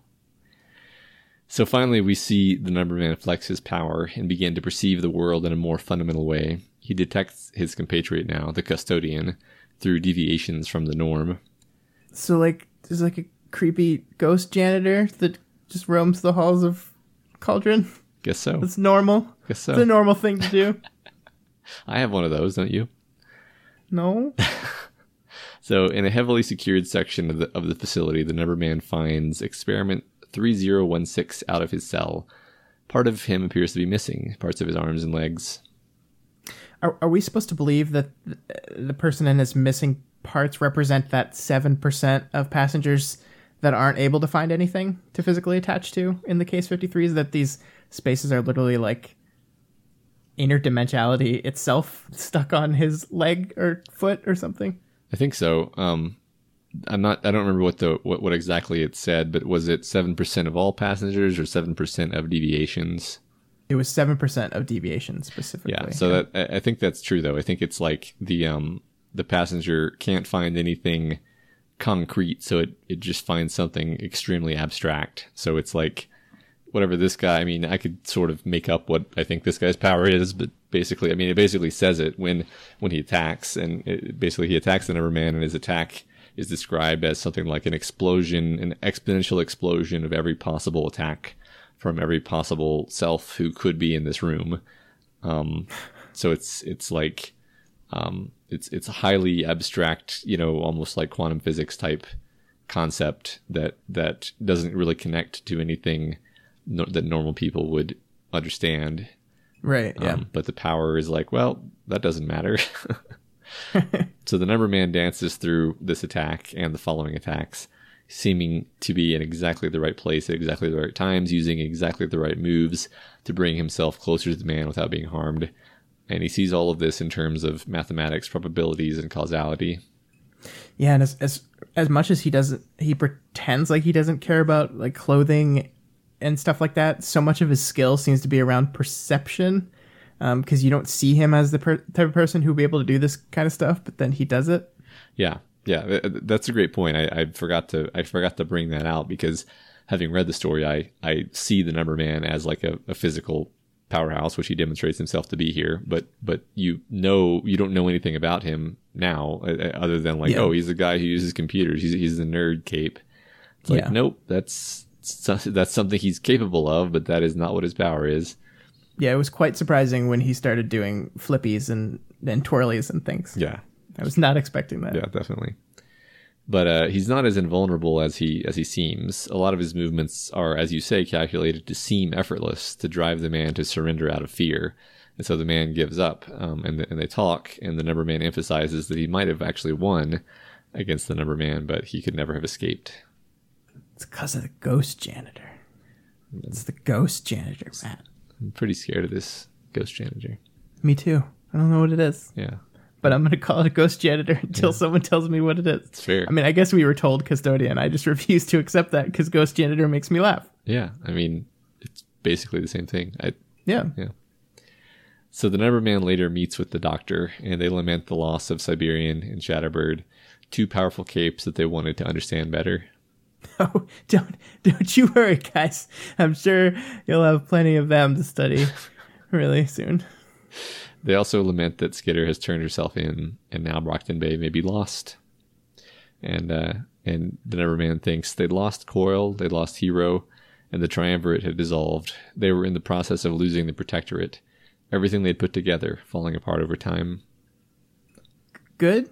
So finally, we see the number man flex his power and begin to perceive the world in a more fundamental way. He detects his compatriot now, the custodian, through deviations from the norm. So like there's like a creepy ghost janitor that just roams the halls of Cauldron. Guess so. It's normal. Guess so. It's a normal thing to do. I have one of those, don't you? no. So, in a heavily secured section of the, of the facility, the Numberman finds experiment 3016 out of his cell. Part of him appears to be missing, parts of his arms and legs. Are, are we supposed to believe that the person in his missing parts represent that 7% of passengers that aren't able to find anything to physically attach to in the case 53s that these spaces are literally like interdimensionality itself stuck on his leg or foot or something I think so. Um, I'm not. I don't remember what the what, what exactly it said, but was it seven percent of all passengers or seven percent of deviations? it was 7% of deviations specifically Yeah. So that I I think that's true though. I think it's like the um the passenger can't find anything concrete, so it it just finds something extremely abstract. So it's like whatever this guy. I mean, I could sort of make up what I think this guy's power is, but basically, I mean, it basically says it when when he attacks, and it, basically he attacks the Number Man, and his attack is described as something like an explosion, an exponential explosion of every possible attack from every possible self who could be in this room. Um, so it's it's like um, it's it's a highly abstract, you know, almost like quantum physics type concept that that doesn't really connect to anything no, that normal people would understand. right yeah Um, but the power is like, well, that doesn't matter. so the number man dances through this attack and the following attacks, seeming to be in exactly the right place at exactly the right times, using exactly the right moves to bring himself closer to the man without being harmed. And he sees all of this in terms of mathematics, probabilities, and causality. Yeah, and as as as much as he doesn't, he pretends like he doesn't care about like clothing and stuff like that. So much of his skill seems to be around perception, because you don't see him as the per- type of person who would be able to do this kind of stuff, but then he does it. Yeah, yeah, th- th- that's a great point. I, I forgot to I forgot to bring that out because having read the story, I I see the Number Man as like a, a physical powerhouse, which he demonstrates himself to be here. But but you know you don't know anything about him now, uh, uh, other than like Yeah. oh he's a guy who uses computers. He's he's the nerd cape. It's like Yeah. nope, that's that's something he's capable of, but that is not what his power is. Yeah, it was quite surprising when he started doing flippies and and twirlies and things. Yeah, I was not expecting that. Yeah, definitely. But uh, he's not as invulnerable as he as he seems. A lot of his movements are, as you say, calculated to seem effortless to drive the man to surrender out of fear. And so the man gives up, um, and and they talk, and the number man emphasizes that he might have actually won against the number man, but he could never have escaped. It's because of the ghost janitor. It's the ghost janitor, man. I'm pretty scared of this ghost janitor. Me too. I don't know what it is, Yeah, but I'm gonna call it a ghost janitor until someone tells me what it is. it's fair. I mean, I guess we were told custodian. I just refuse to accept that because ghost janitor makes me laugh. yeah, I mean, it's basically the same thing. I Yeah. Yeah. So the Numberman later meets with the Doctor, and they lament the loss of Siberian and Shatterbird, two powerful capes that they wanted to understand better. Oh, don't don't you worry, guys. I'm sure you'll have plenty of them to study really soon. They also lament that Skitter has turned herself in, and now Brockton Bay may be lost. And uh, and the Number Man thinks they'd lost Coil, they'd lost Hero, and the Triumvirate had dissolved. They were in the process of losing the Protectorate. Everything they'd put together falling apart over time. Good.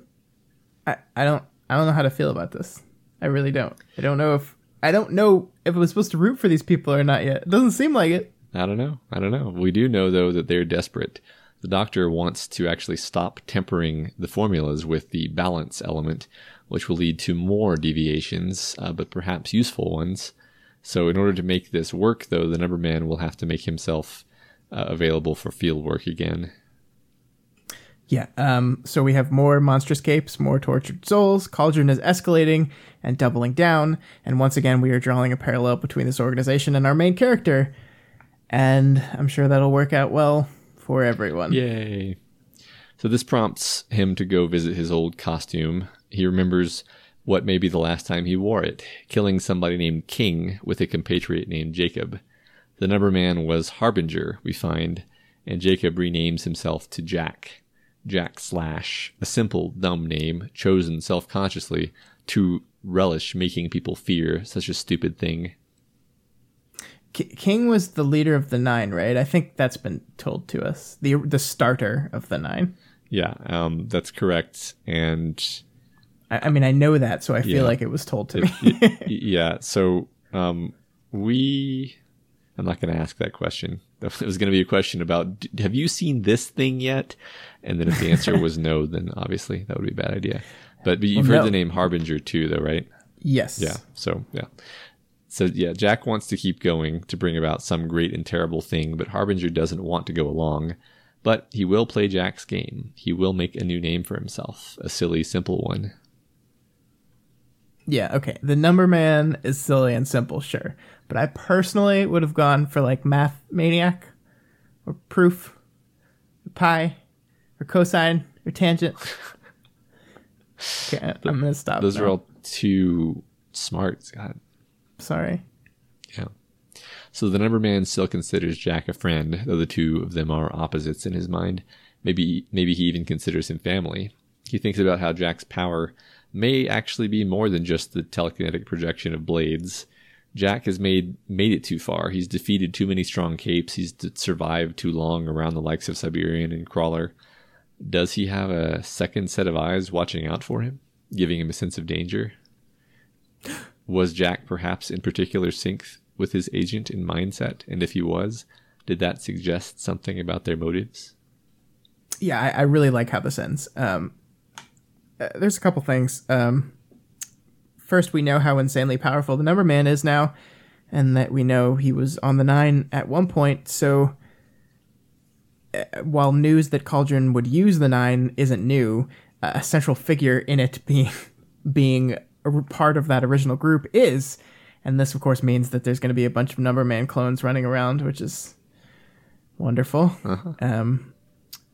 I, I don't I don't know how to feel about this. I really don't. I don't know if I don't know if I was supposed to root for these people or not yet. It doesn't seem like it. I don't know. I don't know. We do know though that they're desperate. The doctor wants to actually stop tempering the formulas with the balance element, which will lead to more deviations, uh, but perhaps useful ones. So, in order to make this work, though, the number man will have to make himself uh, available for field work again. Yeah. Um, so we have more monstrous capes, more tortured souls. Cauldron is escalating and doubling down. And once again, we are drawing a parallel between this organization and our main character. And I'm sure that'll work out well for everyone. Yay. So this prompts him to go visit his old costume. He remembers what may be the last time he wore it, killing somebody named King with a compatriot named Jacob. The number man was Harbinger, we find, and Jacob renames himself to Jack. Jack Slash, a simple, dumb name chosen self consciously to relish making people fear such a stupid thing. K- King was the leader of the Nine, right? I think that's been told to us. The the starter of the Nine. Yeah, um, that's correct. And I, I mean, I know that, so I feel Yeah. like it was told to me. Y- yeah, so um, we. I'm not going to ask that question. It was going to be a question about Have you seen this thing yet? And then if the answer was no, then obviously that would be a bad idea. But, but you've Well, heard no. the name Harbinger too, though, right? yes. Yeah. So yeah. So yeah, Jack wants to keep going to bring about some great and terrible thing, but Harbinger doesn't want to go along. But he will play Jack's game. He will make a new name for himself, a silly, simple one. Yeah, okay. The number man is silly and simple, sure. But I personally would have gone for like math maniac or proof or pi or cosine or tangent. Okay, I'm gonna stop. Those now. are all too smart. God. sorry. Yeah. So the number man still considers Jack a friend, though the two of them are opposites in his mind. Maybe maybe he even considers him family. He thinks about how Jack's power may actually be more than just the telekinetic projection of blades. Jack has made made it too far. He's defeated too many strong capes. He's survived too long around the likes of Siberian and Crawler. Does he have a second set of eyes watching out for him, giving him a sense of danger? Was Jack perhaps in particular sync with his agent in mindset? And if he was, did that suggest something about their motives? Yeah, I, I really like how this ends. Um, uh, there's a couple things. Um, first, we know how insanely powerful the number man is now, and that we know he was on the nine at one point. So, while news that Cauldron would use the nine isn't new, uh, a central figure in it being being a part of that original group is. And this, of course, means that there's going to be a bunch of number man clones running around, which is wonderful. Um,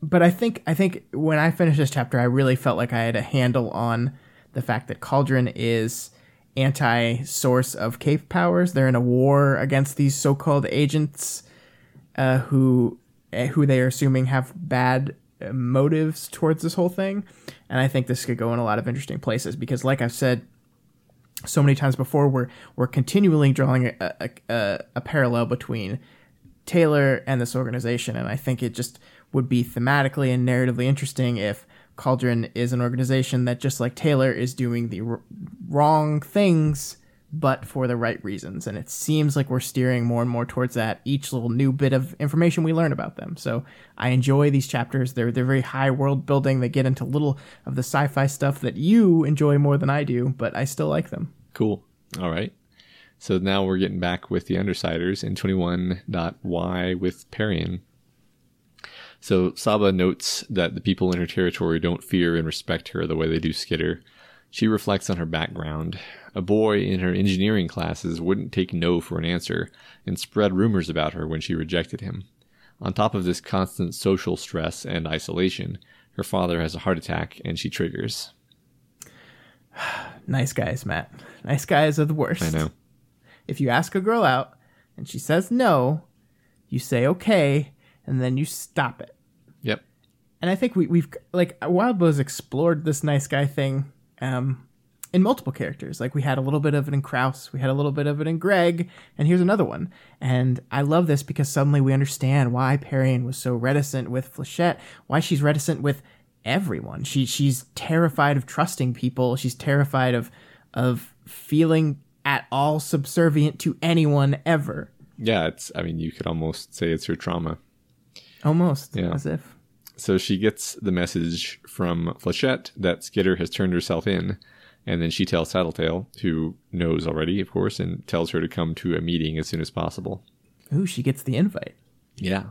but I think I think when I finished this chapter, I really felt like I had a handle on the fact that Cauldron is anti-source of cape powers. They're in a war against these so-called agents uh, who who they are assuming have bad uh, motives towards this whole thing. And I think this could go in a lot of interesting places because, like I've said so many times before, we're we're continually drawing a, a, a, a parallel between Taylor and this organization, and I think it just would be thematically and narratively interesting if Cauldron is an organization that, just like Taylor, is doing the r- wrong things, but for the right reasons. And it seems like we're steering more and more towards that each little new bit of information we learn about them. So I enjoy these chapters. They're they're very high world building. They get into little of the sci-fi stuff that you enjoy more than I do, but I still like them. Cool. All right. So now we're getting back with the Undersiders in 21.y with Parian. So Sabah notes that the people in her territory don't fear and respect her the way they do Skitter. She reflects on her background. A boy in her engineering classes wouldn't take no for an answer and spread rumors about her when she rejected him. On top of this constant social stress and isolation, her father has a heart attack and she triggers. Nice guys, Matt. Nice guys are the worst. I know. If you ask a girl out and she says no, you say okay, and then you stop it. Yep. And I think we, we've like Wildbow's explored this nice guy thing um, in multiple characters. Like we had a little bit of it in Krouse, we had a little bit of it in Greg, and here's another one. And I love this because suddenly we understand why Parian was so reticent with Flechette, why she's reticent with everyone. She she's terrified of trusting people. She's terrified of of feeling at all subservient to anyone ever. Yeah, it's I mean you could almost say it's her trauma. Almost Yeah. as if. So she gets the message from Flechette that Skitter has turned herself in, and then she tells Tattletale, who knows already, of course, and tells her to come to a meeting as soon as possible. Ooh, she gets the invite. Yeah.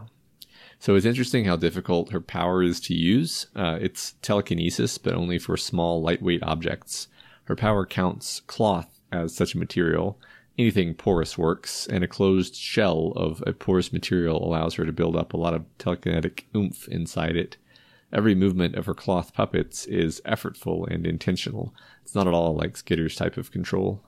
So it's interesting how difficult her power is to use. Uh, it's telekinesis, but only for small, lightweight objects. Her power counts cloth as such a material. Anything porous works, and a closed shell of a porous material allows her to build up a lot of telekinetic oomph inside it. Every movement of her cloth puppets is effortful and intentional. It's not at all like Skitter's type of control.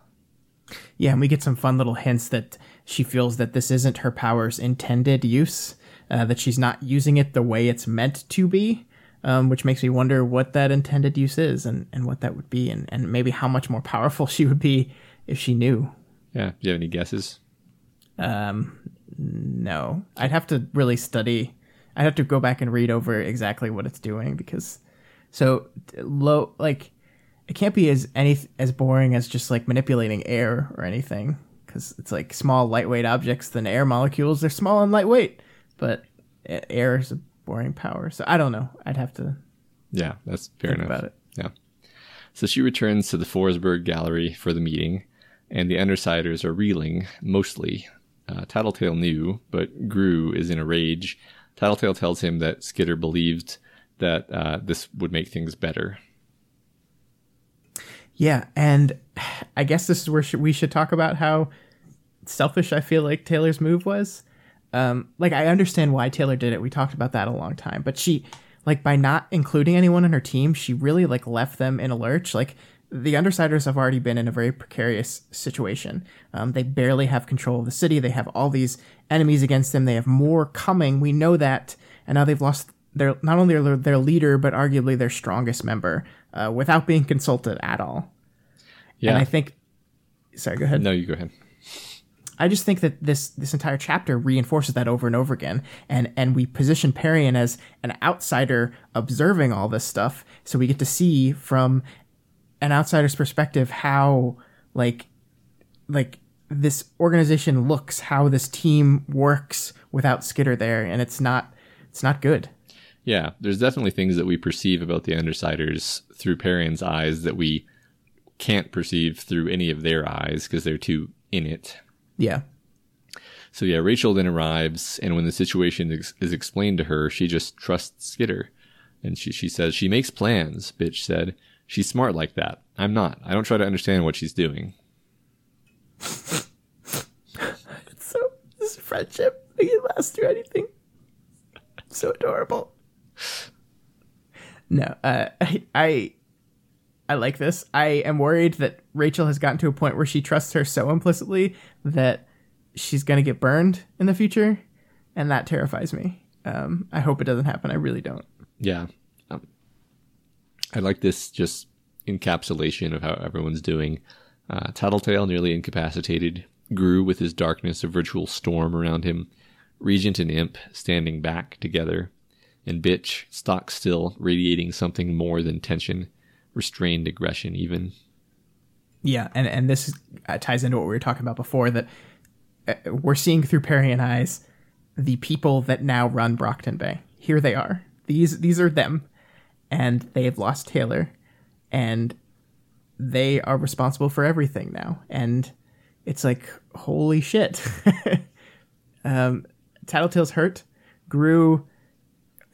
Yeah, and we get some fun little hints that she feels that this isn't her power's intended use, uh, that she's not using it the way it's meant to be, um, which makes me wonder what that intended use is and, and what that would be, and, and maybe how much more powerful she would be if she knew. Yeah, do you have any guesses? Um, No, I'd have to really study. I'd have to go back and read over exactly what it's doing because, so low like, it can't be as any as boring as just like manipulating air or anything because it's like small lightweight objects than air molecules. They're small and lightweight, but air is a boring power. So I don't know. I'd have to Yeah, that's fair enough. about it. Yeah. So she returns to the Forsberg Gallery for the meeting, and the Undersiders are reeling, mostly. Uh, Tattletale knew, but Grue is in a rage. Tattletale tells him that Skitter believed that uh, this would make things better. Yeah, and I guess this is where we should talk about how selfish I feel like Taylor's move was. Um, like I understand why Taylor did it. We talked about that a long time, but she, like, by not including anyone in her team, she really like left them in a lurch. Like the Undersiders have already been in a very precarious situation. Um, they barely have control of the city. They have all these enemies against them. They have more coming. We know that, and now they've lost their not only their, their leader but arguably their strongest member uh, without being consulted at all. Yeah. And I think, sorry, go ahead. no, you go ahead. I just think that this this entire chapter reinforces that over and over again, and and we position Parian as an outsider observing all this stuff, so we get to see from an outsider's perspective how like like this organization looks, how this team works without Skitter there, and it's not it's not good. Yeah, there's definitely things that we perceive about the Undersiders through Parian's eyes that we can't perceive through any of their eyes because they're too in it. Yeah, So yeah, Rachel then arrives, and when the situation is, is explained to her, she just trusts Skitter, and she she says she makes plans. Bitch said she's smart like that. I'm not. I don't try to understand what she's doing. so this friendship it can last through anything. So adorable. No, uh, I, I I like this. I am worried that Rachel has gotten to a point where she trusts her so implicitly that she's gonna get burned in the future, and that terrifies me. Um, I hope it doesn't happen. I really don't. Yeah, um, I like this just encapsulation of how everyone's doing. Uh, Tattletale nearly incapacitated, Grue with his darkness a virtual storm around him. Regent and Imp standing back together, and Bitch stock still, radiating something more than tension, restrained aggression even. Yeah, and and this uh, ties into what we were talking about before that uh, we're seeing through Parian eyes the people that now run Brockton Bay. Here they are. These these are them, and they've lost Taylor, and they are responsible for everything now. And it's like holy shit. um, Tattletale's hurt. Grue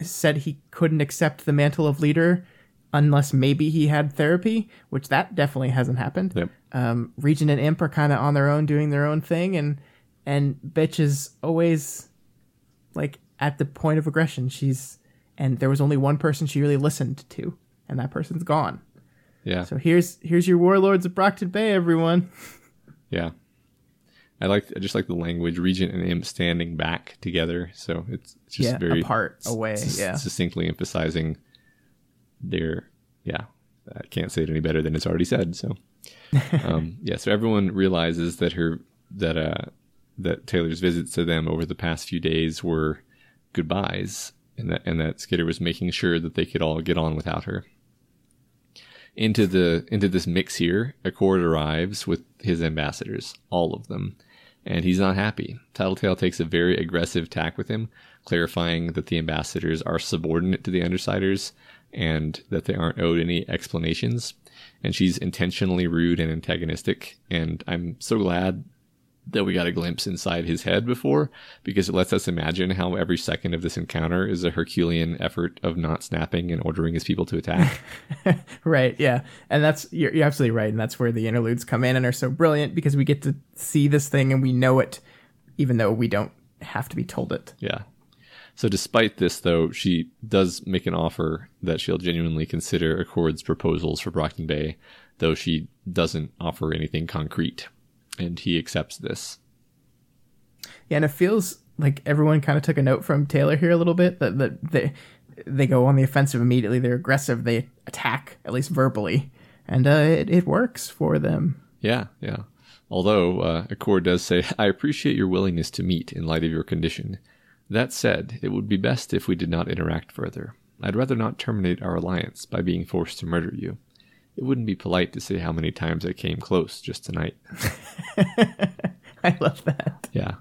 said he couldn't accept the mantle of leader unless maybe he had therapy, which that definitely hasn't happened. Yep. Um, Regent and Imp are kind of on their own, doing their own thing, and and bitch is always like at the point of aggression. She's and there was only one person she really listened to, and that person's gone. Yeah. So here's here's your warlords of Brockton Bay, everyone. Yeah. I like I just like the language Regent and Imp standing back together. So it's, it's just Yeah, very apart, away, s- yeah. Succinctly emphasizing their yeah. I can't say it any better than it's already said. So um, yeah, so everyone realizes that her that uh that Taylor's visits to them over the past few days were goodbyes and that and that Skitter was making sure that they could all get on without her into the into this mix here, Accord arrives with his ambassadors, all of them, and he's not happy. Tattletale takes a very aggressive tack with him, clarifying that the ambassadors are subordinate to the Undersiders and that they aren't owed any explanations. And she's intentionally rude and antagonistic, and I'm so glad that we got a glimpse inside his head before because it lets us imagine how every second of this encounter is a Herculean effort of not snapping and ordering his people to attack. Right, yeah. And that's you're, you're absolutely right, and that's where the interludes come in and are so brilliant because we get to see this thing and we know it even though we don't have to be told it. Yeah. So despite this, though, she does make an offer that she'll genuinely consider Accord's proposals for Brockton Bay, though she doesn't offer anything concrete. And he accepts this. Yeah, and it feels like everyone kind of took a note from Taylor here a little bit that, that they they go on the offensive immediately. They're aggressive. They attack at least verbally, and uh, it it works for them. Yeah, yeah. Although uh, Accord does say, I appreciate your willingness to meet in light of your condition. That said, it would be best if we did not interact further. I'd rather not terminate our alliance by being forced to murder you. It wouldn't be polite to say how many times I came close just tonight. I love that. Yeah.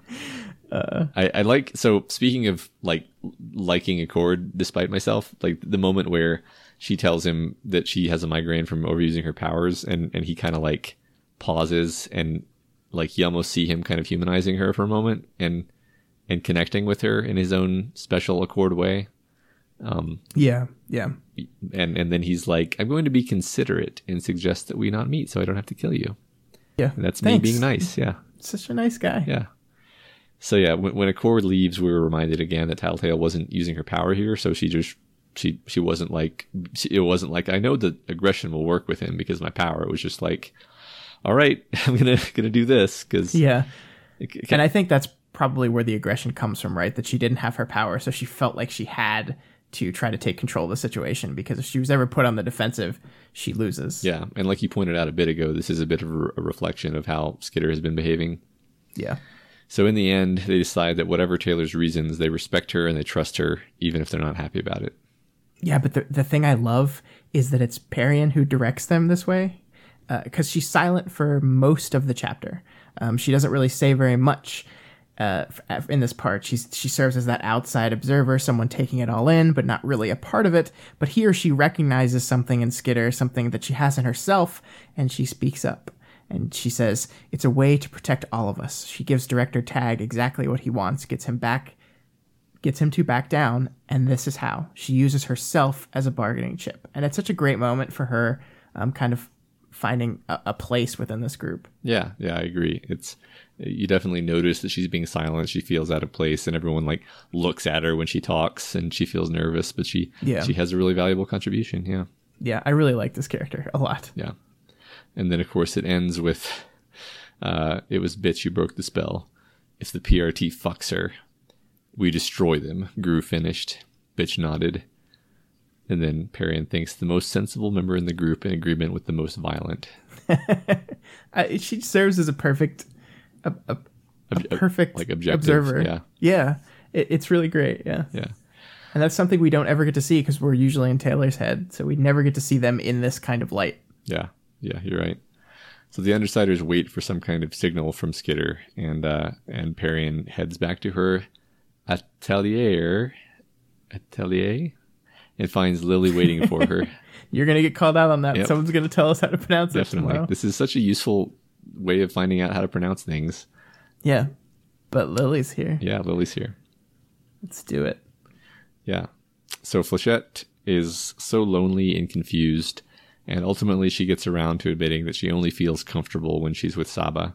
Uh, I, I like so speaking of like liking Accord despite myself, like the moment where she tells him that she has a migraine from overusing her powers and, and he kind of like pauses and like you almost see him kind of humanizing her for a moment and and connecting with her in his own special Accord way. Um, yeah, yeah, And and then he's like, I'm going to be considerate and suggest that we not meet so I don't have to kill you. yeah. And that's Thanks. me being nice. Yeah. Such a nice guy. Yeah. So yeah, when, when Accord leaves, we were reminded again that Tattletale wasn't using her power here. So she just she she wasn't like she, it wasn't like I know that aggression will work with him because my power. It was just like, all right, I'm gonna gonna do this because Yeah. And I think that's probably where the aggression comes from, right? That she didn't have her power, so she felt like she had to try to take control of the situation because if she was ever put on the defensive, she loses. yeah, and like you pointed out a bit ago, this is a bit of a, reflection of how Skitter has been behaving. Yeah. So in the end, they decide that whatever Taylor's reasons, they respect her and they trust her, even if they're not happy about it. Yeah, but the, the thing I love is that it's Parian who directs them this way because she's silent for most of the chapter. Um, she doesn't really say very much uh, in this part. She's, she serves as that outside observer, someone taking it all in, but not really a part of it. But here she recognizes something in Skitter, something that she has in herself, and she speaks up. And she says, It's a way to protect all of us. She gives Director Tagg exactly what he wants, gets him back gets him to back down, and this is how she uses herself as a bargaining chip. And it's such a great moment for her, um, kind of finding a, a place within this group. Yeah, yeah, I agree. It's you definitely notice that she's being silent. She feels out of place, and everyone like looks at her when she talks, and she feels nervous. But she, Yeah. she has a really valuable contribution. Yeah, Yeah, I really like this character a lot. yeah. And then of course it ends with, uh, "It was bitch who broke the spell. If the PRT fucks her, we destroy them." Grue finished. Bitch nodded. And then Parian thinks the most sensible member in the group in agreement with the most violent. I, she serves as a perfect, a, a, a perfect like objective, observer. yeah. yeah, it, it's really great. Yeah, Yeah. and that's something we don't ever get to see because we're usually in Taylor's head, so we never get to see them in this kind of light. Yeah, yeah, you're right. So the Undersiders wait for some kind of signal from Skitter, and uh, and Parian heads back to her atelier, atelier, and finds Lily waiting for her. You're gonna get called out on that. Yep. Someone's gonna tell us how to pronounce it Definitely, tomorrow. this is such a useful way of finding out how to pronounce things. Yeah, but Lily's here. Yeah, Lily's here. Let's do it. Yeah. So Flechette is so lonely and confused, and ultimately she gets around to admitting that she only feels comfortable when she's with Sabah.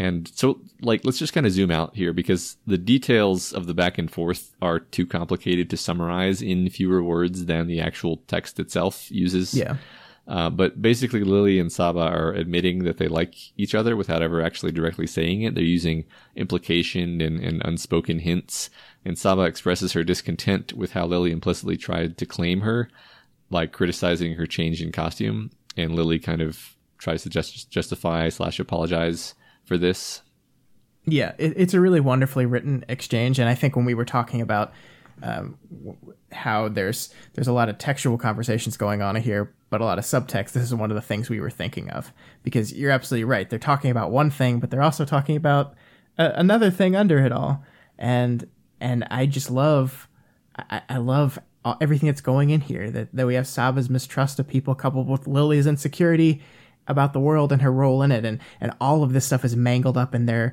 And so, like, let's just kind of zoom out here because the details of the back and forth are too complicated to summarize in fewer words than the actual text itself uses. Yeah. Uh, but basically, Lily and Sabah are admitting that they like each other without ever actually directly saying it. They're using implication and, and unspoken hints. And Sabah expresses her discontent with how Lily implicitly tried to claim her, like criticizing her change in costume. And Lily kind of tries to just justify slash apologize for this. Yeah, it, it's a really wonderfully written exchange, and I think when we were talking about um, how there's there's a lot of textual conversations going on here, but a lot of subtext. This is one of the things we were thinking of because you're absolutely right. They're talking about one thing, but they're also talking about a, another thing under it all, and and I just love, I, I love everything that's going in here. That that we have Sabah's mistrust of people coupled with Lily's insecurity about the world and her role in it, and and all of this stuff is mangled up in their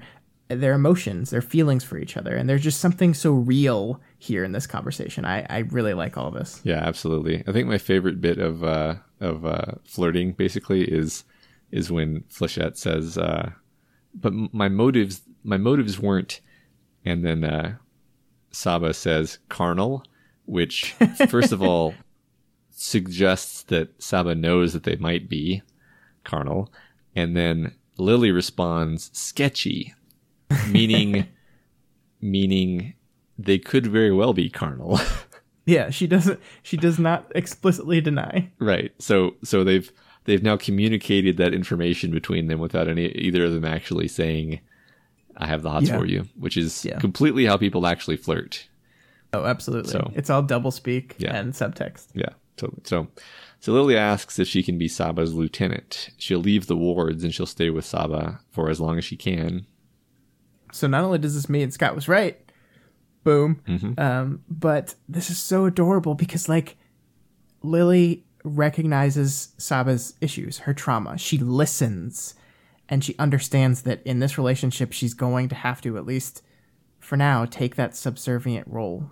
their emotions, their feelings for each other, and there's just something so real here in this conversation. I, I really like all this. Yeah, absolutely. I think my favorite bit of uh, of uh, flirting basically is is when Flechette says, uh, "But my motives my motives weren't," and then uh, Sabah says, "carnal," which first of all suggests that Sabah knows that they might be carnal, and then Lily responds, "sketchy." meaning meaning they could very well be carnal. yeah, she doesn't she does not explicitly deny. Right. So so they've they've now communicated that information between them without any either of them actually saying I have the hots yeah. for you, which is yeah. completely how people actually flirt. Oh, absolutely. So, it's all double speak yeah. and subtext. Yeah, totally. So so Lily asks if she can be Sabah's lieutenant. She'll leave the wards and she'll stay with Sabah for as long as she can. So not only does this mean Scott was right, boom, mm-hmm. um, but this is so adorable because like Lily recognizes Sabah's issues, her trauma. She listens and she understands that in this relationship she's going to have to at least for now take that subservient role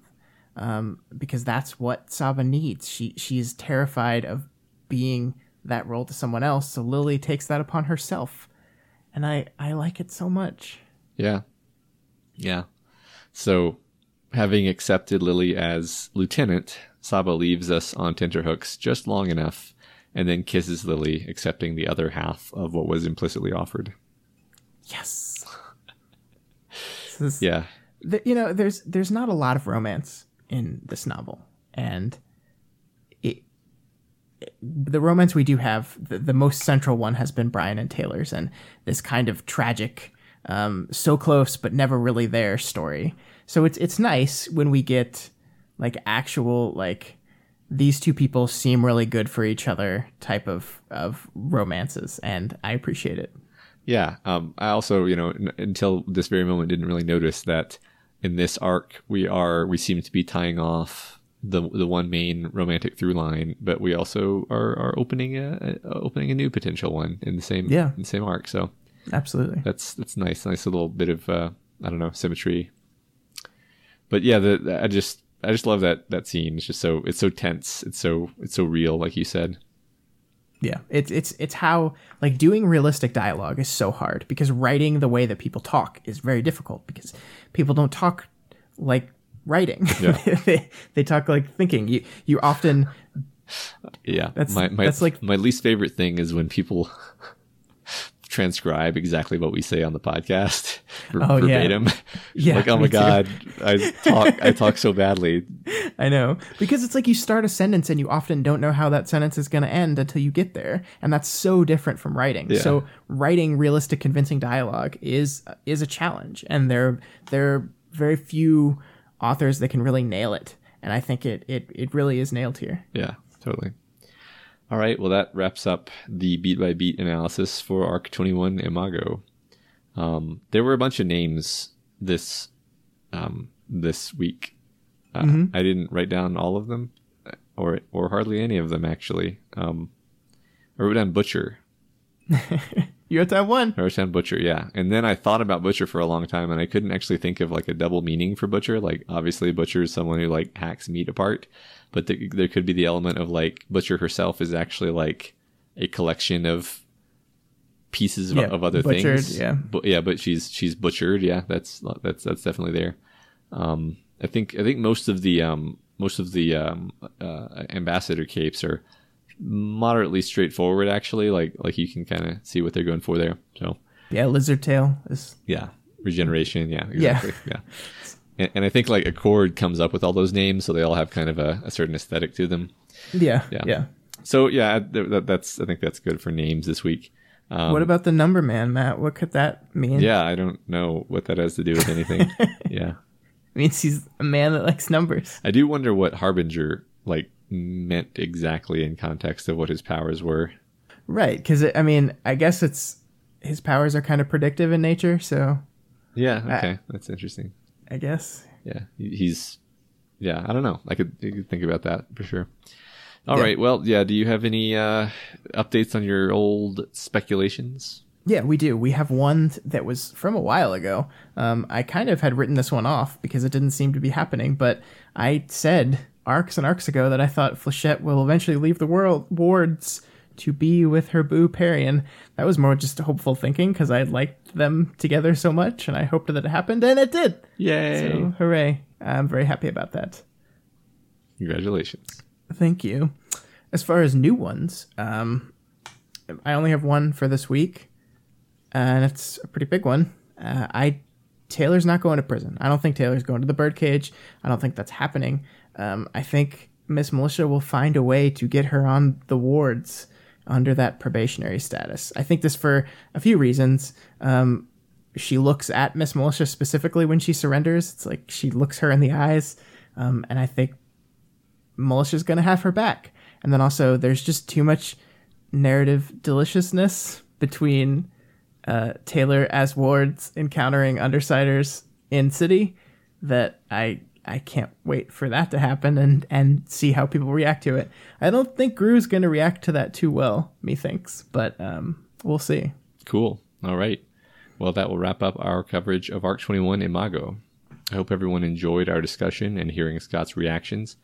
um, because that's what Sabah needs. She she is terrified of being that role to someone else, so Lily takes that upon herself, and I I like it so much. Yeah. Yeah. So, having accepted Lily as lieutenant, Sabah leaves us on tenterhooks just long enough and then kisses Lily, accepting the other half of what was implicitly offered. Yes. is, yeah. You know, there's there's not a lot of romance in this novel, and it, the romance we do have, the, the most central one has been Brian and Taylor's, and this kind of tragic um, so close but never really there story. So it's it's nice when we get like actual like these two people seem really good for each other type of of romances, and I appreciate it. Yeah, um, I also you know n- until this very moment didn't really notice that in this arc we are we seem to be tying off the the one main romantic through line, but we also are are opening a, a opening a new potential one in the same yeah. in the same arc. So Absolutely. That's that's nice. Nice little bit of uh, I don't know symmetry. But yeah, the, the, I just I just love that that scene. It's just so it's so tense. It's so it's so real, like you said. Yeah, it's it's it's how like doing realistic dialogue is so hard because writing the way that people talk is very difficult because people don't talk like writing. Yeah. they, they talk like thinking. You you often yeah. That's my, my that's like my least favorite thing is when people transcribe exactly what we say on the podcast oh, verbatim. Yeah. yeah like, oh my god, I talk I talk so badly. I know. Because it's like you start a sentence and you often don't know how that sentence is going to end until you get there, and that's so different from writing. Yeah. So writing realistic convincing dialogue is is a challenge and there there are very few authors that can really nail it. And I think it it it really is nailed here. Yeah, totally. All right, well, that wraps up the beat by beat analysis for Arc 21 Imago. Um, there were a bunch of names this um, this week. Uh, mm-hmm. I didn't write down all of them, or or hardly any of them actually. Um, I wrote down Butcher. you wrote down one. I wrote down Butcher, yeah. And then I thought about Butcher for a long time, and I couldn't actually think of like a double meaning for Butcher. Like obviously, Butcher is someone who like hacks meat apart but the, there could be the element of like Butcher herself is actually like a collection of pieces of, Yeah, of other butchered, things. yeah. but yeah, but she's she's butchered. Yeah, that's that's that's definitely there. Um, I think I think most of the um most of the um uh, ambassador capes are moderately straightforward. Actually, like like you can kind of see what they're going for there. So Yeah, lizard tail is yeah, regeneration. Yeah, Yeah. exactly. Yeah. And, and I think like Accord comes up with all those names, so they all have kind of a, a certain aesthetic to them. yeah, Yeah. yeah. So yeah, that, that's I think that's good for names this week. Um, what about the number man, Matt? What could that mean? yeah, I don't know what that has to do with anything. yeah, It means he's a man that likes numbers. I do wonder what Harbinger like meant exactly in context of what his powers were. Right, because I mean, I guess it's his powers are kind of predictive in nature, so Yeah, okay, that's interesting. I guess. Yeah, he's yeah. I don't know. I could, I could think about that for sure. All Yeah. right. Well, yeah. Do you have any uh, updates on your old speculations? Yeah, we do. We have one that was from a while ago. Um, I kind of had written this one off because it didn't seem to be happening, but I said arcs and arcs ago that I thought Flechette will eventually leave the world wards to be with her boo Parian. That was more just hopeful thinking because I liked them together so much, and I hoped that it happened, and it did. Yay! So hooray! I'm very happy about that. Congratulations. Thank you. As far as new ones, um, I only have one for this week, and it's a pretty big one. Uh, I Taylor's not going to prison. I don't think Taylor's going to the birdcage. I don't think that's happening. Um, I think Miss Militia will find a way to get her on the wards under that probationary status. I think this for a few reasons. Um, she looks at Miss Militia specifically when she surrenders. It's like she looks her in the eyes, um, and I think Militia's going to have her back. And then also, there's just too much narrative deliciousness between uh, Taylor as wards encountering undersiders in city that I I can't wait for that to happen and and see how people react to it. I don't think Grue's going to react to that too well, methinks, but um, we'll see. Cool. All right. Well, that will wrap up our coverage of Arc 21 Imago. I hope everyone enjoyed our discussion and hearing Scott's reactions.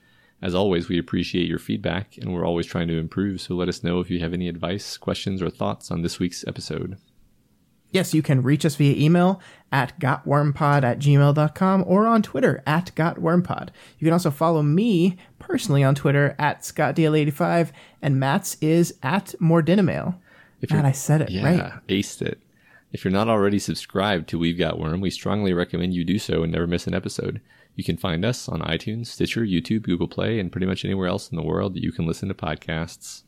As always, we appreciate your feedback, and we're always trying to improve, so let us know if you have any advice, questions, or thoughts on this week's episode. Yes, you can reach us via email at gotwormpod at gmail.com or on Twitter at gotwormpod. You can also follow me personally on Twitter at scottdl85, and Matt's is at moredinamail. If Man, I said it Yeah, right. aced it. If you're not already subscribed to We've Got Worm, we strongly recommend you do so and never miss an episode. You can find us on iTunes, Stitcher, YouTube, Google Play, and pretty much anywhere else in the world that you can listen to podcasts.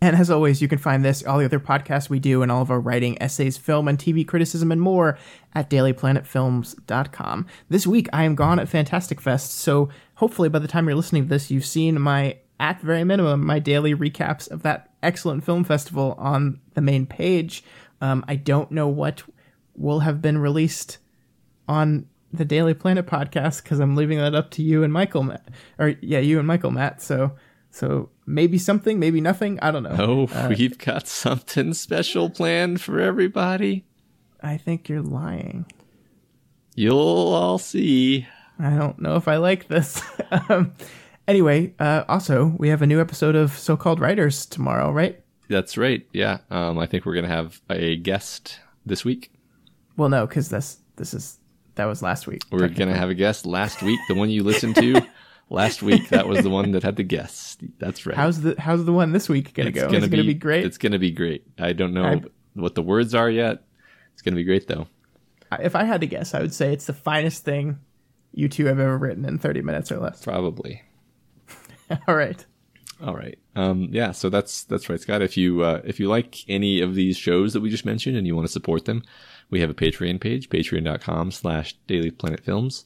And as always, you can find this, all the other podcasts we do, and all of our writing, essays, film, and TV criticism, and more at dailyplanetfilms.com. This week, I am gone at Fantastic Fest, so hopefully by the time you're listening to this, you've seen my, at very minimum, my daily recaps of that excellent film festival on the main page. Um, I don't know what will have been released on the Daily Planet podcast because I'm leaving that up to you and Michael, Matt. Or yeah, you and Michael, Matt. So, so maybe something, maybe nothing. I don't know. Oh, we've got something special planned for everybody. I think you're lying. You'll all see. I don't know if I like this. um, anyway, uh, also we have a new episode of So-Called Writers tomorrow, right? That's right. Yeah. Um, I think we're gonna have a guest this week. Well, no, because this this is that was last week. We're gonna have a guest last week. The one you listened to last week. That was the one that had the guest. That's right. How's the how's the one this week gonna It's go? Is it gonna be great? It's gonna be great. I don't know I- what the words are yet. It's gonna be great though. If I had to guess, I would say it's the finest thing you two have ever written in 30 minutes or less. Probably. All right. All right. Um, yeah. So that's that's right, Scott. If you uh, if you like any of these shows that we just mentioned and you want to support them, we have a Patreon page, patreon.com/slash Daily Planet Films.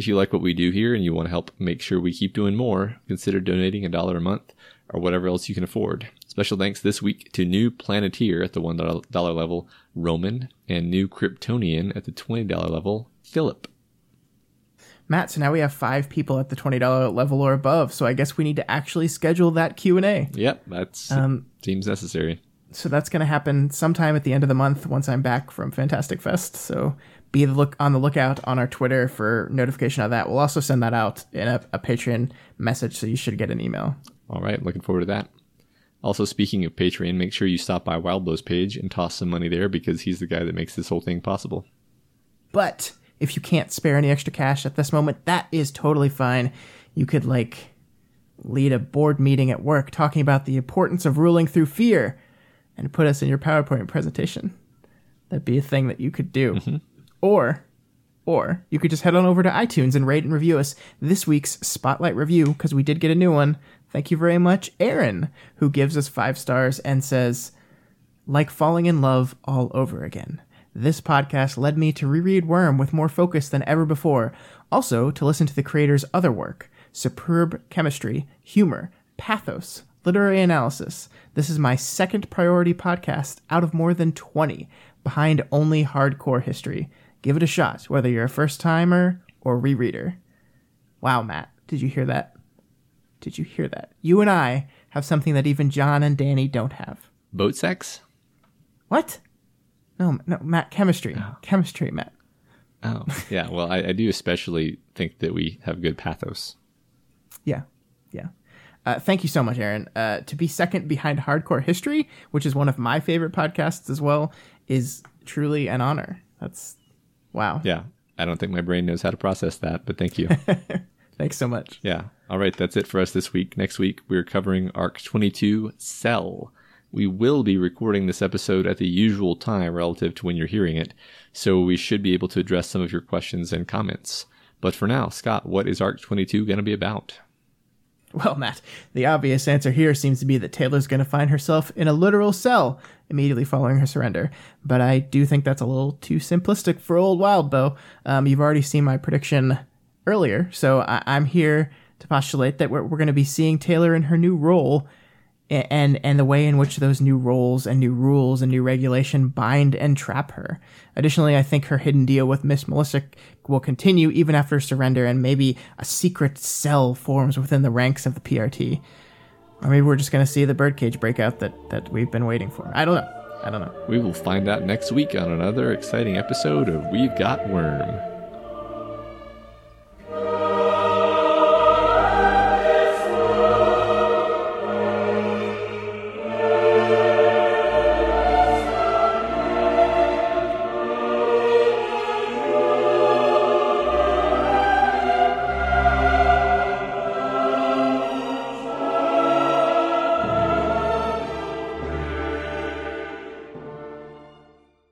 If you like what we do here and you want to help make sure we keep doing more, consider donating a dollar a month or whatever else you can afford. Special thanks this week to new Planeteer at the one dollar level, Roman, and new Kryptonian at the twenty dollar level, Philip. Matt, so now we have five people at the $20 level or above, so I guess we need to actually schedule that Q&A. Yep, that's Um, seems necessary. So that's going to happen sometime at the end of the month once I'm back from Fantastic Fest. So be the look on the lookout on our Twitter for notification of that. We'll also send that out in a, a Patreon message, so you should get an email. All right, looking forward to that. Also, speaking of Patreon, make sure you stop by Wildbow's page and toss some money there because he's the guy that makes this whole thing possible. But if you can't spare any extra cash at this moment, that is totally fine. You could, like, lead a board meeting at work talking about the importance of ruling through fear and put us in your PowerPoint presentation. That'd be a thing that you could do. Mm-hmm. Or, or you could just head on over to iTunes and rate and review us this week's Spotlight review because we did get a new one. Thank you very much, Aaron, who gives us five stars and says, like falling in love all over again. This podcast led me to reread Worm with more focus than ever before. Also, to listen to the creator's other work superb chemistry, humor, pathos, literary analysis. This is my second priority podcast out of more than 20, behind only hardcore history. Give it a shot, whether you're a first timer or rereader. Wow, Matt, did you hear that? Did you hear that? You and I have something that even John and Danny don't have. Boat sex? What? No, no, Matt, chemistry. Chemistry, Matt. Oh, yeah. Well, I, I do especially think that we have good pathos. Yeah, yeah. Uh, thank you so much, Aaron. Uh, to be second behind Hardcore History, which is one of my favorite podcasts as well, is truly an honor. That's wow. Yeah. I don't think my brain knows how to process that, but thank you. Thanks so much. Yeah. All right. That's it for us this week. Next week, we're covering Arc 22 Cell. We will be recording this episode at the usual time relative to when you're hearing it, so we should be able to address some of your questions and comments. But for now, Scott, what is Arc 22 going to be about? Well, Matt, the obvious answer here seems to be that Taylor's going to find herself in a literal cell immediately following her surrender. But I do think that's a little too simplistic for old Wildbow. Um, you've already seen my prediction earlier, so I- I'm here to postulate that we're, we're going to be seeing Taylor in her new role and and the way in which those new roles and new rules and new regulation bind and trap her. Additionally, I think her hidden deal with Miss Militia will continue even after surrender, and maybe a secret cell forms within the ranks of the PRT. Or maybe we're just going to see the birdcage breakout that that we've been waiting for. I don't know. I don't know. We will find out next week on another exciting episode of We've Got Worm.